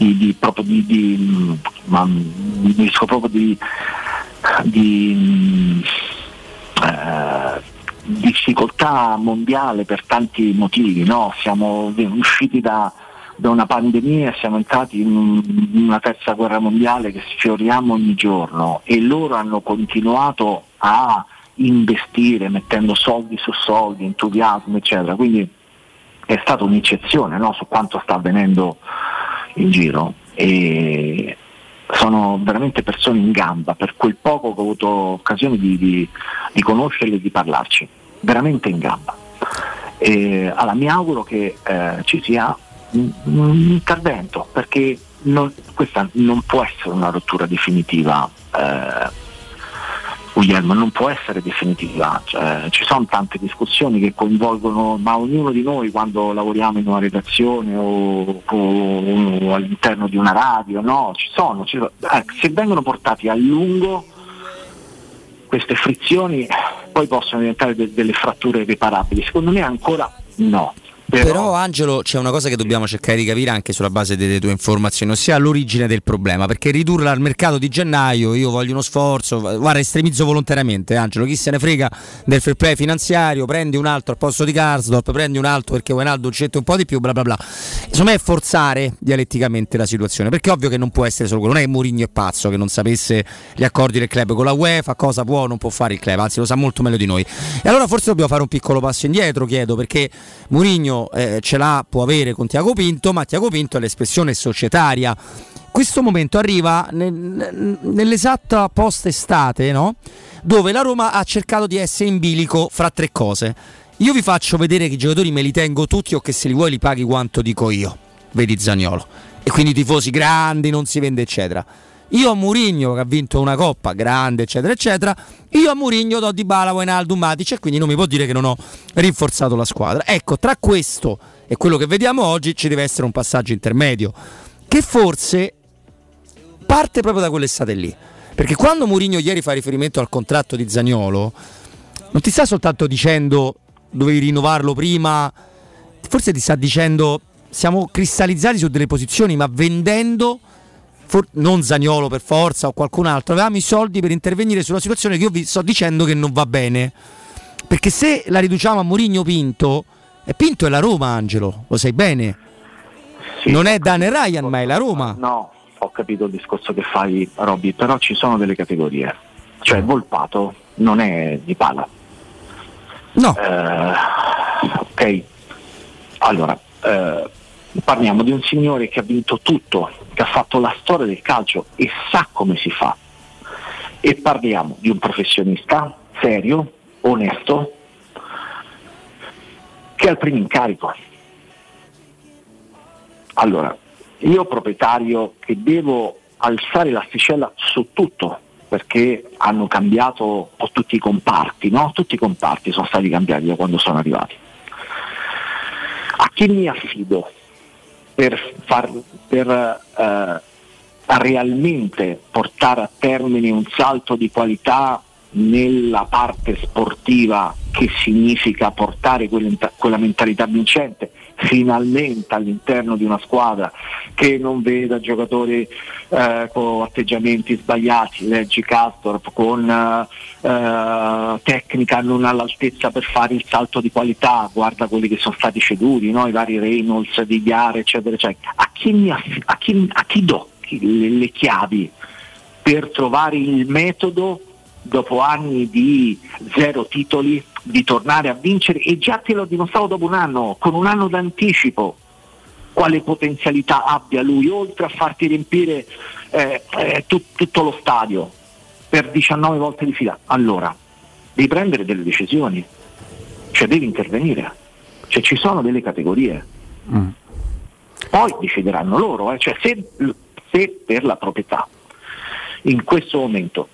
di, di- proprio di, di, mm, ma, dico proprio di, di, mm, eh, difficoltà mondiale per tanti motivi, no? siamo usciti da, da una pandemia, siamo entrati in una terza guerra mondiale che sfioriamo ogni giorno e loro hanno continuato a investire mettendo soldi su soldi, entusiasmo eccetera, quindi è stata un'eccezione no? su quanto sta avvenendo in giro e sono veramente persone in gamba per quel poco che ho avuto occasione di, di, di conoscerli e di parlarci, veramente in gamba. E, allora, mi auguro che eh, ci sia un, un intervento perché non- questa non può essere una rottura definitiva. eh, Guglielmo, non può essere definitiva, Cioè, ci sono tante discussioni che coinvolgono, ma ognuno di noi quando lavoriamo in una redazione o, o all'interno di una radio, no, ci sono, ci sono. Eh, se vengono portati a lungo queste frizioni poi possono diventare de- delle fratture irreparabili, secondo me ancora no. Però, Angelo c'è una cosa che dobbiamo cercare di capire anche sulla base delle tue informazioni, ossia l'origine del problema, perché ridurla al mercato di gennaio, io voglio uno sforzo, guarda estremizzo volontariamente Angelo, chi se ne frega del fair play finanziario, prendi un altro al posto di Karsdorp, prendi un altro perché Wijnaldum ci mette un po' di più, bla bla bla. Insomma è forzare dialetticamente la situazione, perché è ovvio che non può essere solo quello, non è che Mourinho è pazzo che non sapesse gli accordi del club con la UEFA, cosa può o non può fare il club, anzi lo sa molto meglio di noi. E allora forse dobbiamo fare un piccolo passo indietro, chiedo, perché Mourinho eh, ce l'ha, può avere con Tiago Pinto, ma Tiago Pinto è l'espressione societaria. Questo momento arriva nel- nell'esatta post-estate, no? dove la Roma ha cercato di essere in bilico fra tre cose. Io vi faccio vedere che i giocatori me li tengo tutti o che se li vuoi li paghi quanto dico io. Vedi Zagnolo. E quindi i tifosi grandi, non si vende, eccetera. Io a Murigno che ha vinto una coppa grande, eccetera, eccetera. Io a Murigno do di Bala, Wijnaldum, Matic e quindi non mi può dire che non ho rinforzato la squadra. Ecco, tra questo e quello che vediamo oggi ci deve essere un passaggio intermedio che forse parte proprio da quell'estate lì. Perché quando Mourinho ieri fa riferimento al contratto di Zagnolo, non ti sta soltanto dicendo dovevi rinnovarlo prima, forse ti sta dicendo siamo cristallizzati su delle posizioni, ma vendendo for- non Zagnolo per forza o qualcun altro, avevamo i soldi per intervenire sulla situazione che io vi sto dicendo che non va bene. Perché se la riduciamo a Mourinho Pinto, e Pinto è la Roma, Angelo, lo sai bene. non è Dan e Ryan, ma è la Roma. No, ho capito il discorso che fai, Robby, però ci sono delle categorie. Cioè, Volpato non è di pala. No. ok. Allora, eh, parliamo di un signore che ha vinto tutto, che ha fatto la storia del calcio e sa come si fa. e parliamo di un professionista serio, onesto, che è al primo incarico. Allora, io proprietario che devo alzare l'asticella su tutto, perché hanno cambiato tutti i comparti, no? Tutti i comparti sono stati cambiati da quando sono arrivati. A chi mi affido per, far, per eh, realmente portare a termine un salto di qualità nella parte sportiva che significa portare quella mentalità vincente finalmente all'interno di una squadra che non veda giocatori eh, con atteggiamenti sbagliati, leggi Castorp, con eh, tecnica non all'altezza per fare il salto di qualità, guarda quelli che sono stati ceduti, no? i vari Reynolds, Di Gare, eccetera, eccetera. A chi, aff- a chi, a chi do le, le chiavi per trovare il metodo dopo anni di zero titoli di tornare a vincere e già te l'ho dimostrato dopo un anno, con un anno d'anticipo, quale potenzialità abbia lui, oltre a farti riempire eh, eh, tut, tutto lo stadio per 19 volte di fila. Allora, devi prendere delle decisioni, cioè devi intervenire, cioè ci sono delle categorie. Mm. Poi decideranno loro, eh, cioè se, se per la proprietà in questo momento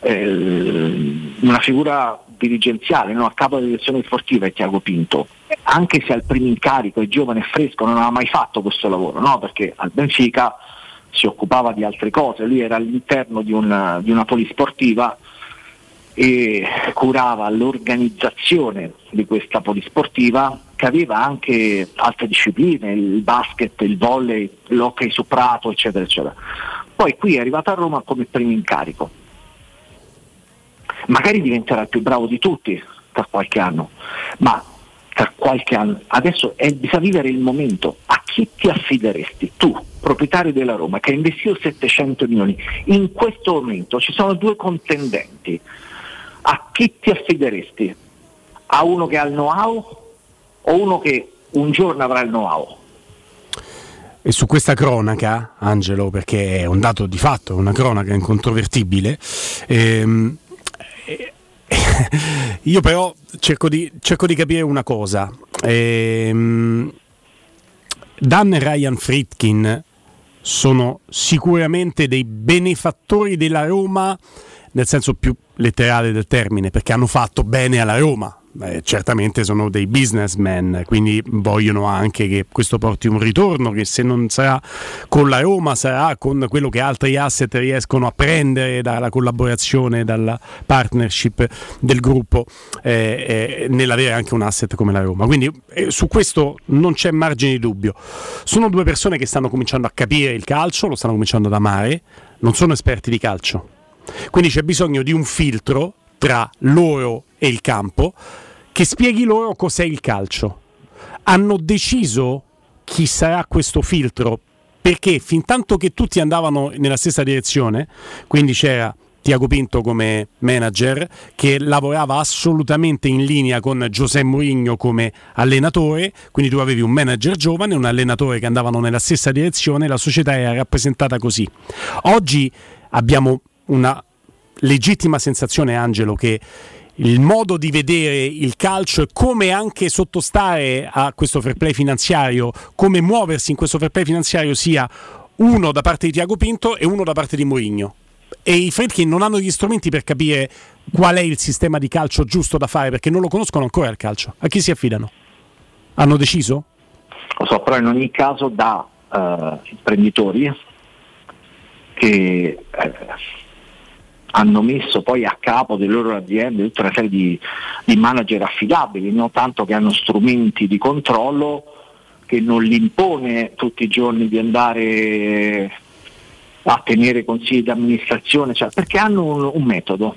eh, una figura dirigenziale, no? a capo della direzione sportiva è Tiago Pinto, anche se al primo incarico è giovane e fresco, non aveva mai fatto questo lavoro, no? perché al Benfica si occupava di altre cose, lui era all'interno di una, di una polisportiva e curava l'organizzazione di questa polisportiva che aveva anche altre discipline, il basket, il volley, l'hockey su prato, eccetera, eccetera. Poi qui è arrivato a Roma come primo incarico magari diventerà il più bravo di tutti tra qualche anno, ma tra qualche anno, adesso è, bisogna vivere il momento, a chi ti affideresti tu, proprietario della Roma, che ha investito 700 milioni, in questo momento ci sono due contendenti, a chi ti affideresti? A uno che ha il know-how o uno che un giorno avrà il know-how? E su questa cronaca, Angelo, perché è un dato di fatto, una cronaca incontrovertibile, ehm, io però cerco di, cerco di, capire una cosa. Ehm, Dan e Ryan Fritkin sono sicuramente dei benefattori della Roma nel senso più letterale del termine, perché hanno fatto bene alla Roma, eh, certamente sono dei businessmen, quindi vogliono anche che questo porti un ritorno, che se non sarà con la Roma sarà con quello che altri asset riescono a prendere dalla collaborazione, dalla partnership del gruppo eh, eh, nell'avere anche un asset come la Roma. Quindi eh, su questo non c'è margine di dubbio. Sono due persone che stanno cominciando a capire il calcio, lo stanno cominciando ad amare, non sono esperti di calcio. Quindi c'è bisogno di un filtro tra loro e il campo che spieghi loro cos'è il calcio. Hanno deciso chi sarà questo filtro perché fin tanto che tutti andavano nella stessa direzione, quindi c'era Tiago Pinto come manager che lavorava assolutamente in linea con Giuseppe Mourinho come allenatore, quindi tu avevi un manager giovane, un allenatore che andavano nella stessa direzione, la società era rappresentata così. Oggi abbiamo una legittima sensazione, Angelo, che il modo di vedere il calcio e come anche sottostare a questo fair play finanziario, come muoversi in questo fair play finanziario sia uno da parte di Tiago Pinto e uno da parte di Mourinho. E i Fredkin non hanno gli strumenti per capire qual è il sistema di calcio giusto da fare perché non lo conoscono ancora il calcio. A chi si affidano? Hanno deciso? Lo so, però in ogni caso da uh, imprenditori che eh, hanno messo poi a capo delle loro aziende tutta una serie di, di manager affidabili, non tanto che hanno strumenti di controllo che non li impone tutti i giorni di andare a tenere consigli di amministrazione, cioè, perché hanno un, un, metodo.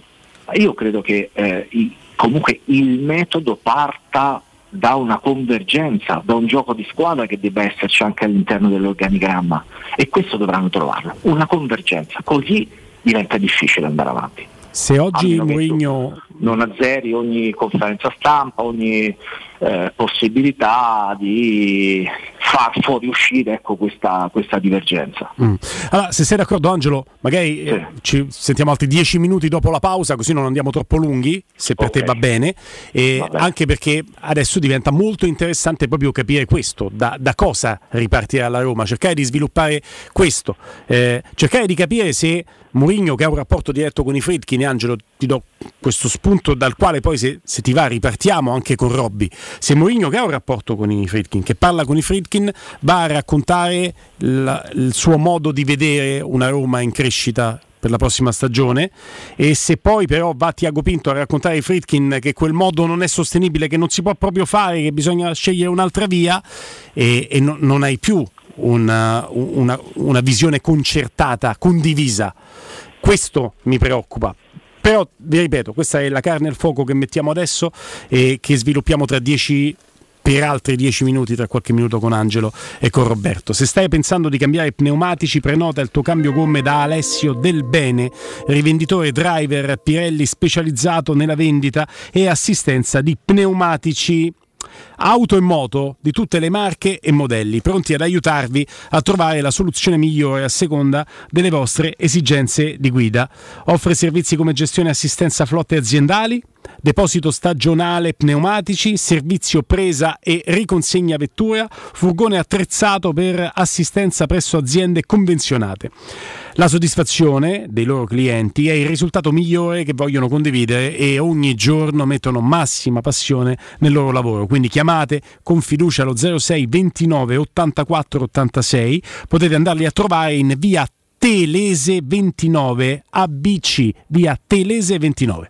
Io credo che eh, i, comunque il metodo parta da una convergenza, da un gioco di squadra che debba esserci anche all'interno dell'organigramma e questo dovranno trovarlo, una convergenza, così diventa difficile andare avanti. Se oggi Mourinho non azzeri ogni conferenza stampa, ogni eh, possibilità di far fuoriuscire ecco, questa, questa divergenza. Mm. Allora, se sei d'accordo Angelo, magari eh, ci sentiamo altri dieci minuti dopo la pausa, così non andiamo troppo lunghi, se per Ok. te va bene, e Va bene. anche perché adesso diventa molto interessante proprio capire questo, da, da cosa ripartirà la Roma, cercare di sviluppare questo, eh, cercare di capire se Mourinho che ha un rapporto diretto con i Fritkin, e Angelo ti do questo spunto dal quale poi se, se ti va ripartiamo anche con Robby, se Mourinho che ha un rapporto con i Fritkin, che parla con i Fritkin, va a raccontare la- il suo modo di vedere una Roma in crescita per la prossima stagione e se poi però va Tiago Pinto a raccontare ai Fritkin che quel modo non è sostenibile, che non si può proprio fare, che bisogna scegliere un'altra via e, e no- non hai più una, una- una visione concertata, condivisa. Questo mi preoccupa. Però vi ripeto, questa è la carne al fuoco che mettiamo adesso e che sviluppiamo tra dieci per altri 10 minuti, tra qualche minuto con Angelo e con Roberto. Se stai pensando di cambiare pneumatici, prenota il tuo cambio gomme da Alessio Del Bene, rivenditore driver Pirelli specializzato nella vendita e assistenza di pneumatici auto e moto di tutte le marche e modelli, pronti ad aiutarvi a trovare la soluzione migliore a seconda delle vostre esigenze di guida. Offre servizi come gestione e assistenza flotte aziendali, deposito stagionale pneumatici, servizio presa e riconsegna vettura, furgone attrezzato per assistenza presso aziende convenzionate. La soddisfazione dei loro clienti è il risultato migliore che vogliono condividere e ogni giorno mettono massima passione nel loro lavoro. Quindi chiamate con fiducia allo 06 29 84 86, potete andarli a trovare in via Telese 29 ABC, via Telese 29.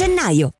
gennaio.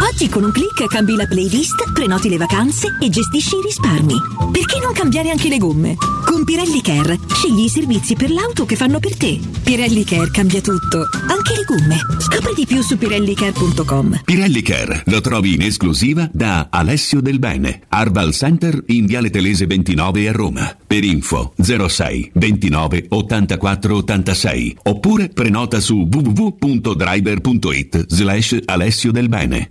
Oggi con un clic cambi la playlist, prenoti le vacanze e gestisci i risparmi. Perché non cambiare anche le gomme? Con Pirelli Care scegli i servizi per l'auto che fanno per te. Pirelli Care cambia tutto, anche le gomme. Scopri di più su pirellicare.com. Pirelli Care lo trovi in esclusiva da Alessio Del Bene, Arbal Center in Viale Telese 29 a Roma. Per info 06 29 84 86 oppure prenota su www.driver.it slash Alessio Del Bene.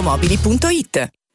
valentinoautomobili.it.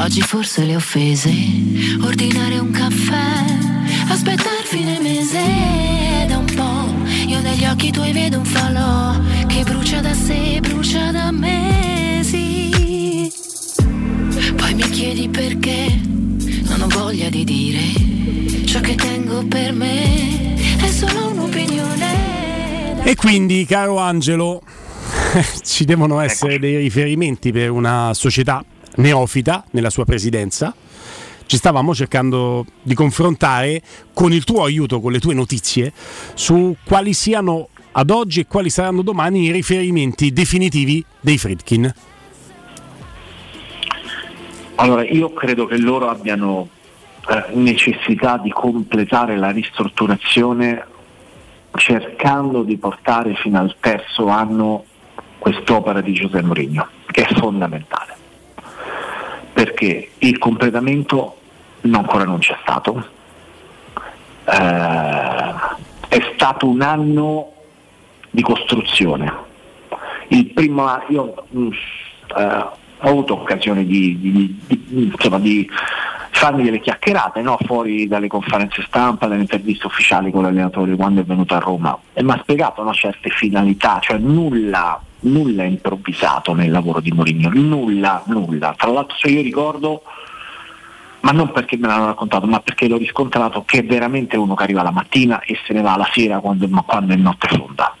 Oggi forse le offese. Ordinare un caffè, aspettar fine mese. Da un po', io negli occhi tuoi vedo un falò che brucia da sé, brucia da mesi. Poi mi chiedi perché non ho voglia di dire ciò che tengo per me. È solo un'opinione. E quindi, caro Angelo, ci devono essere dei riferimenti per una società neofita nella sua presidenza. Ci stavamo cercando di confrontare con il tuo aiuto, con le tue notizie, su quali siano ad oggi e quali saranno domani i riferimenti definitivi dei Friedkin. Allora, io credo che loro abbiano eh, necessità di completare la ristrutturazione cercando di portare fino al terzo anno quest'opera di Giuseppe Mourinho, che è fondamentale, perché il completamento ancora non c'è stato, Eh, è stato un anno di costruzione. Il primo io mh, eh, ho avuto occasione di, di- di- insomma, di farmi delle chiacchierate no? fuori dalle conferenze stampa, dalle interviste ufficiali con l'allenatore quando è venuto a Roma e mi ha spiegato no, certe finalità, cioè nulla, nulla è improvvisato nel lavoro di Mourinho, nulla, nulla. Tra l'altro se io ricordo, ma non perché me l'hanno raccontato, ma perché l'ho riscontrato che è veramente uno che arriva la mattina e se ne va la sera quando, quando è notte fonda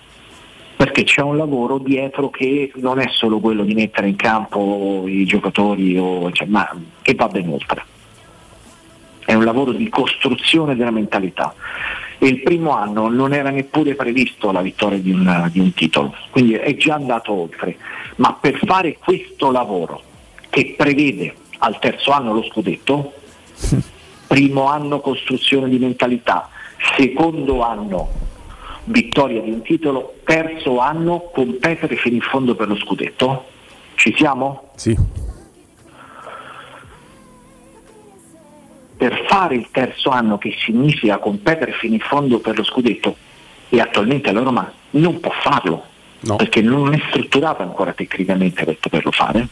perché c'è un lavoro dietro che non è solo quello di mettere in campo i giocatori, o, cioè, ma che va ben oltre. È un lavoro di costruzione della mentalità. E il primo anno non era neppure previsto la vittoria di un, di un titolo, quindi è già andato oltre. Ma per fare questo lavoro che prevede al terzo anno lo scudetto, primo anno costruzione di mentalità, secondo anno vittoria di un titolo, terzo anno competere fino in fondo per lo scudetto. Ci siamo? Sì. Per fare il terzo anno che significa competere fino in fondo per lo scudetto e attualmente la Roma non può farlo perché non è strutturata ancora tecnicamente per poterlo fare.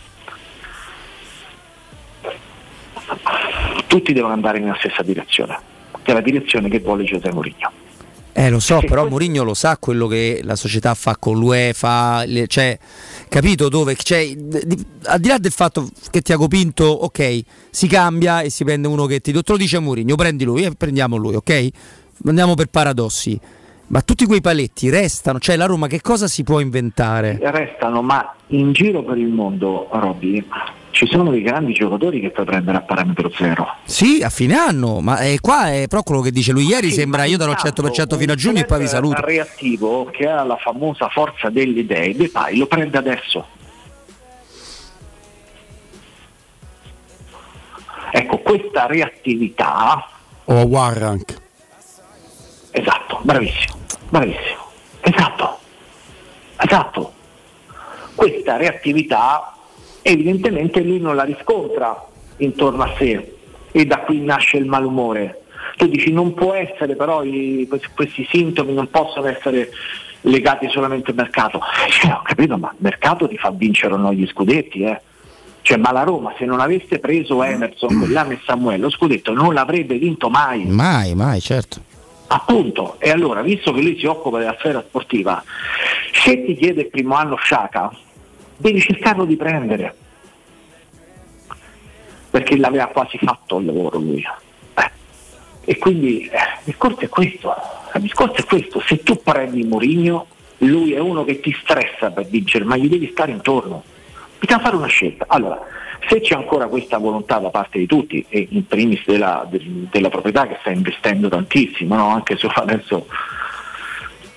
Tutti devono andare nella stessa direzione, che è la direzione che vuole Giuseppe Mourinho. Eh lo so, però Mourinho lo sa quello che la società fa con l'UEFA, le- cioè, capito dove? Cioè, di- al di là del fatto che Tiago Pinto, ok, si cambia e si prende uno che ti te lo dice Mourinho, prendi lui e prendiamo lui, ok? Andiamo per paradossi. Ma tutti quei paletti restano, cioè la Roma che cosa si può inventare? Restano, ma in giro per il mondo, Robby, ci sono dei grandi giocatori che puoi prendere a parametro zero. Sì, a fine anno, ma eh, qua è però quello che dice lui ieri, sembra io darò il 100% fino a giugno e poi vi saluto. reattivo che ha la famosa forza delle idee, Depay lo prende adesso. Ecco, questa reattività, O Warrank. esatto, bravissimo, bravissimo, esatto, esatto. Questa reattività evidentemente lui non la riscontra intorno a sé e da qui nasce il malumore. Tu dici non può essere però i- questi, sintomi non possono essere legati solamente al mercato. Cioè, ho capito, ma il mercato ti fa vincere o no gli scudetti, eh. Cioè, ma la Roma se non avesse preso Emerson quell'anno e Samuele, lo scudetto non l'avrebbe vinto mai. Mai, mai, certo. Appunto, e allora, visto che lui si occupa della sfera sportiva, se ti chiede il primo anno Sciaca, devi cercarlo di prendere. Perché l'aveva quasi fatto il lavoro lui. Eh. E quindi eh, il discorso è questo. Il discorso è questo. Se tu prendi Mourinho, lui è uno che ti stressa per vincere, ma gli devi stare intorno. Bisogna fare una scelta. Allora, se c'è ancora questa volontà da parte di tutti, e in primis della, de- della proprietà che sta investendo tantissimo, no? anche solo adesso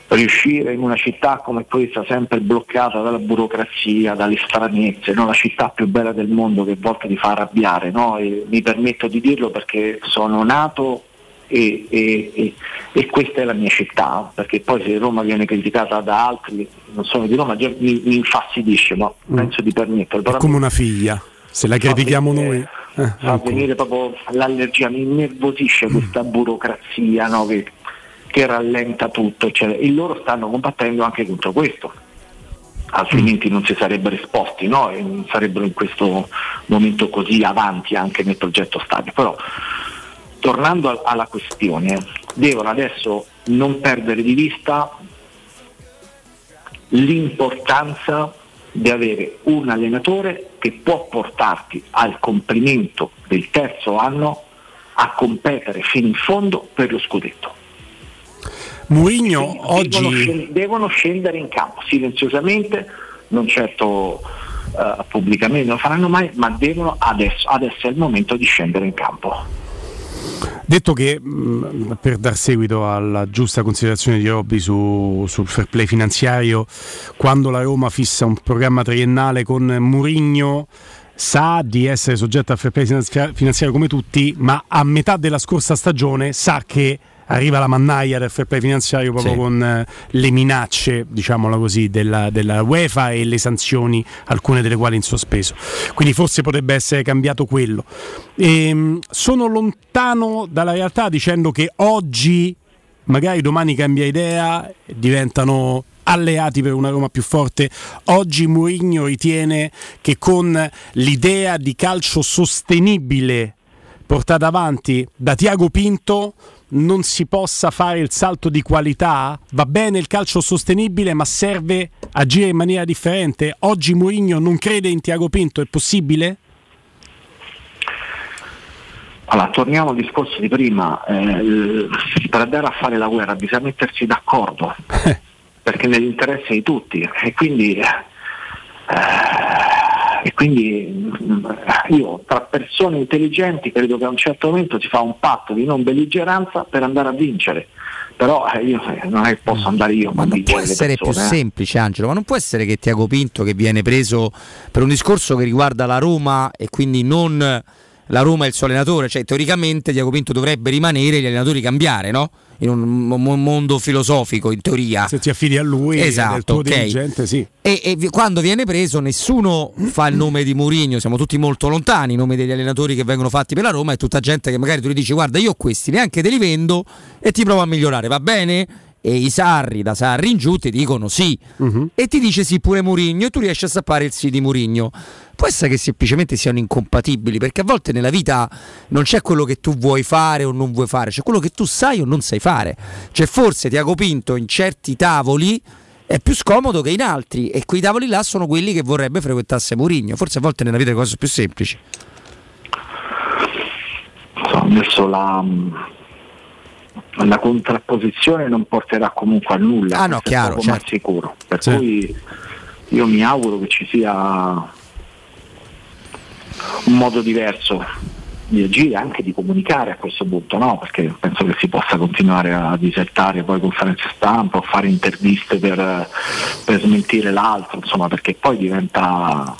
riuscire in una città come questa, sempre bloccata dalla burocrazia, dalle stranezze, no? la città più bella del mondo che a volte ti fa arrabbiare, no? mi permetto di dirlo perché sono nato e, e, e, e, questa è la mia città, perché poi se Roma viene criticata da altri, non sono di Roma, mi, mi infastidisce, ma mm. penso di permetterlo. È come una figlia, se la critichiamo noi. Eh, fa ecco. venire proprio l'allergia, mi innervosisce questa burocrazia no, che, che, rallenta tutto, cioè, e loro stanno combattendo anche contro questo altrimenti non si sarebbero esposti no? e non sarebbero in questo momento così avanti anche nel progetto stadio. Però tornando alla questione, devono adesso non perdere di vista l'importanza di avere un allenatore che può portarti al complimento del terzo anno a competere fino in fondo per lo scudetto. Mourinho oggi devono scendere, devono scendere in campo silenziosamente, non certo uh, pubblicamente, non lo faranno mai, ma devono adesso, adesso è il momento di scendere in campo. Detto che mh, mm, per dar seguito alla giusta considerazione di Robby su, sul fair play finanziario, quando la Roma fissa un programma triennale con Murigno sa di essere soggetto al fair play finanziario come tutti, ma a metà della scorsa stagione sa che arriva la mannaia del fair play finanziario proprio sì. con eh, le minacce, diciamola così, della, della, UEFA e le sanzioni, alcune delle quali in sospeso. Quindi forse potrebbe essere cambiato quello. E, ehm, sono lontano dalla realtà dicendo che oggi, magari domani cambia idea, diventano alleati per una Roma più forte. Oggi Mourinho ritiene che con l'idea di calcio sostenibile portata avanti da Tiago Pinto non si possa fare il salto di qualità? Va bene il calcio sostenibile, ma serve agire in maniera differente? Oggi Mourinho non crede in Tiago Pinto, è possibile? Allora, torniamo al discorso di prima, eh, per andare a fare la guerra bisogna mettersi d'accordo, perché è nell'interesse di tutti e quindi eh, e quindi mm, io tra persone intelligenti credo che a un certo momento si fa un patto di non belligeranza per andare a vincere però eh, io eh, non è che posso andare io ma non può essere persone, più eh. semplice Angelo ma non può essere che Tiago Pinto che viene preso per un discorso che riguarda la Roma e quindi non la Roma è il suo allenatore, cioè teoricamente Diaco Pinto dovrebbe rimanere e gli allenatori cambiare, no? In un mondo filosofico, in teoria. Se ti affidi a lui, esatto, okay. sì. E, e, quando viene preso, nessuno fa il nome di Mourinho, siamo tutti molto lontani. I nomi degli allenatori che vengono fatti per la Roma è tutta gente che magari tu gli dici: Guarda, io ho questi, neanche te li vendo e ti provo a migliorare, va bene? E i Sarri da Sarri in giù ti dicono sì. Uh-huh. e ti dice sì pure Murigno e tu riesci a sappare il sì di Murigno. Può essere che semplicemente siano incompatibili perché a volte nella vita non c'è quello che tu vuoi fare o non vuoi fare c'è quello che tu sai o non sai fare. Cioè forse Tiago Pinto in certi tavoli è più scomodo che in altri e quei tavoli là sono quelli che vorrebbe frequentasse Murigno. Forse a volte nella vita le cose sono più semplici. Adesso la la contrapposizione non porterà comunque a nulla, ah, no, chiaro, certo. sicuro. Per sì. cui io mi auguro che ci sia un modo diverso di agire, anche di comunicare a questo punto, no? perché penso che si possa continuare a disertare poi conferenze stampa o fare interviste per, per smentire l'altro, insomma, perché poi diventa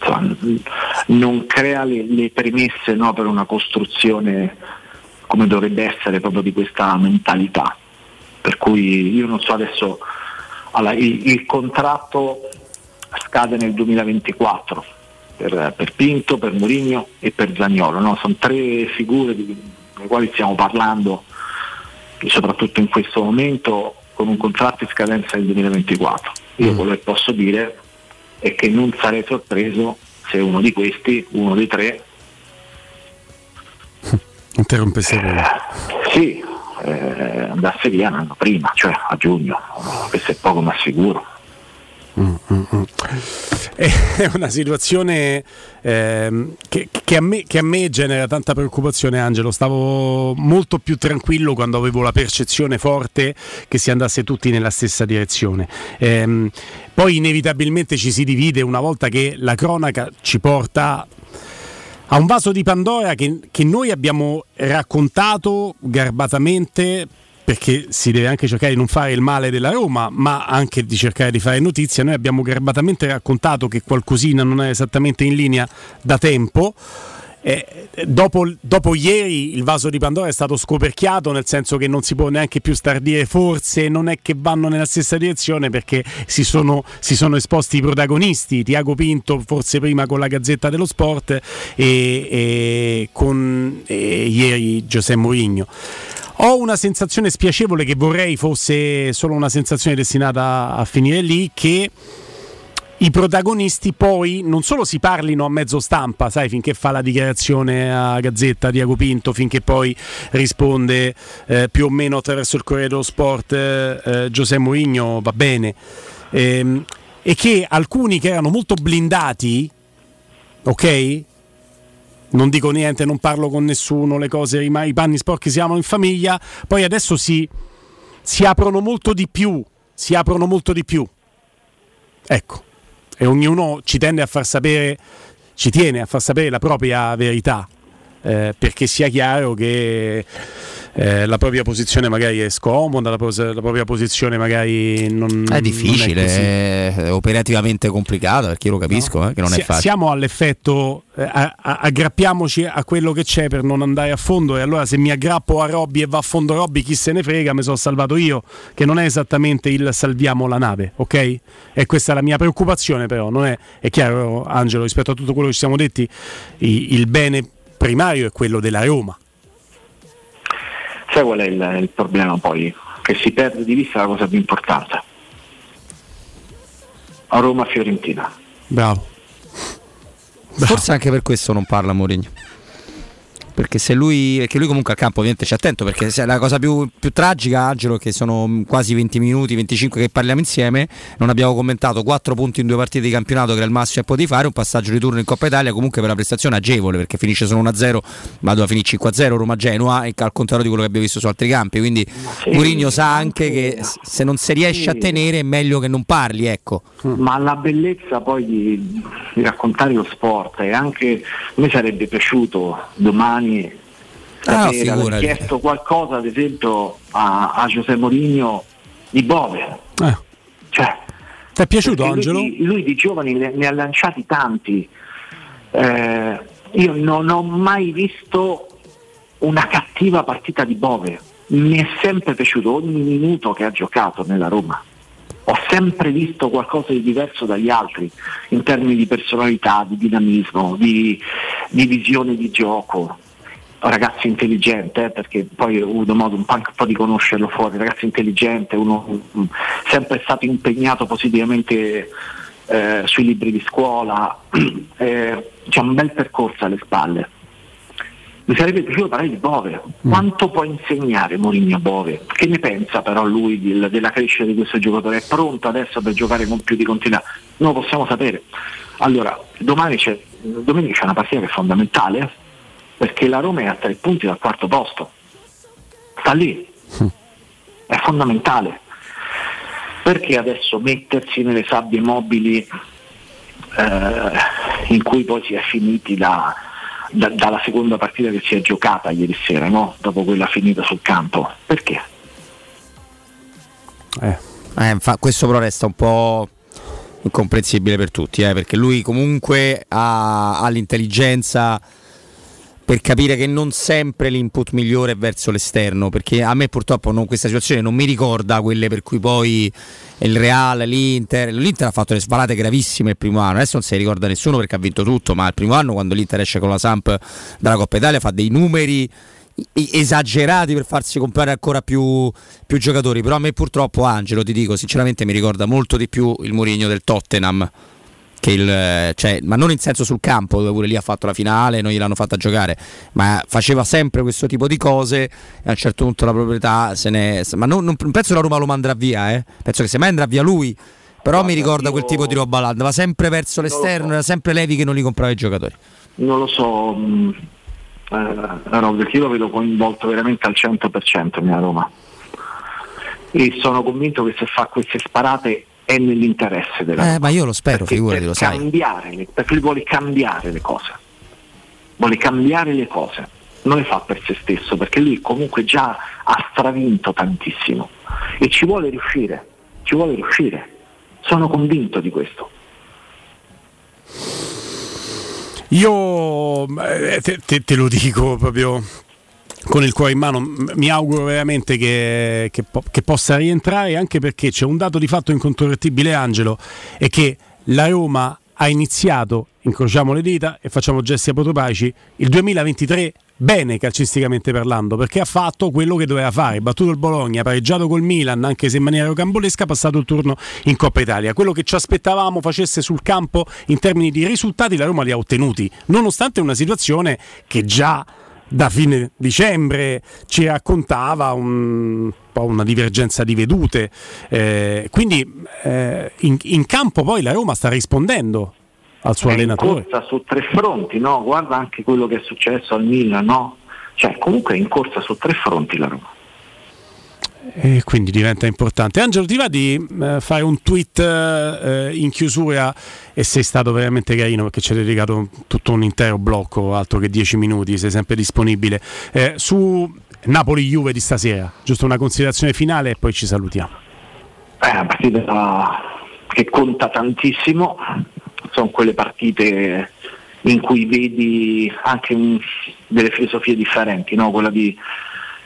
insomma, non crea le, le premesse no, per una costruzione come dovrebbe essere proprio di questa mentalità. Per cui io non so adesso, allora, il, il, contratto scade nel 2024 per, per Pinto, per Mourinho e per Zagnolo, no? sono tre figure di, delle quali stiamo parlando soprattutto in questo momento con un contratto in scadenza nel 2024. Io mm. quello che posso dire è che non sarei sorpreso interrompasse uno di questi, uno dei tre. Interrompesse pure. Sì, eh, andasse via un anno prima, cioè a giugno, questo è poco ma sicuro. Mm, mm, mm. È una situazione ehm, che, che, a me, che, a me, genera tanta preoccupazione, Angelo. Stavo molto più tranquillo quando avevo la percezione forte che si andasse tutti nella stessa direzione. Ehm, poi inevitabilmente ci si divide una volta che la cronaca ci porta a un vaso di Pandora che, che noi abbiamo raccontato garbatamente perché si deve anche cercare di non fare il male della Roma, ma anche di cercare di fare notizia. Noi abbiamo garbatamente raccontato che qualcosina non è esattamente in linea da tempo. Eh, dopo, dopo, ieri il vaso di Pandora è stato scoperchiato, nel senso che non si può neanche più stardire, forse non è che vanno nella stessa direzione perché si sono, si sono esposti i protagonisti, Tiago Pinto forse prima con la Gazzetta dello Sport e, e con e ieri Giuseppe Mourinho. Ho una sensazione spiacevole che vorrei fosse solo una sensazione destinata a finire lì, che i protagonisti poi non solo si parlino a mezzo stampa, sai, finché fa la dichiarazione a Gazzetta di Agopinto, finché poi risponde eh, più o meno attraverso il Corriere dello Sport eh, eh Giuseppe Mourinho, va bene, ehm, e che alcuni che erano molto blindati, ok? non dico niente, non parlo con nessuno, le cose, i, i panni sporchi si amano in famiglia, poi adesso si, si aprono molto di più, si aprono molto di più. Ecco, e ognuno ci tende a far sapere, ci tiene a far sapere la propria verità, eh, perché sia chiaro che eh, la propria posizione magari è scomoda, la, pos- la propria posizione magari non è difficile, non è, è, operativamente complicata perché io lo capisco no. eh, che non si- è facile. Siamo all'effetto, eh, a- a- aggrappiamoci a quello che c'è per non andare a fondo e allora se mi aggrappo a Robby e va a fondo Robby chi se ne frega, mi sono salvato io, che non è esattamente il salviamo la nave, ok? E questa è la mia preoccupazione però, non è, è chiaro Angelo, rispetto a tutto quello che ci siamo detti, i- il bene primario è quello della Roma Sai qual è il, il problema poi? Che si perde di vista la cosa più importante. A Roma-Fiorentina. Bravo. Bravo. Forse anche per questo non parla Mourinho perché se lui, perché lui comunque al campo ovviamente c'è attento perché la cosa più, più, tragica Angelo che sono quasi 20 minuti 25 che parliamo insieme non abbiamo commentato 4 punti in due partite di campionato che era il massimo che potevi fare un passaggio di turno in Coppa Italia comunque per la prestazione agevole perché finisce solo 1-0 ma doveva finire 5-0 Roma-Genoa e al contrario di quello che abbiamo visto su altri campi. Quindi sì, Mourinho sa anche che se non si riesce sì. a tenere è meglio che non parli ecco. Ma la bellezza poi di, di raccontare lo sport e anche a me sarebbe piaciuto domani domani ah, aver chiesto qualcosa ad esempio a, a Giuseppe Mourinho di Bove. Eh. Cioè, Ti è piaciuto Angelo? Lui, lui, di giovani ne, ne ha lanciati tanti. Eh, io non ho mai visto una cattiva partita di Bove. Mi è sempre piaciuto ogni minuto che ha giocato nella Roma. Ho sempre visto qualcosa di diverso dagli altri in termini di personalità, di dinamismo, di, di visione di gioco ragazzo intelligente, eh, perché poi ho avuto modo un po', un po', di conoscerlo fuori, ragazzo intelligente, uno um, sempre stato impegnato positivamente eh, sui libri di scuola, eh, diciamo un bel percorso alle spalle. Mi sarebbe piaciuto parlare di Bove, mm. quanto può insegnare Mourinho Bove? Che ne pensa però lui di, della crescita di questo giocatore? È pronto adesso per giocare con più di continuità? Non lo possiamo sapere. Allora, domani c'è, domenica c'è una partita che è fondamentale, perché la Roma è a tre punti dal quarto posto, sta lì, è fondamentale. Perché adesso mettersi nelle sabbie mobili eh, in cui poi si è finiti da, da, dalla seconda partita che si è giocata ieri sera, no? dopo quella finita sul campo? Perché? Eh. Eh, questo però resta un po' incomprensibile per tutti, eh, perché lui comunque ha, ha l'intelligenza per capire che non sempre l'input migliore è verso l'esterno, perché a me purtroppo non, questa situazione non mi ricorda quelle per cui poi il Real, l'Inter, l'Inter ha fatto le sbalate gravissime il primo anno, adesso non si ricorda nessuno perché ha vinto tutto, ma il primo anno quando l'Inter esce con la Samp dalla Coppa Italia fa dei numeri esagerati per farsi comprare ancora più, più, giocatori però a me purtroppo Angelo ti dico sinceramente mi ricorda molto di più il Mourinho del Tottenham il, cioè, ma non in senso sul campo dove pure lì ha fatto la finale, non gliel'hanno fatta giocare, ma faceva sempre questo tipo di cose e a un certo punto la proprietà se ne... ma non, non penso che la Roma lo manderà via, eh? penso che se mai andrà via lui, però Guarda, mi ricorda io... quel tipo di roba là, andava sempre verso l'esterno, so. era sempre Levi che non li comprava i giocatori. Non lo so, mh, mm, eh, perché io lo vedo coinvolto veramente al 100% nella Roma e sono convinto che se fa queste sparate è nell'interesse della eh, Roma. ma io lo spero, figurati, lo sai. Cambiare, perché lui vuole cambiare le cose. Vuole cambiare le cose. Non le fa per se stesso, perché lui comunque già ha stravinto tantissimo e ci vuole riuscire, ci vuole riuscire. Sono convinto di questo. Io eh, te, te, te, lo dico proprio con il cuore in mano, mi auguro veramente che, che, che, possa rientrare anche perché c'è un dato di fatto incontrovertibile Angelo è che la Roma ha iniziato, incrociamo le dita e facciamo gesti apotropaici, il 2023 bene calcisticamente parlando perché ha fatto quello che doveva fare, battuto il Bologna, pareggiato col Milan anche se in maniera rocambolesca, passato il turno in Coppa Italia. Quello che ci aspettavamo facesse sul campo in termini di risultati la Roma li ha ottenuti, nonostante una situazione che già da fine dicembre ci raccontava un po' una divergenza di vedute. Eh, quindi eh, in, in, campo poi la Roma sta rispondendo al suo è allenatore. In corsa su tre fronti, no? guarda anche quello che è successo al Milan, no? cioè comunque è in corsa su tre fronti la Roma. E quindi diventa importante. Angelo, ti va di eh, fare un tweet eh, in chiusura e sei stato veramente carino perché ci hai dedicato tutto un intero blocco, altro che 10 minuti, sei sempre disponibile. Eh, su Napoli-Juve di stasera, giusto una considerazione finale e poi ci salutiamo. È una partita che conta tantissimo, sono quelle partite in cui vedi anche un, delle filosofie differenti, no? quella di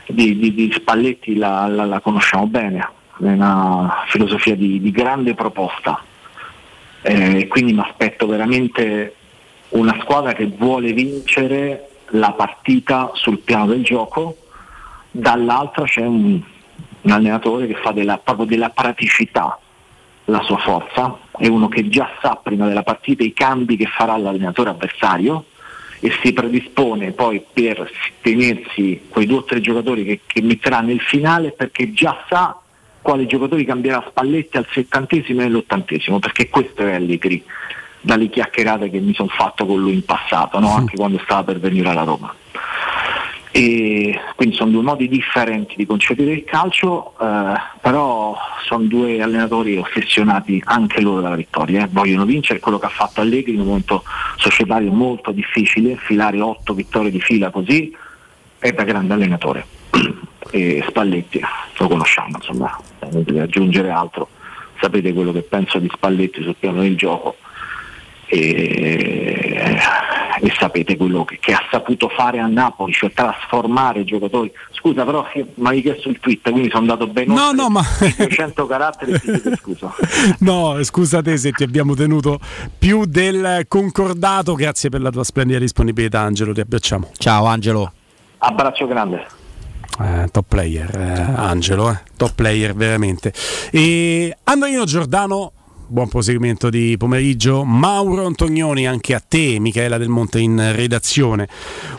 di, di, di Spalletti la, la, la, conosciamo bene, è una filosofia di, di grande proposta, eh, quindi mi aspetto veramente una squadra che vuole vincere la partita sul piano del gioco, dall'altra c'è un, un allenatore che fa della, proprio della praticità la sua forza, è uno che già sa prima della partita i cambi che farà l'allenatore avversario e si predispone poi per tenersi quei due o tre giocatori che, che metterà nel finale perché già sa quali giocatori cambierà Spalletti al settantesimo e all'ottantesimo, perché questo è Allegri dalle chiacchierate che mi sono fatto con lui in passato, no? anche quando stava per venire alla Roma. E quindi sono due modi differenti di concepire il calcio, eh, però sono due allenatori ossessionati anche loro dalla vittoria, eh. vogliono vincere quello che ha fatto Allegri in un momento societario molto difficile, filare otto vittorie di fila così è da grande allenatore. e Spalletti lo conosciamo, insomma, non devo aggiungere altro, sapete quello che penso di Spalletti sul piano del gioco e, e sapete quello che, che, ha saputo fare a Napoli, cioè trasformare i giocatori. Scusa, però mi hai chiesto il tweet, quindi sono andato bene. No, no, ma 200 caratteri, scusa. No, scusa te se ti abbiamo tenuto più del concordato. Grazie per la tua splendida disponibilità, Angelo. Ti abbracciamo. Ciao, Angelo. Abbraccio grande. Eh, top player, eh, Angelo, eh, top player veramente. E Andrino Giordano buon proseguimento di pomeriggio. Mauro Antonioni, anche a te, Michela Del Monte in redazione.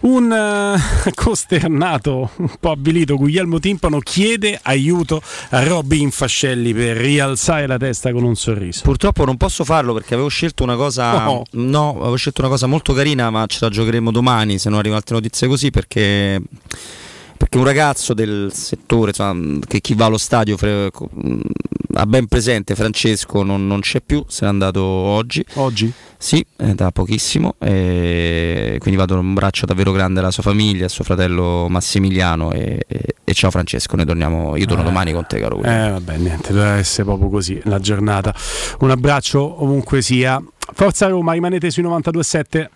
Un uh, costernato, un po' avvilito Guglielmo Timpano chiede aiuto a Robin Fascelli per rialzare la testa con un sorriso. Purtroppo non posso farlo perché avevo scelto una cosa no, no avevo scelto una cosa molto carina, ma ce la giocheremo domani se non arrivano altre notizie così perché perché un ragazzo del settore insomma, che chi va allo stadio ha ben presente Francesco non, non, c'è più se n'è andato oggi. Oggi? sì, da pochissimo quindi vado un braccio davvero grande alla sua famiglia a suo fratello Massimiliano e, e, e ciao Francesco noi torniamo io torno eh, domani con te caro eh vabbè niente deve essere proprio così la giornata. Un abbraccio ovunque sia. Forza Roma rimanete sui 92.7